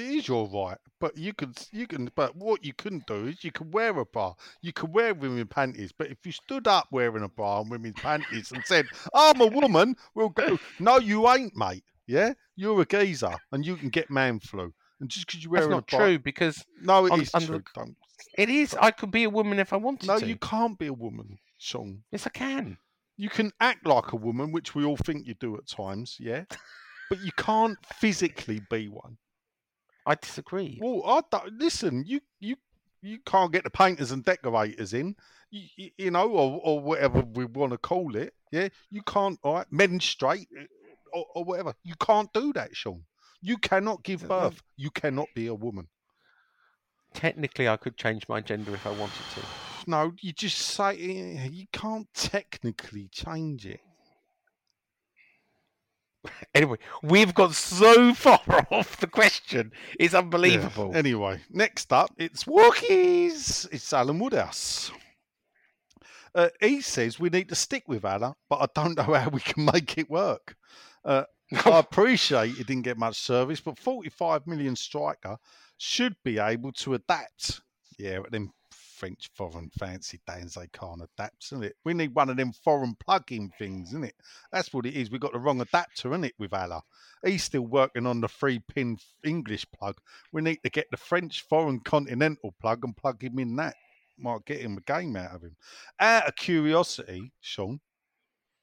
it is your right. But you can, you can. But what you couldn't do is you could wear a bra. You could wear women's panties. But if you stood up wearing a bra and women's panties and said, "I'm a woman," we'll go. No, you ain't, mate. Yeah, you're a geezer, and you can get man flu. And just because you wear That's a bra. That's not bra, true because no, it on- is true. Don't. it is. I could be a woman if I wanted to. No, to. you can't be a woman, Sean. Yes, I can. You can act like a woman, which we all think you do at times, yeah. <laughs> But you can't physically be one. I disagree. Well, I don't, listen. You you you can't get the painters and decorators in, you, you, you know, or, or whatever we want to call it. Yeah, you can't. All right, men straight uh, or, or whatever. You can't do that, Sean. You cannot give birth. You cannot be a woman. Technically, I could change my gender if I wanted to. No, you just say you can't technically change it. <laughs> Anyway, we've got so <laughs> far off the question. It's Yeah. unbelievable. Anyway, next up, it's Walkies. It's Alan Woodhouse. Uh, he says we need to stick with Anna, but I don't <laughs> know how we can make it work. Uh, I appreciate he didn't get much service, but 45 million striker should be able to adapt. Yeah, but them French foreign fancy days they can't adapt, isn't it? We need one of them foreign plug-in things, isn't it? That's what it is. We've got the wrong adapter, isn't it, with Haller? He's still working on the three pin English plug. We need to get the French foreign continental plug and plug him in that. Might get him a game out of him. Out of curiosity, Sean,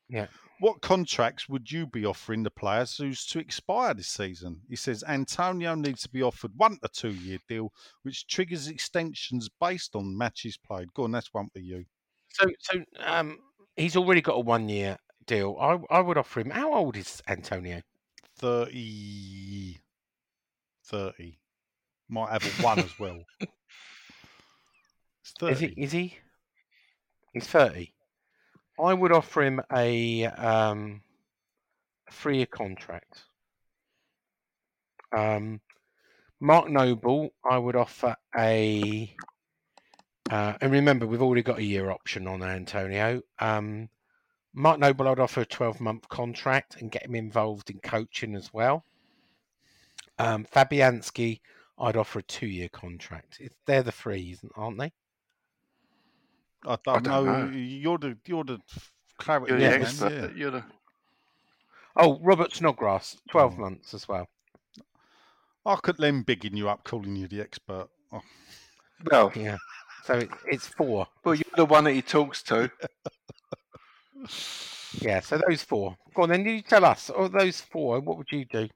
Yeah. What contracts would you be offering the players who's to expire this season? He says Antonio needs to be offered one to two year deal, which triggers extensions based on matches played. Go on, that's one for you. So, so um, he's already got a one-year deal. I, I would offer him. How old is Antonio? 30. 30. Might have a one as well. <laughs> 30. Is he? Is he? He's thirty. I would offer him a um, three-year contract. Um, Mark Noble, I would offer a. Uh, and remember, we've already got a year option on Antonio. Um, Mark Noble, I'd offer a 12-month contract and get him involved in coaching as well. Um, Fabianski, I'd offer a two-year contract. It's, they're the three, aren't they? I don't, don't know. know. You're the you're the clarity You're the man, expert. yeah. You're the Oh, Robert Snodgrass, 12 Oh. months as well. I could then bigging you up, calling you the expert. Oh, well. <laughs> Yeah. So it, it's four. Well, you're the one that he talks to. <laughs> Yeah, so those four. Go on then, you tell us. Of those four, what would you do?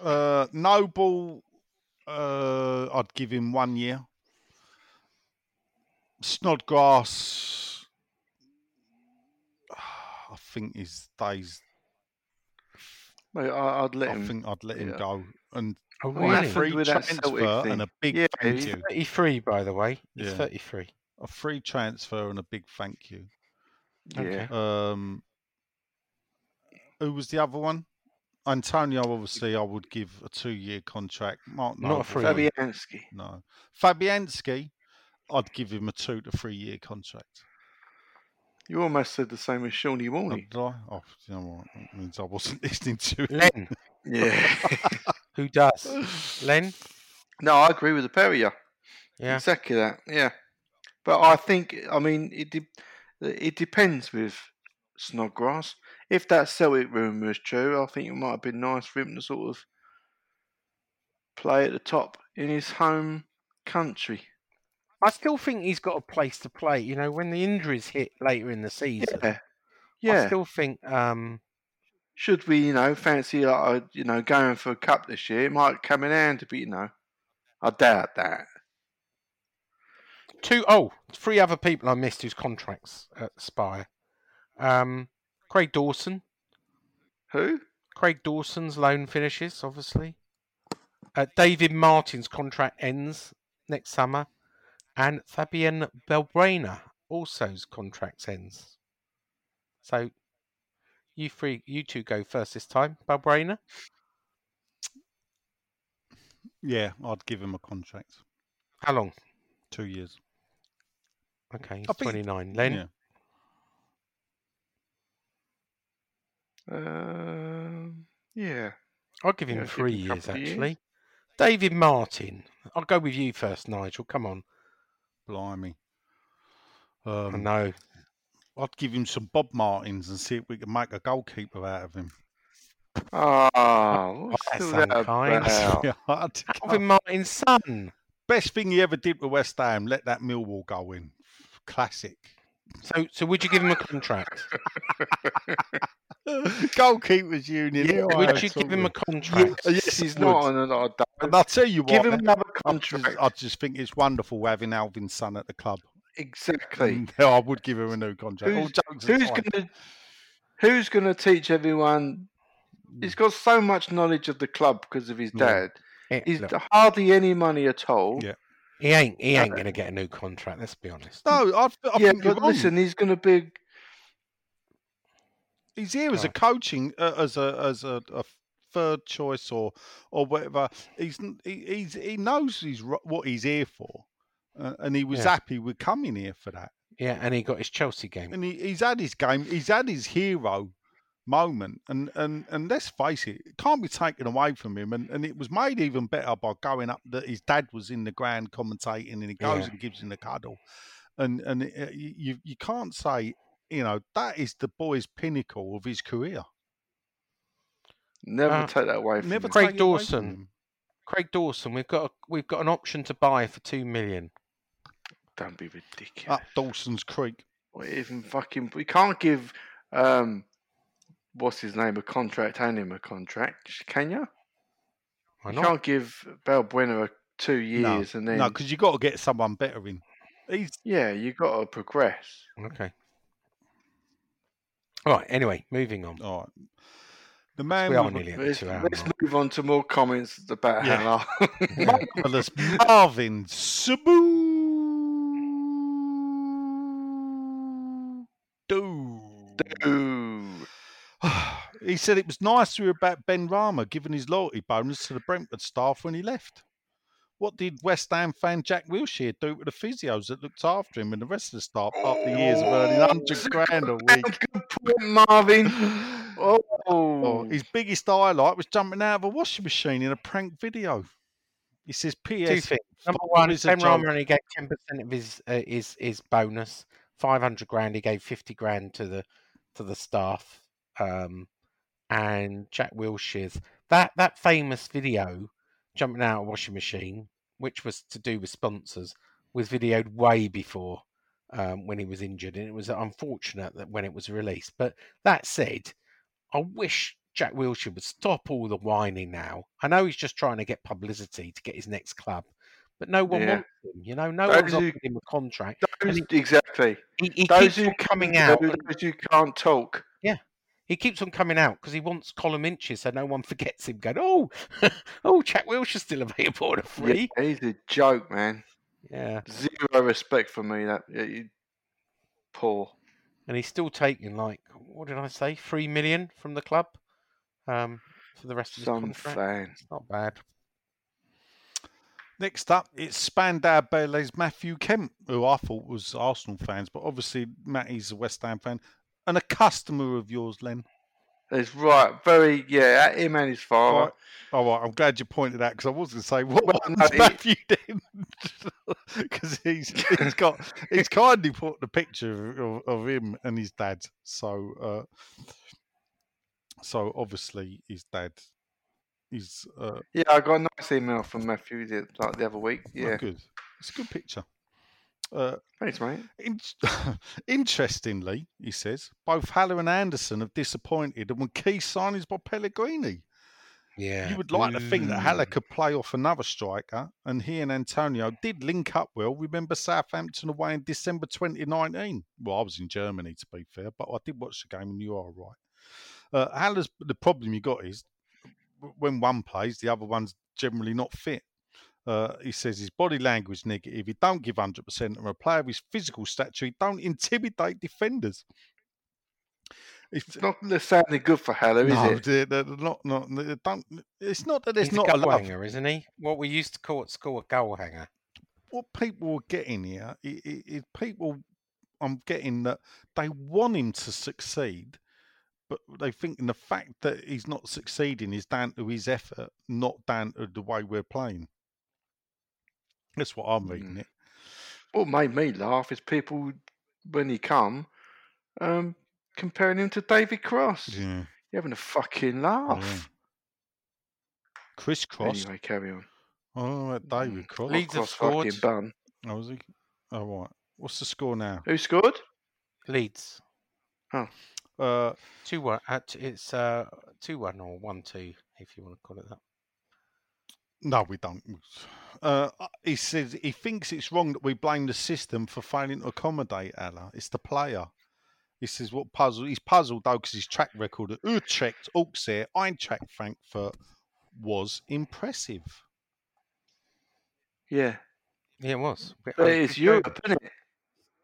Uh, Noble, uh, I'd give him one year. Snodgrass, <sighs> I think his days. Mate, I, I'd let I him. think I'd let him yeah. go and Oh, What a free with transfer thing? and a big Yeah, thank he's you. 33, by the way. He's Yeah. 33. A free transfer and a big thank you. Yeah. Um, who was the other one? Antonio, obviously, I would give a two-year contract. Mark, Not a free Fabianski. No. Fabianski, I'd give him a two to three year contract. You almost said the same as Shawnee Oh, Warney. did I? Oh, you know what? That means I wasn't <laughs> listening to it. Len, Yeah. <laughs> who does? Len? no, I agree with the pair of you. Yeah. Exactly that. Yeah. But I think, I mean, it de- it depends with Snodgrass. If that Celtic rumour is true, I think it might have been nice for him to sort of play at the top in his home country. I still think he's got a place to play. You know, when the injuries hit later in the season, Yeah. Yeah. I still think um, Should we, you know, fancy, uh, you know, going for a cup this year? It might come in handy, but, you know, I doubt that. two oh three other people I missed whose contracts expire. Um, Craig Dawson. Who? Craig Dawson's loan finishes, obviously. Uh, David Martin's contract ends next summer, and Fabian Balbuena also's contract ends. So, you three, you two go first this time. Balbuena. Yeah, I'd give him a contract. How long? Two years. Okay, he's twenty nine. Len. Yeah. Um, yeah. I'll give him Yeah, give him three years couple of years. actually. David Martin. I'll go with you first, Nigel. Come on. Blimey. I Um, know. I'd give him some Bob Martins and see if we can make a goalkeeper out of him. Oh, <laughs> what's that's unkind. <laughs> Yeah, Martin's son. Best thing he ever did with West Ham, let that Millwall go in. Classic. So, so would you give him a contract? <laughs> Goalkeepers Union. here I would you give him a talking. contract? Yes, he's not on a lot of And I'll tell you what, Give him man, another I just, contract. I just think it's wonderful having Alvin's son at the club. Exactly. Mm, and I would give him a new contract. Who's, who's gonna Who's gonna teach everyone? He's mm. got so much knowledge of the club because of his dad. Yeah, He's look, hardly any money at all. Yeah. He ain't. He ain't going to get a new contract. Let's be honest. No, I, I yeah, think you're but wrong. listen, he's going to be. He's here as a coaching, uh, as a as a, a third choice or or whatever. He's he, he's he knows he's what he's here for, uh, and he was Yeah. happy with coming here for that. Yeah, and he got his Chelsea game. And he, he's had his game. He's had his hero moment, and and and let's face it, it can't be taken away from him. And and it was made even better by going up that his dad was in the ground commentating, and he goes Yeah. and gives him the cuddle, and and it, you you- you can't say. You know that is the boy's pinnacle of his career. Never Uh, take that away from Never him. Craig take it away from Dawson. him. Craig Dawson, we've got a, we've got an option to buy for two million. Don't be ridiculous. up Dawson's Creek. Or even fucking. We can't give. um What's his name? A contract and him a contract. Can you? Why You can't give Balbuena a two No, years and then. No, because you've got to get someone better in. He's Yeah, you've got to progress. Okay. All right. Anyway, moving on. all right. The man we are with nearly at Let's, two hour let's move on to more comments about Yeah. Hannah. <laughs> marvelous Marvin Sabu. He said it was nice to hear about Benrahma giving his loyalty bonus to the Brentford staff when he left. What did West Ham fan Jack Wilshere do with the physios that looked after him and the rest of the staff after years of earning 100 grand a week? <laughs> Good point, Marvin. <sighs> Oh, Oh, his biggest highlight was jumping out of a washing machine in a prank video. He says, "P.S. Two things. Number one, is Benrahma only gave ten percent of his uh, his his bonus. Five hundred grand. He gave fifty grand to the to the staff. Um, and Jack Wilshere's that that famous video jumping out of a washing machine, which was to do with sponsors, was videoed way before um, when he was injured, and it was unfortunate that when it was released. But that said, I wish Jack Wilshere would stop all the whining now. I know he's just trying to get publicity to get his next club, but no one Yeah. wants him. You know, no Those one's offered him a contract. Those, he- exactly. He, he Those who coming out. those who can't talk. He keeps on coming out because he wants column inches, so no one <laughs> forgets him. Going, oh, <laughs> oh, Jack Wilshere's still available at free. Yeah, he's a joke, man. Yeah. Zero respect for me. That yeah, you- poor. and he's still taking like what did I say, three million from the club um, for the rest of his Some contract. fan. It's not bad. Next up, it's Spandau Ballet's Matthew Kemp, who I thought was Arsenal fans, but obviously Matty's a West Ham fan and a customer of yours, Len. It's right. Very yeah. Him and his father. Right. All right, I'm glad you pointed that because I was going to say what Well, one's <laughs> no, he- Matthew then, <laughs> because he's he's got <laughs> he's kindly put the picture of, of him and his dad. So uh, so obviously his dad is uh, Yeah, I got a nice email from Matthew the, like the other week. oh, Yeah. good. It's a good picture. Uh, Thanks, mate. In- <laughs> interestingly, he says, both Haller and Anderson have disappointed and were key signings by Pellegrini. Yeah. You would like to think that Haller Mm. could play off another striker, and he and Antonio did link up well. Remember Southampton away in December 2019? Well, I was in Germany, to be fair, but I did watch the game, and you are right. Uh, Haller's the problem you got is when one plays, the other one's generally not fit. Uh, he says his body language negative. He don't give hundred percent, and a player of his physical stature, he don't intimidate defenders. It's, It's not sounding good for Haller, is no, it? they're, they're not, not, they don't. It's not that there's He's not a a goal love. hanger, isn't he? What we used to call at school a goal hanger. What people are getting here i- i- is people. I'm getting that they want him to succeed, but they think the fact that he's not succeeding is down to his effort, not down to the way we're playing. That's what I'm reading Mm. it. What made me laugh is people when he come, um, comparing him to David Cross. Yeah. You're having a fucking Oh, laugh. Chris Cross. Anyway, carry on. Oh, that David Cross. Leeds have Cross fucking scored. bun. Oh, was he? Oh, right. What's the score now? Who scored? Leeds Oh. Uh, two one. Uh, t- it's uh two one or one two if you want to call it that. No, we don't. Uh, he says he thinks it's wrong that we blame the system for failing to accommodate Haller. It's the player. He says what puzzle. He's puzzled though because his track record at Utrecht, Auxerre, Eintracht Frankfurt was impressive. Yeah, Yeah, it was. but I- it's very- Europe, isn't it?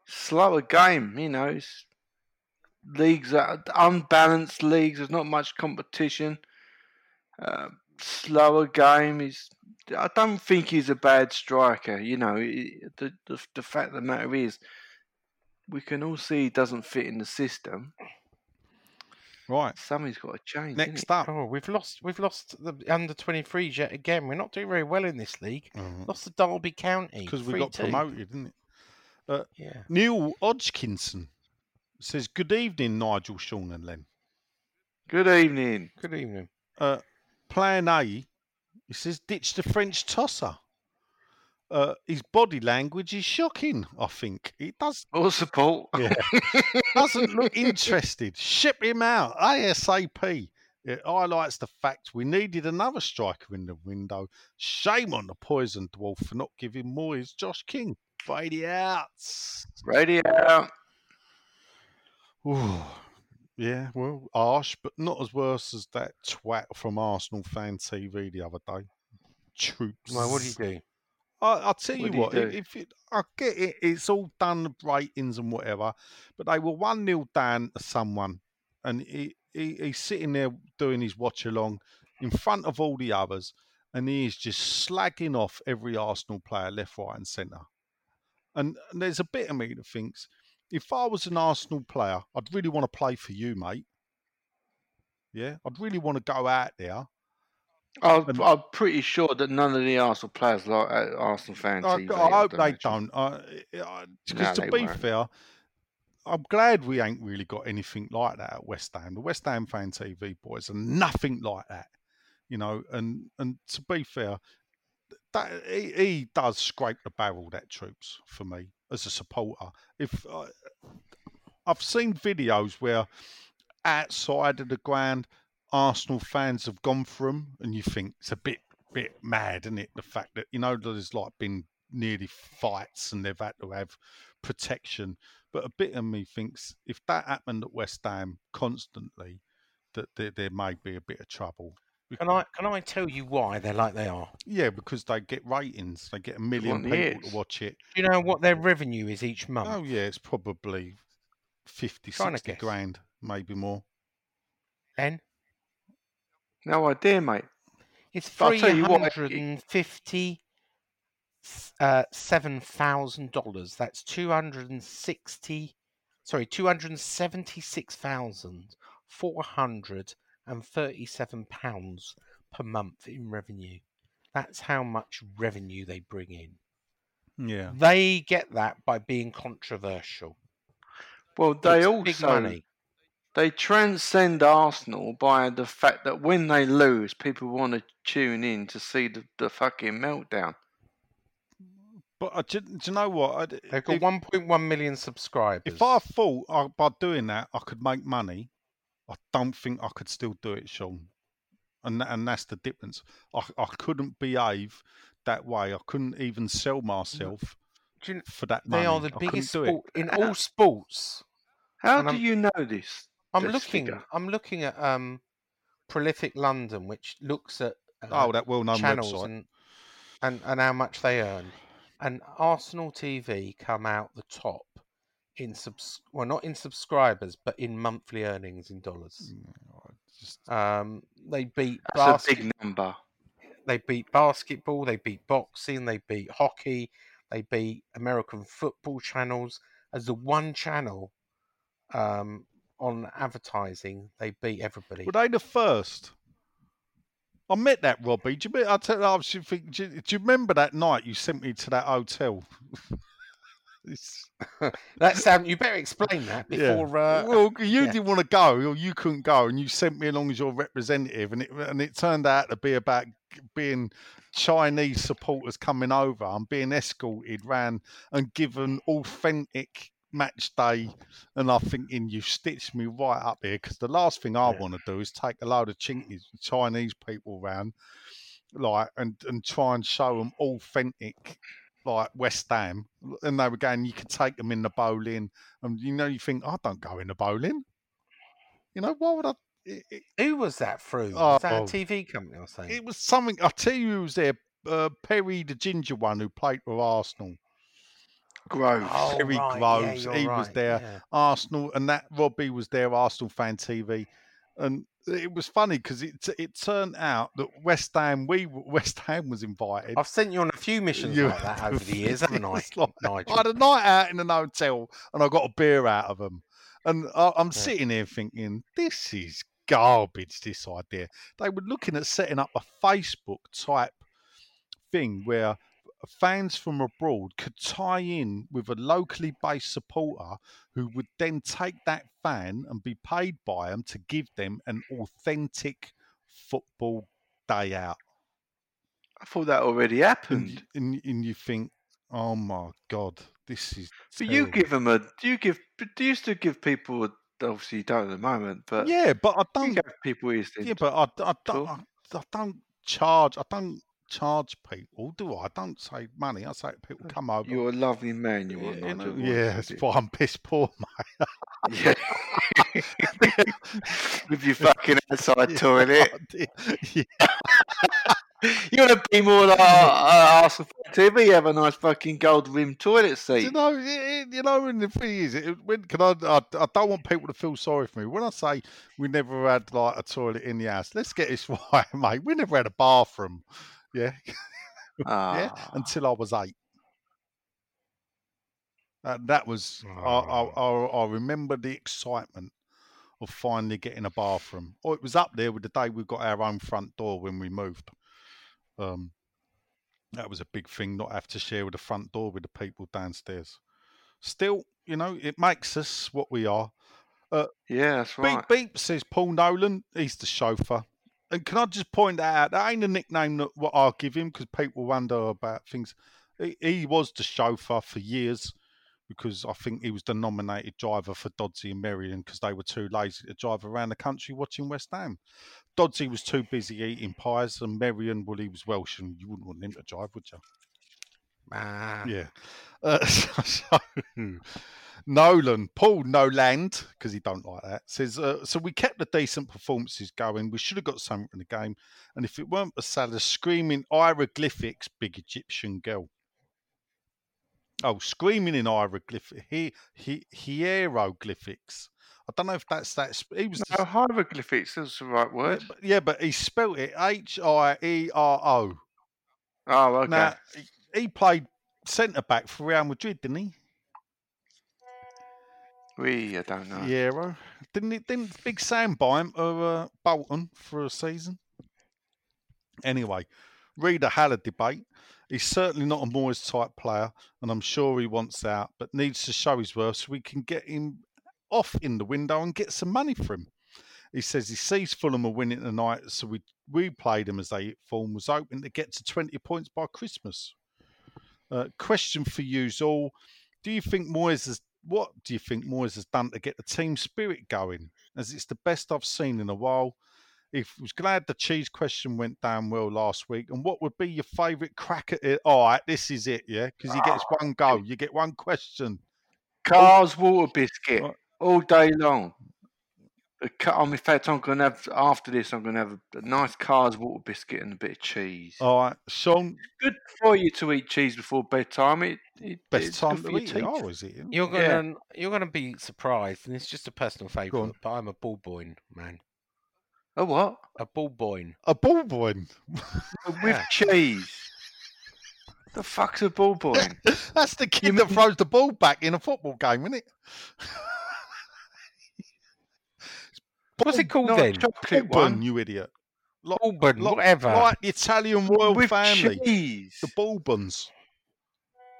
Slower game, you know. It's leagues are unbalanced leagues. There's not much competition. Uh, slower game. He's. I don't think he's a bad striker. You know, the the the fact of the matter is, we can all see he doesn't fit in the system. Right. Something's got to change. Next up. Oh, we've lost. We've lost the under 23s yet again. We're not doing very well in this league. Mhm. Lost to Derby County Because we got 3-2. promoted, didn't it? Uh, Yeah. Neil Hodgkinson says, Good evening, Nigel, Sean, and Len. Good evening. Good evening. Uh, plan A, he says, ditch the French tosser. Uh, his body language is shocking, I think. It does All support. Yeah. <laughs> doesn't look interested. Ship him out ASAP. It highlights the fact we needed another striker in the window. Shame on the poison dwarf for not giving Moyes Josh King. Brady out. Radio out. Ooh, yeah, well, harsh, but not as worse as that twat from Arsenal fan TV the other day. Troopz. Well, what do you do? I, I'll tell you What you what, if it, I get it, it's all done ratings and whatever, but they were 1 0 down to someone, and he, he, he's sitting there doing his watch along in front of all the others, and he is just slagging off every Arsenal player left, right, and centre. And, and there's a bit of me that thinks if I was an Arsenal player, I'd really want to play for you, mate. Yeah, I'd really want to go out there. I'm, And- I'm pretty sure that none of the Arsenal players like uh, Arsenal fans. I, TV, I hope I'd they don't. Because No, to be won't. fair, I'm glad we ain't really got anything like that at West Ham. The West Ham fan TV boys are nothing like that, you know. And and to be fair, that he, he does scrape the barrel that Troopz for me as a supporter. If I, I've seen videos where outside of the ground, Arsenal fans have gone for him, and you think it's a bit bit mad, isn't it? The fact that you know there's like been nearly fights and they've had to have protection. But a bit of me thinks if that happened at West Ham constantly, that there, there may be a bit of trouble. Can I can I tell you why they're like they are? Yeah, because they get ratings. They get a million people hits. to watch it. Do you know what their revenue is each month? Oh yeah, it's probably 50, Trying 60 grand, maybe more. N. No idea, mate. It's But I'll three tell you what, hundred and fifty uh, seven thousand dollars. That's two hundred and sixty. Sorry, two hundred and seventy-six thousand four hundred and thirty-seven pounds per month in revenue. That's how much revenue they bring in. Yeah. They get that by being controversial. Well, they It's also big money. they transcend Arsenal by the fact that when they lose, people want to tune in to see the, the fucking meltdown. But uh, do, do you know what? I d- They've got 1.1 million subscribers. If I thought I, by doing that I could make money, I don't think I could still do it, Sean. And tha- and that's the difference. I I couldn't behave that way. I couldn't even sell myself Do you- for that money. they are the I biggest sport in all sports. How And do I'm- you know this? I'm this looking. figure? I'm looking at um, Prolific London, which looks at uh, Oh, that well-known channels website. and, and and how much they earn. And Arsenal TV come out the top in subs. Well, not in subscribers, but in monthly earnings in dollars. Just- Um, they beat That's a big number. they beat basketball, they beat boxing, they beat hockey, they beat American football channels as the one channel um, on advertising. They beat everybody. Were they the first? I met that Robbie. Do you, I tell, I was think, do, you, do you remember that night you sent me to that hotel? <laughs> <laughs> That sound. You better explain that Yeah. before. Uh, well, you yeah. didn't want to go, or you couldn't go, and you sent me along as your representative, and it and it turned out to be about being Chinese supporters coming over and being escorted round and given authentic match day. And I'm thinking you stitched me right up here because the last thing I Yeah. want to do is take a load of chinkies, Chinese people round, like and and try and show them authentic. Like West Ham, and they were going. You could take them in the bowling, and you know, you think, I don't go in the bowling. You know, why would I? It, it, who was that through? Was that Oh. a TV company or something? it was something. I tell you, who was there uh, Perry, the ginger one who played for Arsenal. Groves. Oh, Terry right, yeah, Groves, you're he was right, there. yeah. Arsenal, and that Robbie was there. Arsenal fan TV, and it was funny because it it turned out that West Ham, we <laughs> West Ham was invited. I've sent you on a few missions You- like that over the years, <laughs> haven't I, like- I had a night out in an hotel, and I got a beer out of them. And I, I'm sitting here thinking, this is garbage. This idea. They were looking at setting up a Facebook type thing where fans from abroad could tie in with a locally based supporter who would then take that fan and be paid by them to give them an authentic football day out. I thought that already happened. y- and, and you think, oh my God, this is. But you give them a. Do you give? Do you still give people? A, obviously, you don't at the moment, but Yeah, but I don't. give people Yeah, but I, I don't. I, I don't charge. I don't charge people, do I? I don't say money. I say people come over. you're a lovely man. You yeah, are. you Nigel know, yeah, dude. why I'm piss poor, <laughs> Yeah. <laughs> With your fucking outside mate. toilet. <laughs> yeah, You want to be more like uh, Arsenal fan TV? Have a nice fucking gold rimmed toilet seat. you know, it- you know, and the thing is, it, when can I, I? I don't want people to feel sorry for me. When I say we never had like a toilet in the house, let's get this right, mate. We never had a bathroom. Yeah, <laughs> yeah, Ah. until I was eight. Uh, that was I, I, I, I remember the excitement of finally getting a bathroom. Oh, it was up there with the day we got our own front door when we moved. Um, that was a big thing, not have to share with the front door with the people downstairs. Still, you know, it makes us what we are. yeah, that's right. Beep beep says Paul Nolan. He's the chauffeur. And can I just point that out? That ain't a nickname that what I'll give him because people wonder about things. He, he was the chauffeur for years because I think he was the nominated driver for Dodsey and Merrion because they were too lazy to drive around the country watching West Ham. Dodsey was too busy eating pies, and Merrion, well, he was Welsh, and you wouldn't want him to drive, would you? Ah, Yeah. Uh, <laughs> so, Nolan, Paul Noland, because he don't like that, says, uh, so we kept the decent performances going. We should have got something from the game. And if it weren't for Salah screaming hieroglyphics, big Egyptian girl. Oh, screaming in hieroglyphics, he, he, hieroglyphics. I don't know if that's that. He was the- No, hieroglyphics is the right yeah, word. but, yeah, but he spelt it H I E R O. Oh, okay. Now, he- he played centre back for Real Madrid, didn't he? We, I don't know. Yeah, didn't it? Didn't Big Sam buy him to uh, Bolton for a season? Anyway, Reader had a debate. He's certainly not a Moyes type player, and I'm sure he wants out, but needs to show his worth so we can get him off in the window and get some money for him. He says he sees Fulham are winning tonight, so we we played him as they form, was hoping to get to 20 points by Christmas. Uh, question for you all: Do you think Moyes has what do you think Moyes has done to get the team spirit going? As it's the best I've seen in a while. If was glad the cheese question went down well last week. And what would be your favourite crack at it? All right, this is it, yeah, because he gets one go, ah. you get one question. Carr's water biscuit all day long. A ca- um, in fact, I'm going to have, after this, I'm going to have a, a nice Carr's water biscuit and a bit of cheese. All right, Sean, Good for you to eat cheese before bedtime. It, it best it's time good for to your eat it. teeth. Is it? You're gonna you're gonna be surprised, and it's just a personal on. favourite. But I'm a bullboyne man. A what? A bullboyne. A ball boy. <laughs> With Yeah. cheese. The fuck's a ball boy? <laughs> That's the kid that throws the ball back in a football game, isn't it? <laughs> What's it called Not then? chocolate Ball one. you idiot. Like, Bourbon, like- whatever. Like the Italian royal with family. cheese. The Bourbons.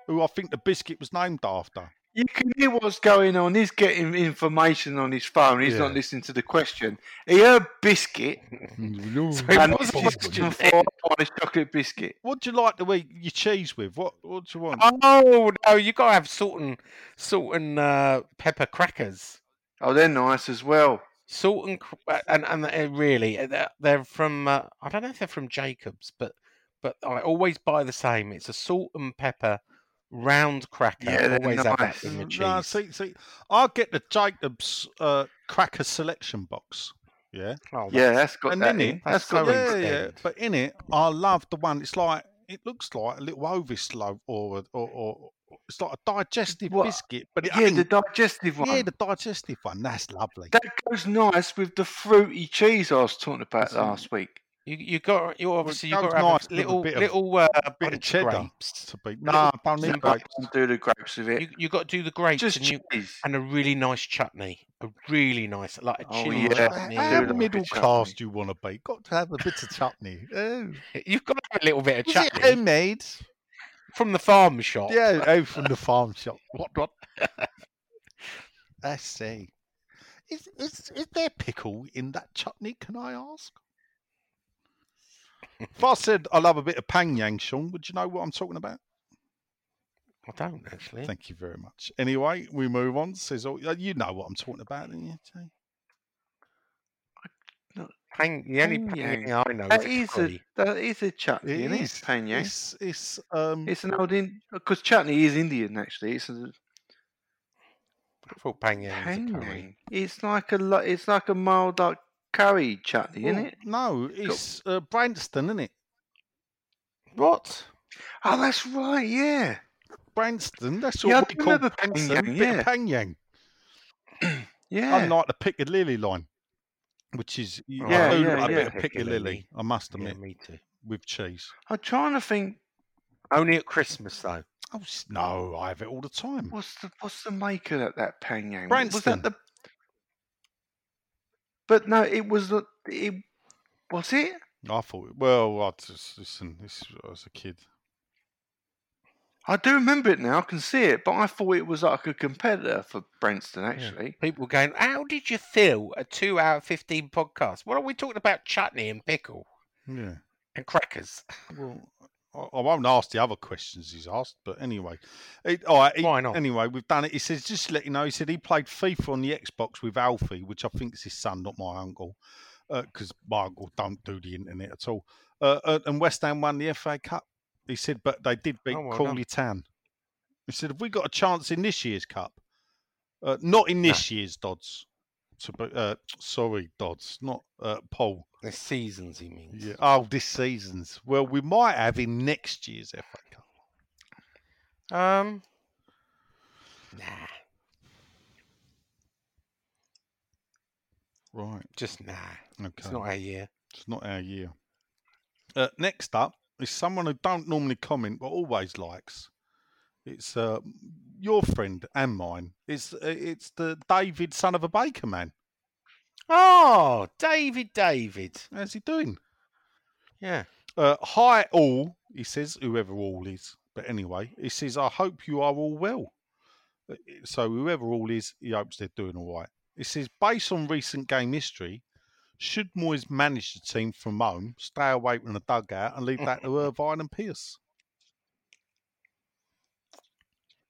Who I think the biscuit was named after. You can hear what's going on. He's getting information on his phone. He's not listening to the question. He heard biscuit <laughs> Sorry, and what was the the question question? for on his chocolate biscuit. What do you like to eat your cheese with? What What do you want? Oh no, you gotta have salt and salt and uh, pepper crackers. Oh, they're nice as well. Salt and cr- uh, and and uh, really, uh, they're, they're from. Uh, I don't know if they're from Jacobs, but but I always buy the same. It's a salt and pepper round cracker. Yeah, they're always have that nice. with my cheese. No, see, see, I'll get the Jacobs uh, cracker selection box. Yeah, Oh, Yeah, that's got and that in in. it, That's that's got yeah, in. yeah. But in it, I love the one. It's like it looks like a little Ovis loaf or, or, or it's like a digestive What? biscuit, but it yeah, ain't. the digestive one. yeah, the digestive one. That's lovely. That goes nice with the fruity cheese I was talking about That's it. last week. You you got you obviously you got to nice a with little bit of- little uh, bit of bunch cheddar grapes. to be. Little- No, don't need No, grapes. do the grapes with it. You you got to do the grapes Just and you and a really nice chutney, a really nice like a Oh, chili yeah. chutney. How like a middle chutney. class do you want to be? Got to have a bit of chutney. Oh. <laughs> You've got to have a little bit of Was it chutney homemade? From the farm shop. Yeah, oh, from the farm shop. What? What? <laughs> I see. Is, is is there pickle in that chutney? Can I ask? if I said I love a bit of pang yang, Sean, would you know what I'm talking about? I don't actually. Thank you very much. Anyway, we move on. Says, you know what I'm talking about, don't you? Jay? Pang, the only Pang pang yang. I know That is a that is a chutney, It isn't it? is. Pan yang. It's, it's um. It's an old in because chutney is Indian actually. It's a I thought pang yang was a curry. yang. It's like a it's like a mild like curry chutney, well, isn't it? No, it's uh, Branston, isn't it? What? Oh, that's right. Yeah. Branston. That's Yeah, what we call Pang Branston. Yang, yeah. Pang Yang. <clears throat> Yeah. Unlike the Piccadilly line, which is you Yeah, do yeah, like a yeah. bit of Piccadilly. Piccadilly. I must Yeah, admit, me too. with cheese. I'm trying to think. Only at Christmas though. Oh s- no, I have it all the time. What's the what's the maker of that pan yang? Was Branston. that the? But no, it was the it was it. I thought, well, I just listen. This I was a kid. I do remember it now. I can see it, but I thought it was like a competitor for Branston. Actually, People going, how did you feel a two hour fifteen podcast? What are we talking about? Chutney and pickle Yeah. and crackers. <laughs> Well, I, I won't ask the other questions he's asked, but anyway, it, all right. he- Why not? Anyway, we've done it. He says, just to let you know, he said he played FIFA on the Xbox with Alfie, which I think is his son, not my uncle, because my uncle don't do the internet at all. Uh, uh, and West Ham won the FA Cup. He said, but they did beat Oh, well Crawley Town. He said, have we got a chance in this year's cup? Uh, not in this year's Dodds. So, uh, sorry, Dodds, not uh, Paul. The seasons, he means. Yeah. Oh, this season's. Well, we might have in next year's FA Cup. Um. Nah, Right. just nah. Okay. It's not our year. It's not our year. Uh, next up is someone who don't normally comment but always likes. It's uh, your friend and mine. It's uh, it's the David, son of a baker man. Oh, David, David. How's he doing? Yeah. Uh, hi all, he says, whoever all is. But anyway, he says, I hope you are all well. Uh, So whoever all is, he hopes they're doing all right. He says, based on recent game history, should Moyes manage the team from home, stay away from the dugout, and leave that to <laughs> Irvine and Pearce?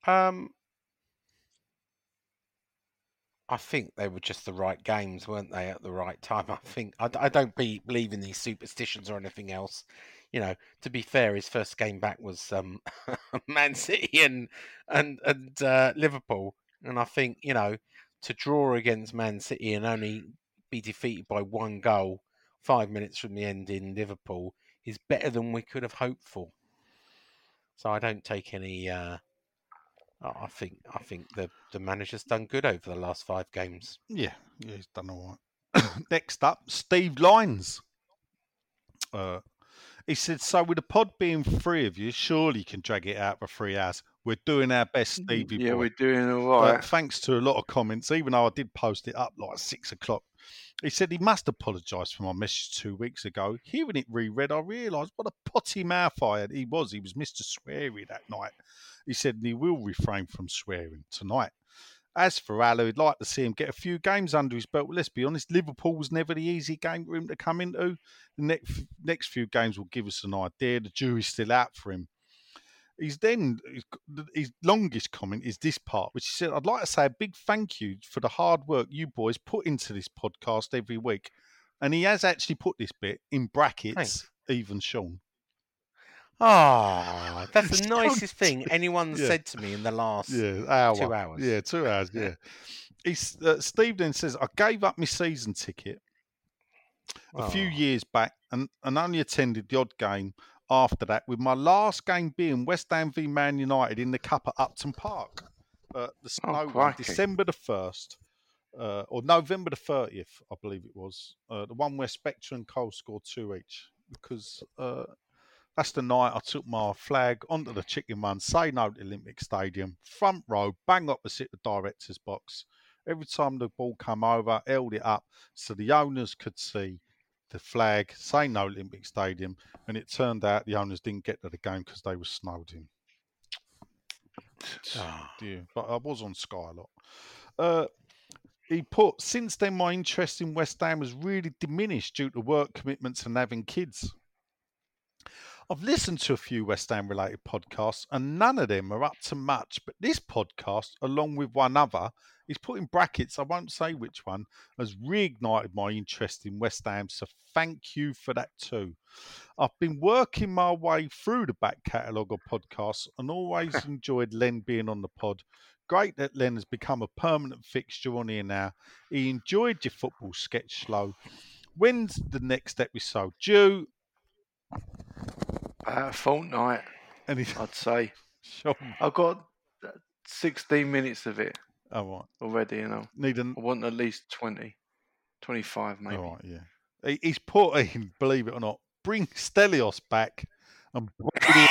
Um. I think they were just the right games, weren't they, at the right time? I think I don't be, believe in these superstitions or anything else. You know, to be fair, his first game back was um, <laughs> Man City and and and uh, Liverpool, and I think you know to draw against Man City and only be defeated by one goal five minutes from the end in Liverpool is better than we could have hoped for. So I don't take any. Uh, I I think I think the the manager's done good over the last five games. Yeah, yeah, he's done all right. <coughs> Next up, Steve Lines. Uh, he said, "So with the pod being three of you, surely you can drag it out for three hours. We're doing our best, Stevie yeah, boy. we're doing all right. Right. thanks to a lot of comments, even though I did post it up like six o'clock. He said he must apologise for my message two weeks ago. Hearing it reread, I realised what a potty mouth I had. He was. He was Mr. Sweary that night. He said he will refrain from swearing tonight. As for Haller, he'd like to see him get a few games under his belt. But let's be honest, Liverpool was never the easy game for him to come into. The next next few games will give us an idea. The jury's still out for him. He's then his- his longest comment is this part, which he said, "I'd like to say a big thank you for the hard work you boys put into this podcast every week." And he has actually put this bit in brackets, Thanks. even Sean. Ah, that's the <laughs> nicest thing anyone's <laughs> Yeah. said to me in the last. Yeah, hour. two hours. Yeah, two <laughs> hours. Yeah. He's, uh, Steve then says, "I gave up my season ticket a few Oh. years back and, and only attended the odd game after that, with my last game being West Ham v Man United in the Cup at Upton Park. Uh, the snow one, crikey. December the 1st, uh, or November the 30th, I believe it was. Uh, the one where Spector and Cole scored two each. Because uh, that's the night I took my flag onto the chicken run, say no to Olympic Stadium, front row, bang opposite the director's box. Every time the ball come over, held it up so the owners could see the flag, say no Olympic Stadium, and it turned out the owners didn't get to the game because they were snowed in. Dear. But I was on Sky a lot. Uh, he put, since then, my interest in West Ham has really diminished due to work commitments and having kids. I've listened to a few West Ham related podcasts and none of them are up to much, but this podcast, along with one other, is put in brackets, I won't say which one, has reignited my interest in West Ham, so thank you for that too. I've been working my way through the back catalogue of podcasts and always <laughs> enjoyed Len being on the pod. Great that Len has become a permanent fixture on here now. He enjoyed your football sketch slow. When's the next episode due? Uh, fortnight, I'd say. <laughs> sure. I've got uh, 16 minutes of it Oh, right. already, you know. Need an I want at least 20, 25 maybe. All right, yeah. He's putting, <laughs> believe it or not, bring Stelios back and <laughs>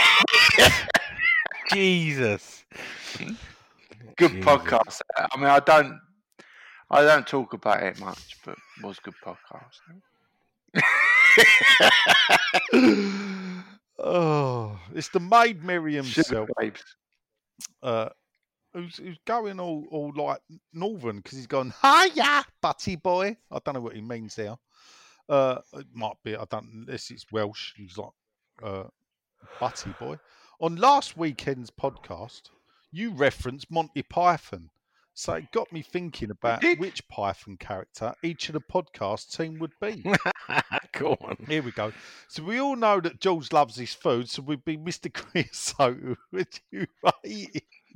Jesus. Good Jesus. podcast. I mean, I don't, I don't talk about it much, but it was a good podcast. <laughs> oh, it's the maid Miriam Sugar babes. uh, who's, who's going all, all like northern because he's gone, hiya, butty boy. I don't know what he means there. Uh, it might be, I don't, unless it's Welsh. He's like, uh, butty boy. On last weekend's podcast, you referenced Monty Python. So it got me thinking about which Python character each of the podcast team would be. <laughs> Go on. Here we go. So we all know that Jules loves his food, so we'd be Mr. <laughs> Creosote, which you <laughs>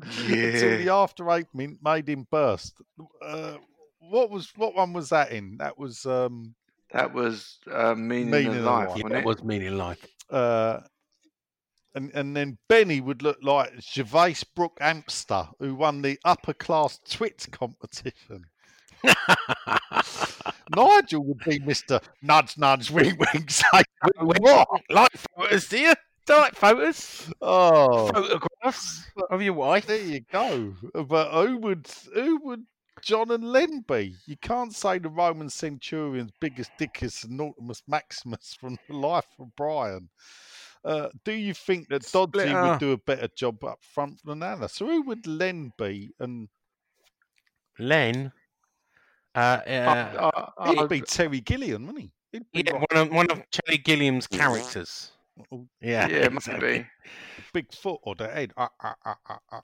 ate <laughs> until the after eight mint made him burst. Uh, what was what one was that in? That was um That was uh, meaning, Meaning of of life, Life. Yeah, wasn't it it? was meaning life. uh and and then Benny would look like Gervais Brook Amster, who won the upper class twit competition. <laughs> Nigel would be Mr. Nudge Nudge Wink Wink <laughs> say no more. like photos, do you? Do you like photos? Oh Photographs of your wife? There you go. But who would who would John and Len be? You can't say the Roman centurion's Biggus Dickus and Nautimus Maximus from the life of Brian. Uh, do you think that Dodgy Split, uh, would do a better job up front than Anna? So who would Len be? And Len. Uh, I- uh, I- I- he'd be Terry Gilliam, wouldn't he? He'd be yeah, one of one of Charlie Gilliam's characters. Oh, Yeah, yeah, exactly. maybe. big foot or the head. Ah, ah, ah.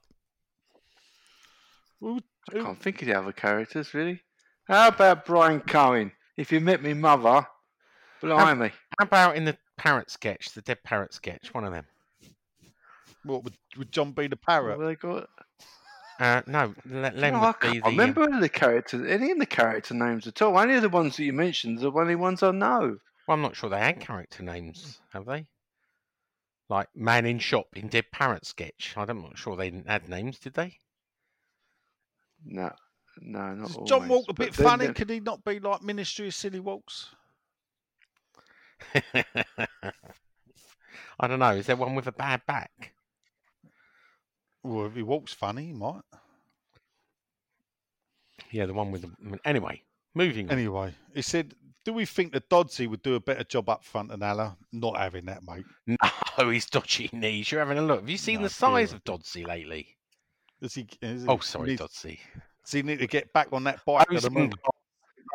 Who would- I can't think of the other characters really. How about Brian Cohen? If you met me mother, blimey. How about in the parrot sketch, the dead parrot sketch? One of them. what would, would John be the parrot? they got? Uh, no, Len No, I can't the. uh, remember any of the characters, any of the character names at all. Only the ones that you mentioned are the only ones I know. Well, I'm not sure they had character names, have they? Like Man in Shop in Dead Parrot sketch. I'm not sure they didn't add names, did they? No, no, not Is always. John Walk a bit funny? there- Could he not be like Ministry of Silly Walks? <laughs> I don't know. Is there one with a bad back? Well, if he walks funny, he might. Yeah, the one with the. Anyway, moving on. Anyway, he said, "Do we think that Dodsey would do a better job up front than Haller? Not having that, mate. No, <laughs> he's dodgy knees. You're having a look. Have you seen No, the size dear. of Dodsey lately? Does he? Is he Oh, sorry, needs, Dodsey. Does he need to get back on that bike at Those the in, glass,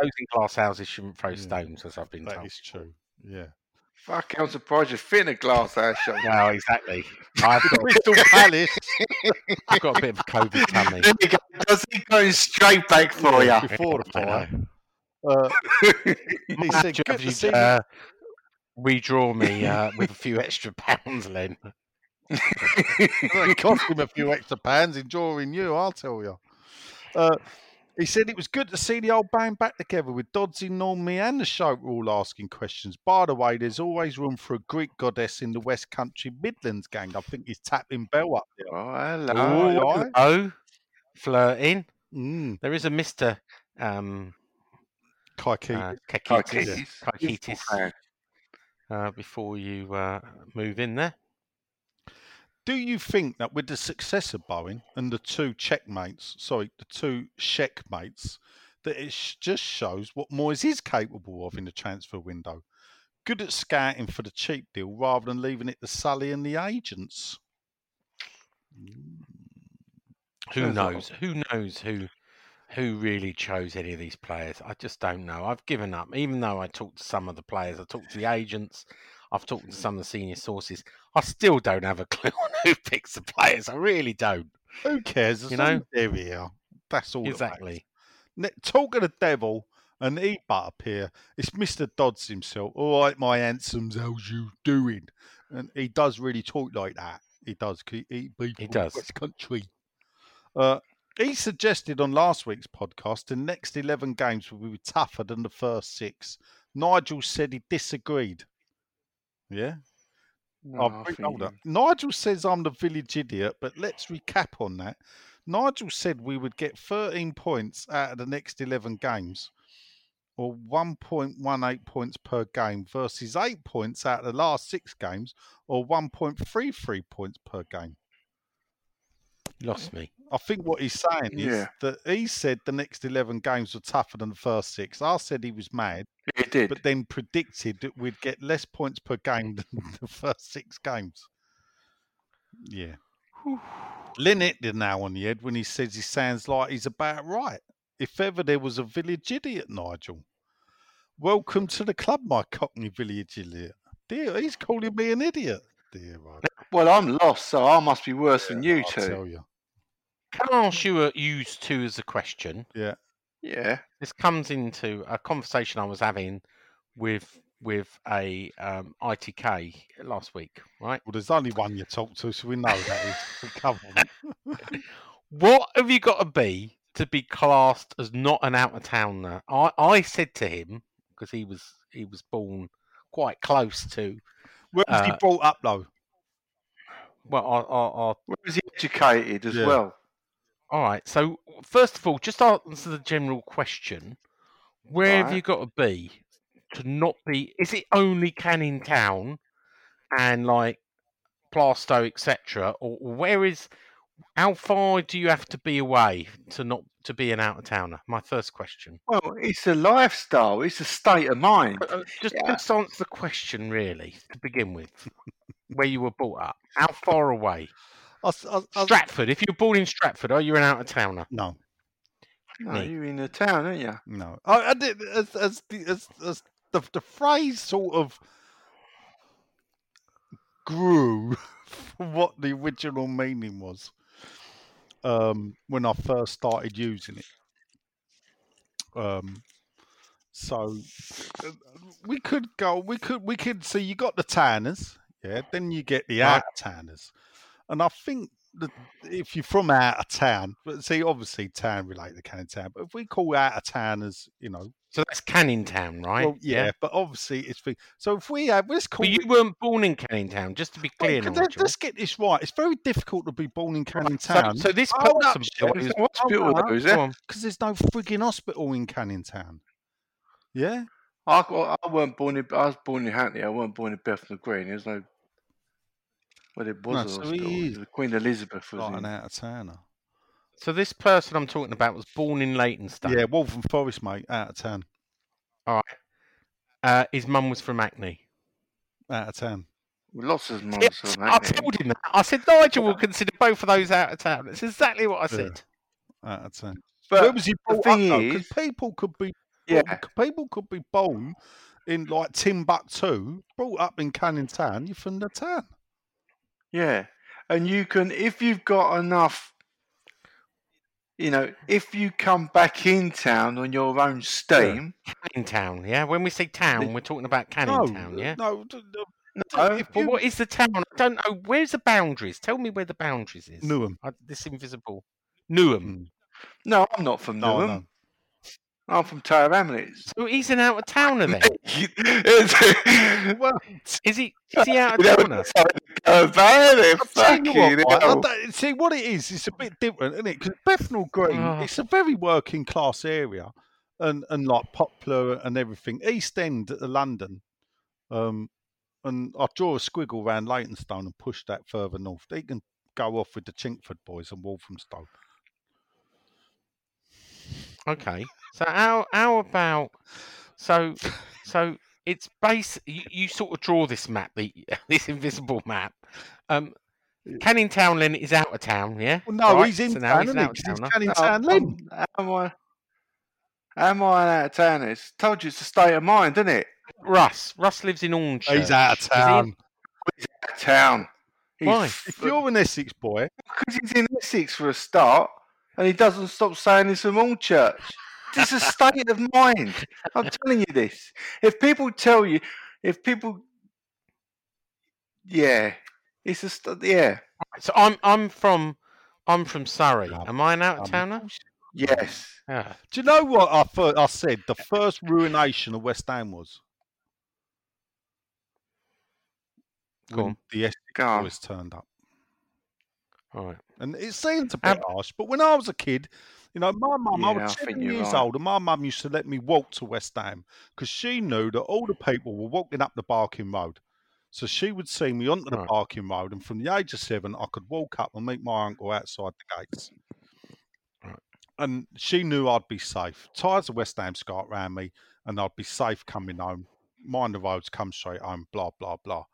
those in glass houses shouldn't throw Yeah. stones, as I've been That told. is true. Yeah. Fuck, I'm surprised you fit in a glass house shop. No, exactly. <laughs> I've got, Crystal Palace. I've got a bit of a COVID tummy. There you go. Does he going straight back for Yeah, you? before the I fire. Know. Uh, <laughs> he Might said, have to "Good to see you." uh, redraw me uh, with a few extra pounds, Len. <laughs> it cost him a few extra pounds in drawing you, I'll tell you. Uh, He said it was good to see the old band back together with Dodsy, Norm, me, and the show were all asking questions. By the way, there's always room for a Greek goddess in the West Country Midlands gang. I think he's tapping Bell up there. Oh, hello. Oh, aye. hello. Flirting. Mm. There is a Mister um, Kaiki. uh, Kakitis. Kakitis, Beautiful uh, before you uh, move in there. Do you think that with the success of Bowen and the two checkmates, sorry, the two checkmates, that it sh- just shows what Moyes is capable of in the transfer window? Good at scouting for the cheap deal rather than leaving it to Sully and the agents. Who knows? Who knows who who really chose any of these players? I just don't know. I've given up. Even though I talked to some of the players, I talked to the agents, I've talked to some of the senior sources. I still don't have a <laughs> clue on who picks the players. I really don't. Who cares? As You know? as we are. That's all. Exactly. Talk of the devil and he butt up here. It's Mr. Dodds himself. All right, my handsomes, how's you doing? And he does really talk like that. He does. He, he, in does. West Country. Uh, he suggested on last week's podcast the next 11 games will be tougher than the first six. Nigel said he disagreed. Yeah? No, I'll I bring- hold you- Nigel says I'm the village idiot, but let's recap on that. Nigel said we would get 13 points out of the next 11 games, or 1.18 points per game, versus 8 points out of the last six games, or 1.33 points per game. Lost me. I think what he's saying is Yeah. that he said the next 11 games were tougher than the first six. I said he was mad, He did. but then predicted that we'd get less points per game <laughs> than the first six games. Yeah. Len hit the nail on the head when he says he sounds like he's about right. If ever there was a village idiot, Nigel. Welcome to the club, my cockney village idiot. Dear, he's calling me an idiot. Dear. Well, I'm lost, so I must be worse than you I'll two. Tell you. Can I ask you a use two as a question? Yeah. Yeah. This comes into a conversation I was having with with a um, ITK last week, right? Well, there's only one you talk to, so we know that is. Come on. <laughs> What have you got to be to be classed as not an out of towner? I, I said to him because he was he was born quite close to. Where was he Uh, brought up, though? Well, I, I, I, Where was he educated as Yeah. well? All right. So first of all, just answer the general question: Where have Right. you got to be to not be? Is it only Canning Town and like Plaistow, etc., or, or where is? How far do you have to be away to not to be an out of towner? My first question. Well, it's a lifestyle. It's a state of mind. Uh, just, Yeah. just answer the question, really, to begin with. Where you were brought up? How far away? I s- I- I- Stratford. If you're born in Stratford, are you an out of towner? no, No, you're in the town, aren't you? no. I, I did, as, as, the, as, as the, the phrase sort of grew <laughs> from what the original meaning was um, when I first started using it. Um, so uh, we could go, we could, we could see you got the tanners, yeah, then you get the Right. out of tanners, and I think that if you're from out of town, but see, obviously town related to Canning Town, but if we call out of town as, you know, So that's Canning Town, right? well, yeah, but obviously it's for, so if we have let's call But you it- weren't born in Canning Town, just to be clear, could- Nigel. let- let's get this right. It's very difficult to be born in Canning So, Town so this oh, Hold up, person, Chef. by the way, There's is- no hospital Hold though, is there? because there's no frigging hospital in Canning Town. Yeah, I, got- I weren't born in. I was born in Hackney. I weren't born in Bethnal Green. There's no. Well, there was No, so he is Queen Elizabeth was like an out of towner. So this person I'm talking about was born in Leytonstone. Yeah, Waltham Forest, mate, out of town, All right. Uh, his mum was from Hackney. out of town. Lots of mums Yes, from I told him that. I said Nigel will consider both of those out of town. That's exactly what I Yeah. said. Out of town. But Where was he the brought thing up? Because is, people could be, yeah, people could be born in like Timbuktu, brought up in Canning Town. You're from the town. Yeah, and you can if you've got enough. You know, if you come back in town on your own steam, Canning Town, yeah? When we say town, we're talking about Canning no, Town, yeah? no. d- d- no, if you- what is the town? I don't know. Where's the boundaries? Tell me where the boundaries is. Newham. I, this invisible. Newham. Mm. No, I'm not from No, Newham. I'm from Tower Hamlets. So he's an out of towner then. well, Is he? Is he out of towner? Go back there, you fucking what, right, I hell. don't- see what it is. It's a bit different, isn't it? Because Bethnal Green, Oh. it's a very working class area, and and like Poplar and everything. East End of London, um, and I draw a squiggle around Leytonstone and push that further north. They can go off with the Chingford boys and Walthamstow. Okay. So how how about so so it's base you, you sort of draw this map, the <laughs> this invisible map. Um Canning Townland is out of town, yeah? Well, no, Right, he's in so now town, he's isn't an he? out 'Cause he's towner. Canning Town Len. I'm- Am I? Am I out of town? It's told you it's a state of mind, isn't it? Russ. Russ lives in Orange. He's out of Is he in- town. Out of town. He's Why? If you're an Essex boy, because he's in Essex for a start, and he doesn't stop saying he's from Allchurch. This is a state of mind. I'm telling you this. If people tell you, if people, yeah, it's a st- yeah, So I'm I'm from I'm from Surrey. Am I an out um, of towner? yes. Yeah. do you know what I, fir- I said? The first ruination of West Ham was Go when on. the Essex Go on. turned up. All right. And it seems a bit Um, harsh, but when I was a kid, you know, my mum, I Yeah, I was think seven years right. old, and my mum used to let me walk to West Ham because she knew that all the people were walking up the Barking Road. So she would see me onto the Right. Barking Road, and from the age of seven, I could walk up and meet my uncle outside the gates. Right. And she knew I'd be safe. Tires of West Ham skirt round me, and I'd be safe coming home. Mind the roads, come straight home, blah, blah, blah.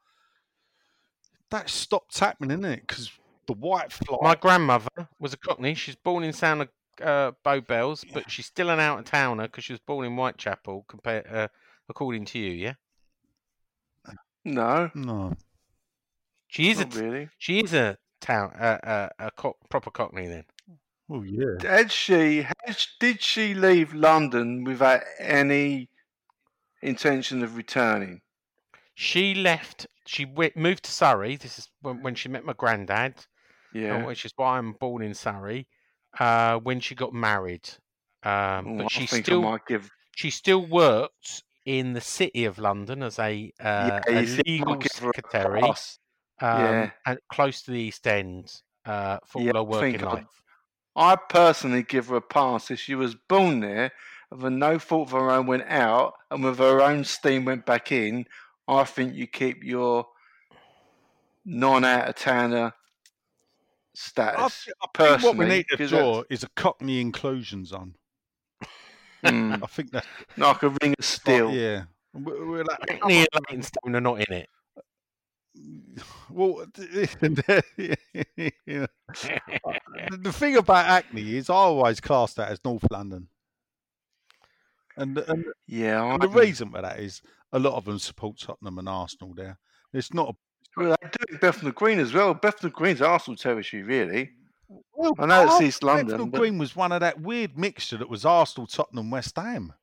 That stopped happening, isn't it? Because the white fly. My grandmother was a Cockney. She's born in Sound of uh, Bow Bells, but she's still an out of towner because she was born in Whitechapel. Compared, uh, according to you, yeah, No, no. she is a not t- really. she is a town uh, uh, a co- proper Cockney then. Oh, yeah. Had she? Had, sh- did she leave London without any intention of returning? She left. She w- moved to Surrey. This is when, when she met my granddad, Yeah. which is why I'm born in Surrey. Uh, when she got married, um, Oh, but I she still might give. she still worked in the city of London as a, uh, yeah, a you see, I legal secretary, um, Yeah. and close to the East End uh, for Yeah, all her I working life. I personally give her a pass if she was born there, a no fault of her own went out, and with her own steam went back in. I think you keep your non out of towner I, status. thi- I think what we need to draw is a Cockney inclusion zone. Mm, I think that's like a ring of right, steel. yeah. We- We're like, Hackney and Leytonstone are not in it. <sighs> well, <laughs> you <laughs> the the thing about Hackney is I always class that as North London. And, and, Yeah, and the reason for that is a lot of them support Tottenham and Arsenal there. It's not a Well, they do in Bethnal Green as well. Bethnal Green's Arsenal territory, really. Well, I know it's East London, Bethnal but- Green was one of that weird mixture that was Arsenal, Tottenham, West Ham.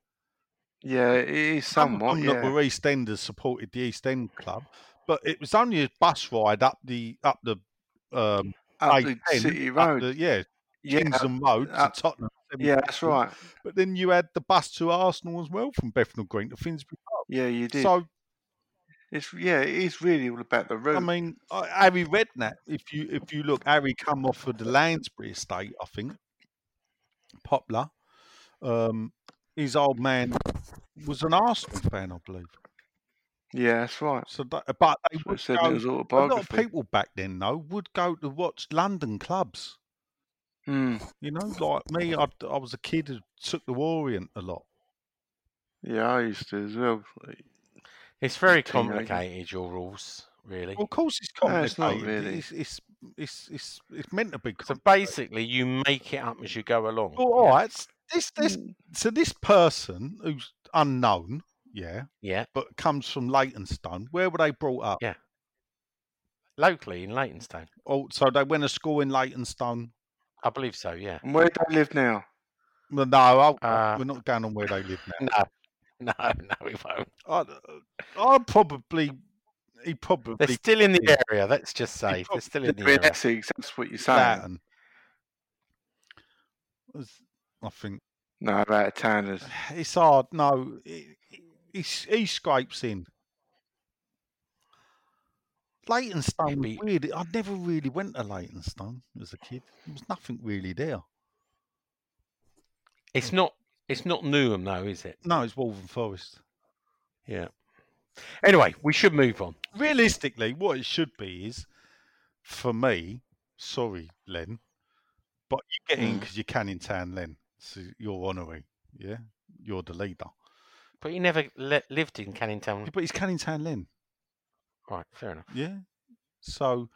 Yeah, it is Some somewhat. that Yeah. were East Enders supported the East End club, but it was only a bus ride up the up the um, Up the A10, City Road. the- yeah, yeah, Kingsland Road up- to Tottenham. yeah, that's right. But then you had the bus to Arsenal as well from Bethnal Green to Finsbury Park. Yeah, you did. So it's yeah, it is really all about the route. I mean, Harry Redknapp. If you if you look, Harry come off of the Lansbury estate, I think. Poplar. Um, his old man was an Arsenal fan, I believe. yeah, that's right. So, that, but they That's what it would go, a lot of people back then, though, would go to watch London clubs. Hmm. You know, like me, I, I was a kid who took the Orient a lot. Yeah, I used to as well. It's very complicated, your rules, really. Well, of course, it's No, complicated. it's not really. It's, it's it's it's it's meant to be. So basically, you make it up as you go along. Well, all right. s- This this Mm. so this person who's unknown, yeah, Yeah, but comes from Leytonstone. Where were they brought up? Yeah. locally in Leytonstone. Oh, so they went to school in Leytonstone. I believe so, yeah. And where do they live now? Well, no, I'll, Uh, we're not going on where they live now. No, <laughs> no, no, we won't. I'd, uh, I'd probably, he probably They're still in the yeah. area, let's just say. They're still in the area. Essex. That's what you're saying. Was- I think No, out of towners. it's hard. No, he, he, he scrapes in. Leytonstone was be- weird. I never really went to Leytonstone as a kid. There was nothing really there. It's not. It's not Newham though, is it? No, it's Waltham Forest. Yeah. Anyway, we should move on. Realistically, what it should be is, for me, sorry, Len, but you get in Mm. because you're Canning Town, Len. So you're honorary, yeah? You're the leader. But he never le- lived in Canning Town. Yeah, but he's Canning Town, Len. Right, fair enough. Yeah. So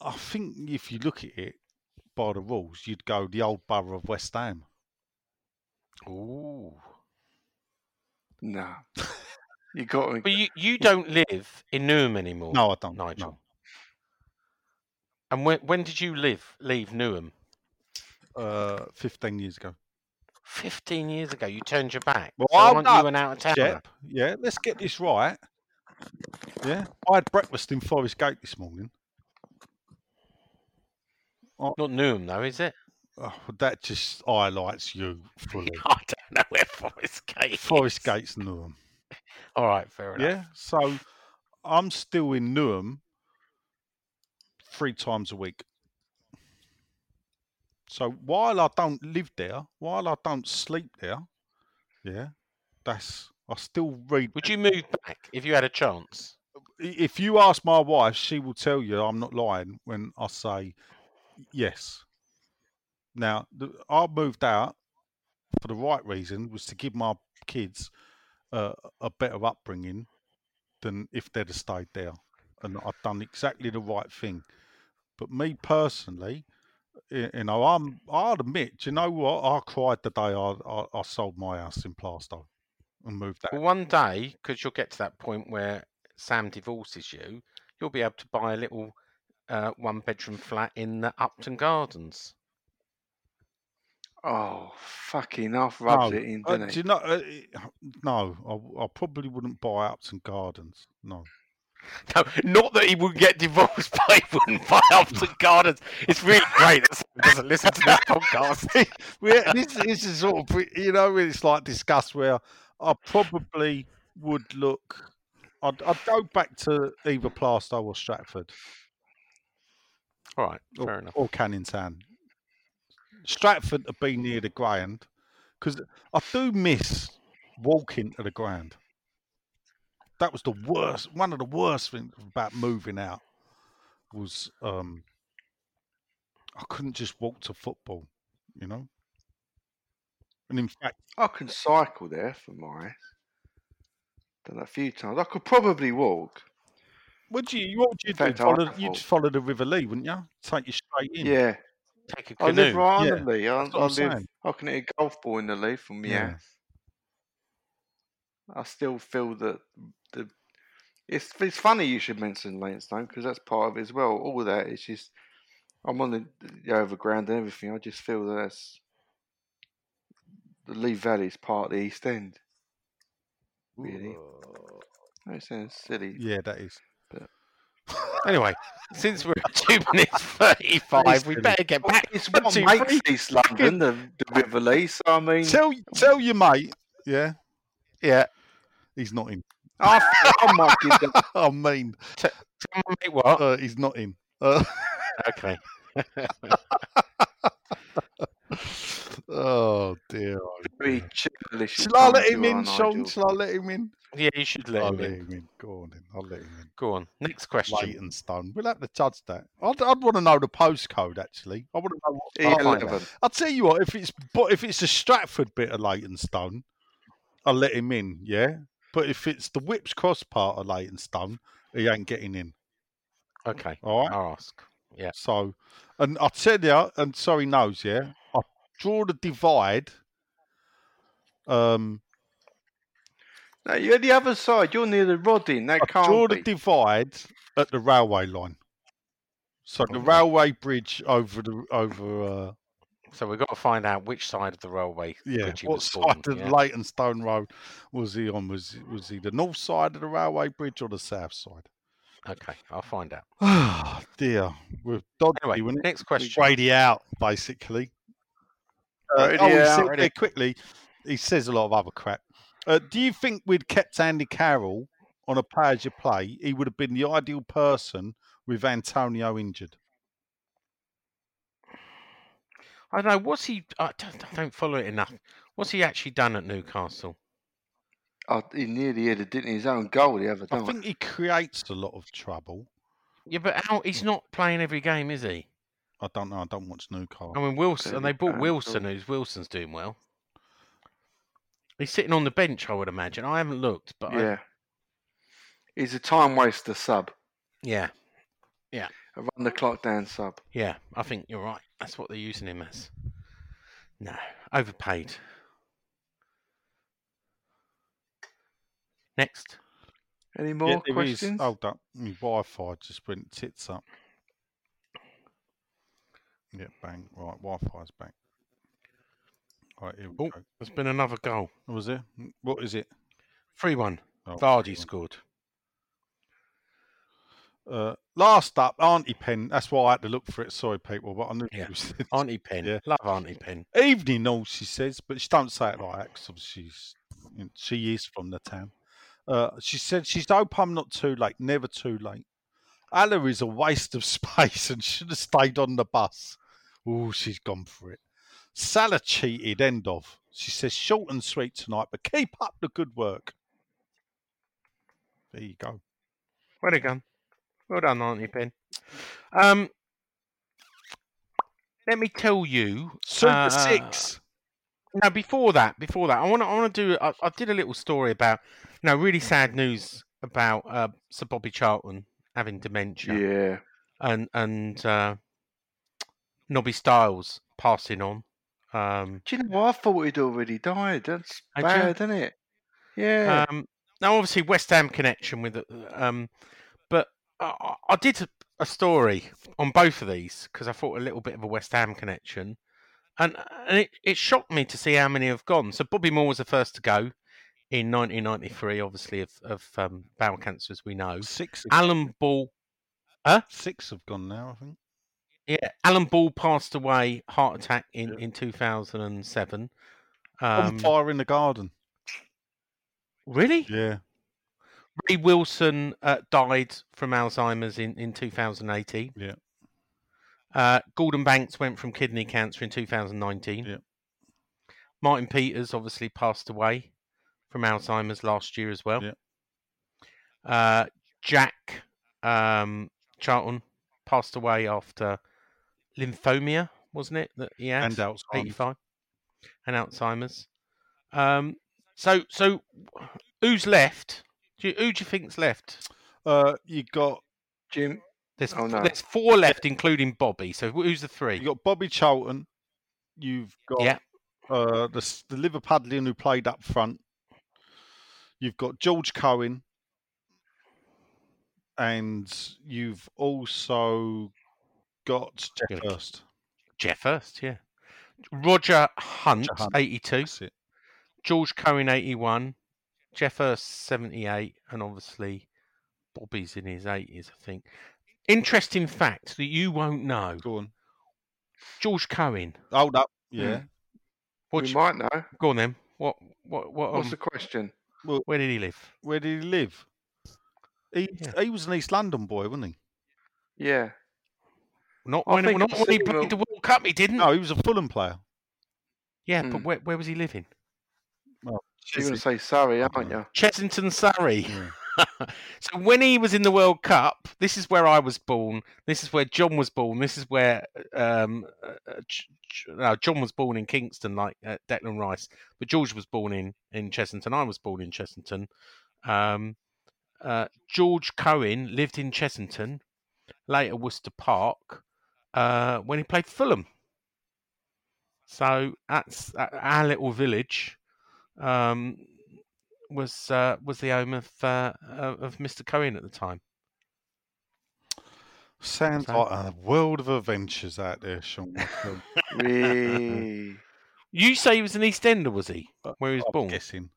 I think if you look at it by the rules, you'd go the old borough of West Ham. Ooh. No. you got to. But you, you don't live in Newham anymore. No, I don't. Nigel. No. And when when did you live leave Newham? Uh, 15 years ago. Fifteen years ago. You turned your back. Well, so I'm aren't you an out of towner? Jep, yeah, let's get this right. Yeah. I had breakfast in Forest Gate this morning. Not Newham though, is it? Oh, that just highlights you fully. <laughs> I don't know where Forest Gate. Forest is. Gate's Newham. <laughs> All right, fair enough. Yeah. So I'm still in Newham three times a week. So while I don't live there, while I don't sleep there, yeah, that's I still read. Would you move back if you had a chance? If you ask my wife, she will tell you I'm not lying when I say yes. Now, the, I moved out for the right reason, was to give my kids uh, a better upbringing than if they'd have stayed there. And I've done exactly the right thing. But me personally, you know, I'm. I'd admit, do you know what? I cried the day I, I, I sold my house in Plaistow and moved out. Well, one day, because you'll get to that point where Sam divorces you, you'll be able to buy a little uh, one-bedroom flat in the Upton Gardens. Oh, fucking off rubs No, it in, uh, do you know? Uh, no, I, I probably wouldn't buy Upton Gardens. No. <laughs> No, not that he would get divorced, <laughs> but he wouldn't buy Upton Gardens. It's really great that someone doesn't listen to this podcast. <laughs> Well, this, this is sort of, you know, it's like discussed where I probably would look. I'd, I'd go back to either Plaistow or Stratford All right, or, fair enough. or Canning Town. Stratford to be near the ground because I do miss walking to the ground. That was the worst. One of the worst things about moving out was um, I couldn't just walk to football, you know. And in fact, I can cycle there for my. Done a few times. I could probably walk. would you? What would you in do? Fact, follow, you'd follow the River Lee, wouldn't you? Take you straight in. Yeah. Take a I live canoe. right on the Lee. I, I live. saying. I can hit a golf ball in the Lee from my Yeah. house. I still feel that the it's it's funny you should mention Leytonstone because that's part of it as well. All of that is just I'm on the, the overground and everything. I just feel that that's the Lee Valley is part of the East End. Really, that sounds silly. Yeah, that is. Anyway, <laughs> since we're at two minutes <laughs> thirty-five, we better get back it's to what makes East London the, the River Lee. So I mean, Tell tell your mate. Yeah, Yeah, he's not in. I, I might give. I mean, tell my mate what? uh, he's not in. Uh, Okay. <laughs> oh dear. Oh, Very chillish. Shall I let him in, Sean? Nigel. Shall I let him in? Yeah, you should let I'll him let in. him in. Go on then. I'll let him in. Go on. Next question. Leytonstone. We'll have to judge that. I'd, I'd want to know the postcode actually. I want to know what. I'll find E11. I'll tell you what. If it's but if it's a Stratford bit of Leytonstone, I'll let him in. Yeah. But if it's the Whipps Cross part of Leytonstone, he ain't getting in. Okay, All right. I'll ask. Yeah. So, and I'll tell you, and sorry knows, yeah, I draw the divide. Um, No, you're the other side. You're near the Roding. That I can't draw be. the divide at the railway line. So the railway bridge over the over uh So we've got to find out which side of the railway yeah bridge he what was side born. of yeah? Leytonstone Road was he on? Was was he the north side of the railway bridge or the south side? Okay, I'll find out. Ah <sighs> dear, we're dodgy, Anyway, wasn't next question. Brady out basically. Uh, Ready oh, he said there quickly. He says a lot of other crap. Uh, do you think we'd kept Andy Carroll on a pay as you play? He would have been the ideal person with Antonio injured. I don't know. What's he? I don't, I don't follow it enough. What's he actually done at Newcastle? Oh, he nearly had it, didn't he? His own goal, he ever I think he creates a lot of trouble. Yeah, but how, he's not playing every game, is he? I don't know. I don't watch Newcastle. I mean, Wilson, and they Clearly bought oh, Wilson, who's Wilson's doing well. He's sitting on the bench, I would imagine. I haven't looked, but I- Yeah. He's a time waster sub. yeah, Yeah. A run the clock down sub. yeah. I think you're right. That's what they're using him as. No, overpaid. Next, Any more Yeah, there is- questions? Hold up. My Wi Fi just went tits up. Yeah, bang. Right, Wi Fi's back. Right, here we Oh. go. there's been another goal. Was it? What is it? Three-one. Oh, Vardy 3-1. scored. Uh, last up, Auntie Pen. That's why I had to look for it. Sorry, people, but I knew Yeah. was <laughs> Auntie Pen. Yeah. Love Auntie Pen. evening. All she says, but she don't say it like that 'cause obviously she's she is from the town. Uh, she said she's hope I'm not too late. Never too late. Salah is a waste of <laughs> space and should have stayed on the bus. Oh, she's gone for it. Salah cheated. End of. She says short and sweet tonight, but keep up the good work. There you go. Well done. Well done, Auntie Pen. Um, let me tell you. Super uh, six. No, before that, before that, I want to, I want to do. I, I did a little story about, you know, really sad news about uh, Sir Bobby Charlton having dementia, Yeah. and and uh, Nobby Stiles passing on. Um, Do you know what? I thought he'd already died. That's Had you? bad, isn't it? Yeah. Um, now, obviously, West Ham connection with it, um, but I, I- I did a, a story on both of these because I thought a little bit of a West Ham connection, and and it, it shocked me to see how many have gone. So Bobby Moore was the first to go in 1993, obviously of of um, bowel cancer, as we know. Six. Alan Ball, Six have gone now, I think. Yeah, Alan Ball passed away heart attack in in 2007. On Um, fire in the garden. really? Yeah. Ray Wilson uh, died from Alzheimer's in, in 2018. Yeah. Uh, Gordon Banks went from kidney cancer in 2019. Yeah. Martin Peters obviously passed away from Alzheimer's last year as well. Yeah. Uh, Jack um, Charlton passed away after lymphomia, wasn't it? That he had And Alzheimer's. 85 and Alzheimer's. Um, so, so who's left? Do you, who do you think's left? Uh, you got Jim. There's Oh, no. there's four left, including Bobby. So who's the three? you got Bobby Charlton. You've got Yeah. uh, the s- the Liverpudlian who played up front. You've got George Cohen, and you've also got Geoff Good. Hurst. Geoff Hurst, yeah. Roger Hunt, Hunt. 82. George Cohen, 81. Geoff Hurst, 78. And obviously, Bobby's in his 80s, I think. Interesting fact that you won't know Go on. George Cohen. Hold up. Yeah. What we you- might know. Go on then. What, what, what, What's um, the question? where did he live? Where did he live? He Yeah. he was an East London boy, wasn't he? Yeah. Not I when, think not when he played the World Cup, he didn't. No, he was a Fulham player. Yeah, Hmm. but where, where was he living? You're going to say sorry, aren't you? Chessington, Surrey. Yeah. <laughs> so when he was in the World Cup, this is where I was born. This is where John was born. This is where um, uh, uh, Ch- Ch- no, John was born in Kingston, like uh, Declan Rice, but George was born in in Chessington. I was born in Chessington. Um, uh, George Cohen lived in Chessington, later Worcester Park, uh, when he played Fulham. So that's uh, our little village. Um, was uh, was the home of uh, of of Mr. Cohen at the time. Sounds So- like a world of adventures out there, Sean. <laughs> <laughs> You say he was an East Ender, was he? Where he was I'm born? guessing.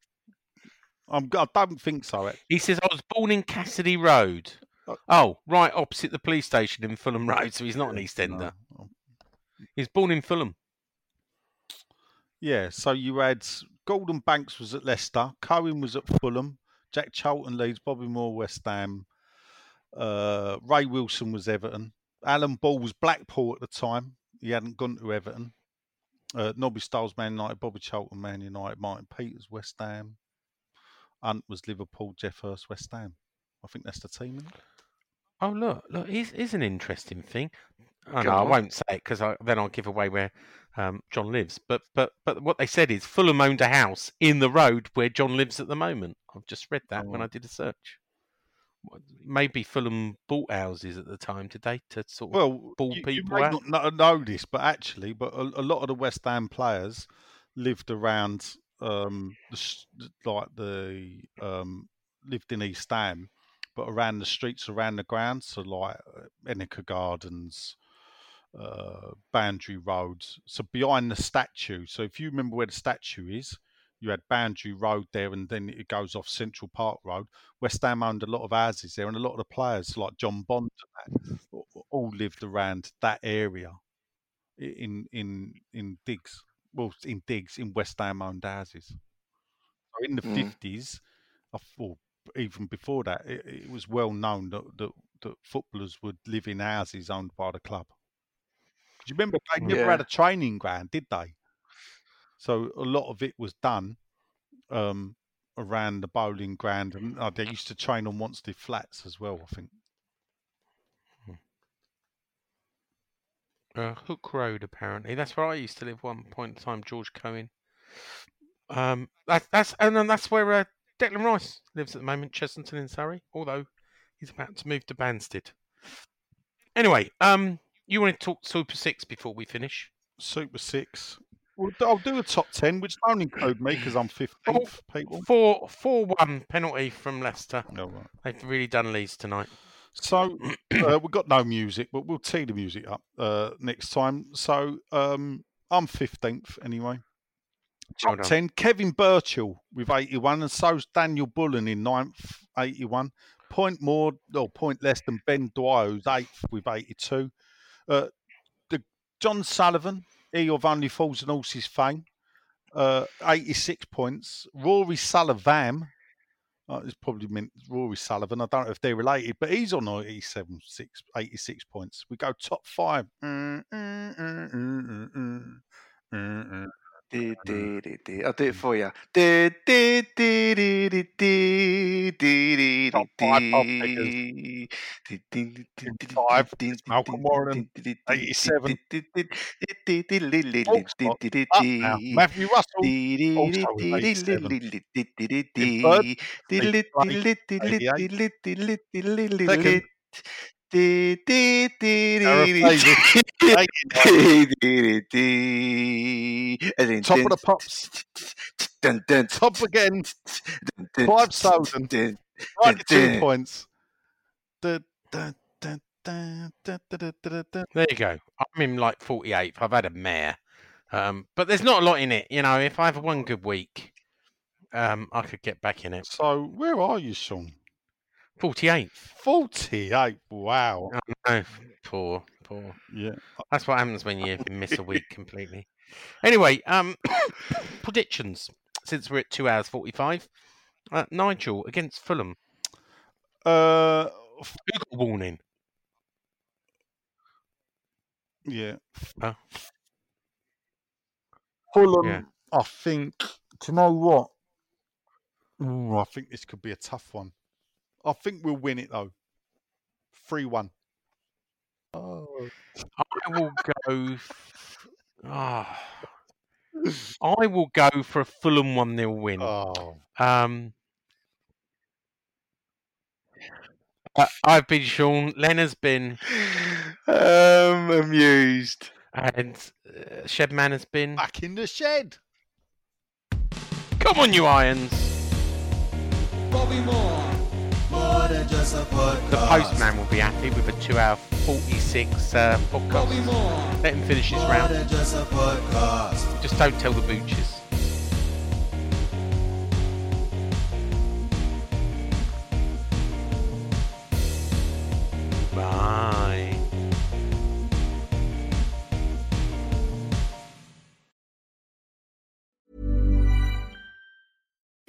I'm, I don't think so. He says I was born in Cassidy Road. Oh, right opposite the police station in Fulham Road. So he's not an East Ender. No. He's born in Fulham. Yeah, so you had Gordon Banks was at Leicester, Cohen was at Fulham, Jack Charlton Leeds, Bobby Moore West Ham, uh, Ray Wilson was Everton, Alan Ball was Blackpool at the time. He hadn't gone to Everton. Uh, Nobby Stiles Man United, Bobby Charlton Man United, Martin Peters West Ham, Hunt was Liverpool, Geoff Hurst West Ham. I think that's the team. Oh look, look, here's, here's an interesting thing. Oh, no, I won't say it because then I'll give away where um, John lives. But but but what they said is Fulham owned a house in the road where John lives at the moment. I've just read that when Oh. I did a search. Maybe Fulham bought houses at the time, did they, to sort of Well, ball you, you people may out? not kno- know this, but actually, but a, a lot of the West Ham players lived around, um, the, like the um, lived in East Ham, but around the streets, around the grounds, so like uh, Ennica Gardens, uh, Boundary Roads, so behind the statue. So if you remember where the statue is, you had Boundary Road there, and then it goes off Central Park Road. West Ham owned a lot of houses there, and a lot of the players, like John Bond, all lived around that area in in in digs. Well, in digs in West Ham owned houses. So in the Mm. fifties, or even before that, it, it was well known that, that that footballers would live in houses owned by the club. Do you remember they never Yeah. had a training ground, did they? So a lot of it was done um, around the bowling ground, and uh, they used to train on Wanstead Flats as well. I think. Uh, Hook Road, apparently. That's where I used to live one point in time, George Cohen. Um, that's that's and then that's where uh, Declan Rice lives at the moment, Chessington in Surrey. Although he's about to move to Banstead. Anyway, um, you want to talk Super Six before we finish? Super Six. Well, I'll do a top ten, which don't include me because I'm fifteenth. People. Four four one penalty from Leicester. No, right. They've really done Leeds tonight. So <clears throat> uh, we've got no music, but we'll tee the music up uh, next time. So um, I'm fifteenth anyway. Well Top done. ten: Kevin Birchall with eighty-one, and so's Daniel Bullen in ninth, eighty-one. Point more, or point less than Ben Dwyer, who's eighth with eighty-two. Uh, the John Sullivan, he of only fools and horses fame, uh, eighty-six points. Rory Sullivan, uh, it's probably meant Rory Sullivan. I don't know if they're related, but he's on 87, six, 86 points. We go top five. Mm, mm, mm, mm, mm, mm, mm, mm. Di, di, Top di, five pop di. figures. Di, di, di, di, In di, five, di, it's di, Malcolm Warren, di, di, di, di, 87. di, di, di, di, li, li, li, Talk di, spot, di, di, Up now. di. Matthew Russell, also Top of the pops. Top again. Dun, Five thousand. Right, two points. There you go. I'm in like 48th. I've had a mare, um, but there's not a lot in it. You know, if I have one good week, um, I could get back in it. So where are you, Sean? 48th. 48. Wow. I know. Poor, poor. Yeah. That's what happens when you miss a week completely. Anyway, um, <coughs> predictions. Since we're at two hours 45, uh, Nigel against Fulham. Uh, Who got warning? yeah. Huh? Fulham, Yeah. I think. Do you know what? Ooh, I think this could be a tough one. I think we'll win it though. Three one. Oh. I will go. F- ah. I will go for a Fulham 1 0 win. Oh. Um, I've been Sean. Len has been. Um, amused. And uh, Shedman has been. Back in the shed. Come on, you Irons. Bobby Moore. The postman will be happy with a two hour 46 uh, podcast. Let him finish his round. Just don't tell the booches.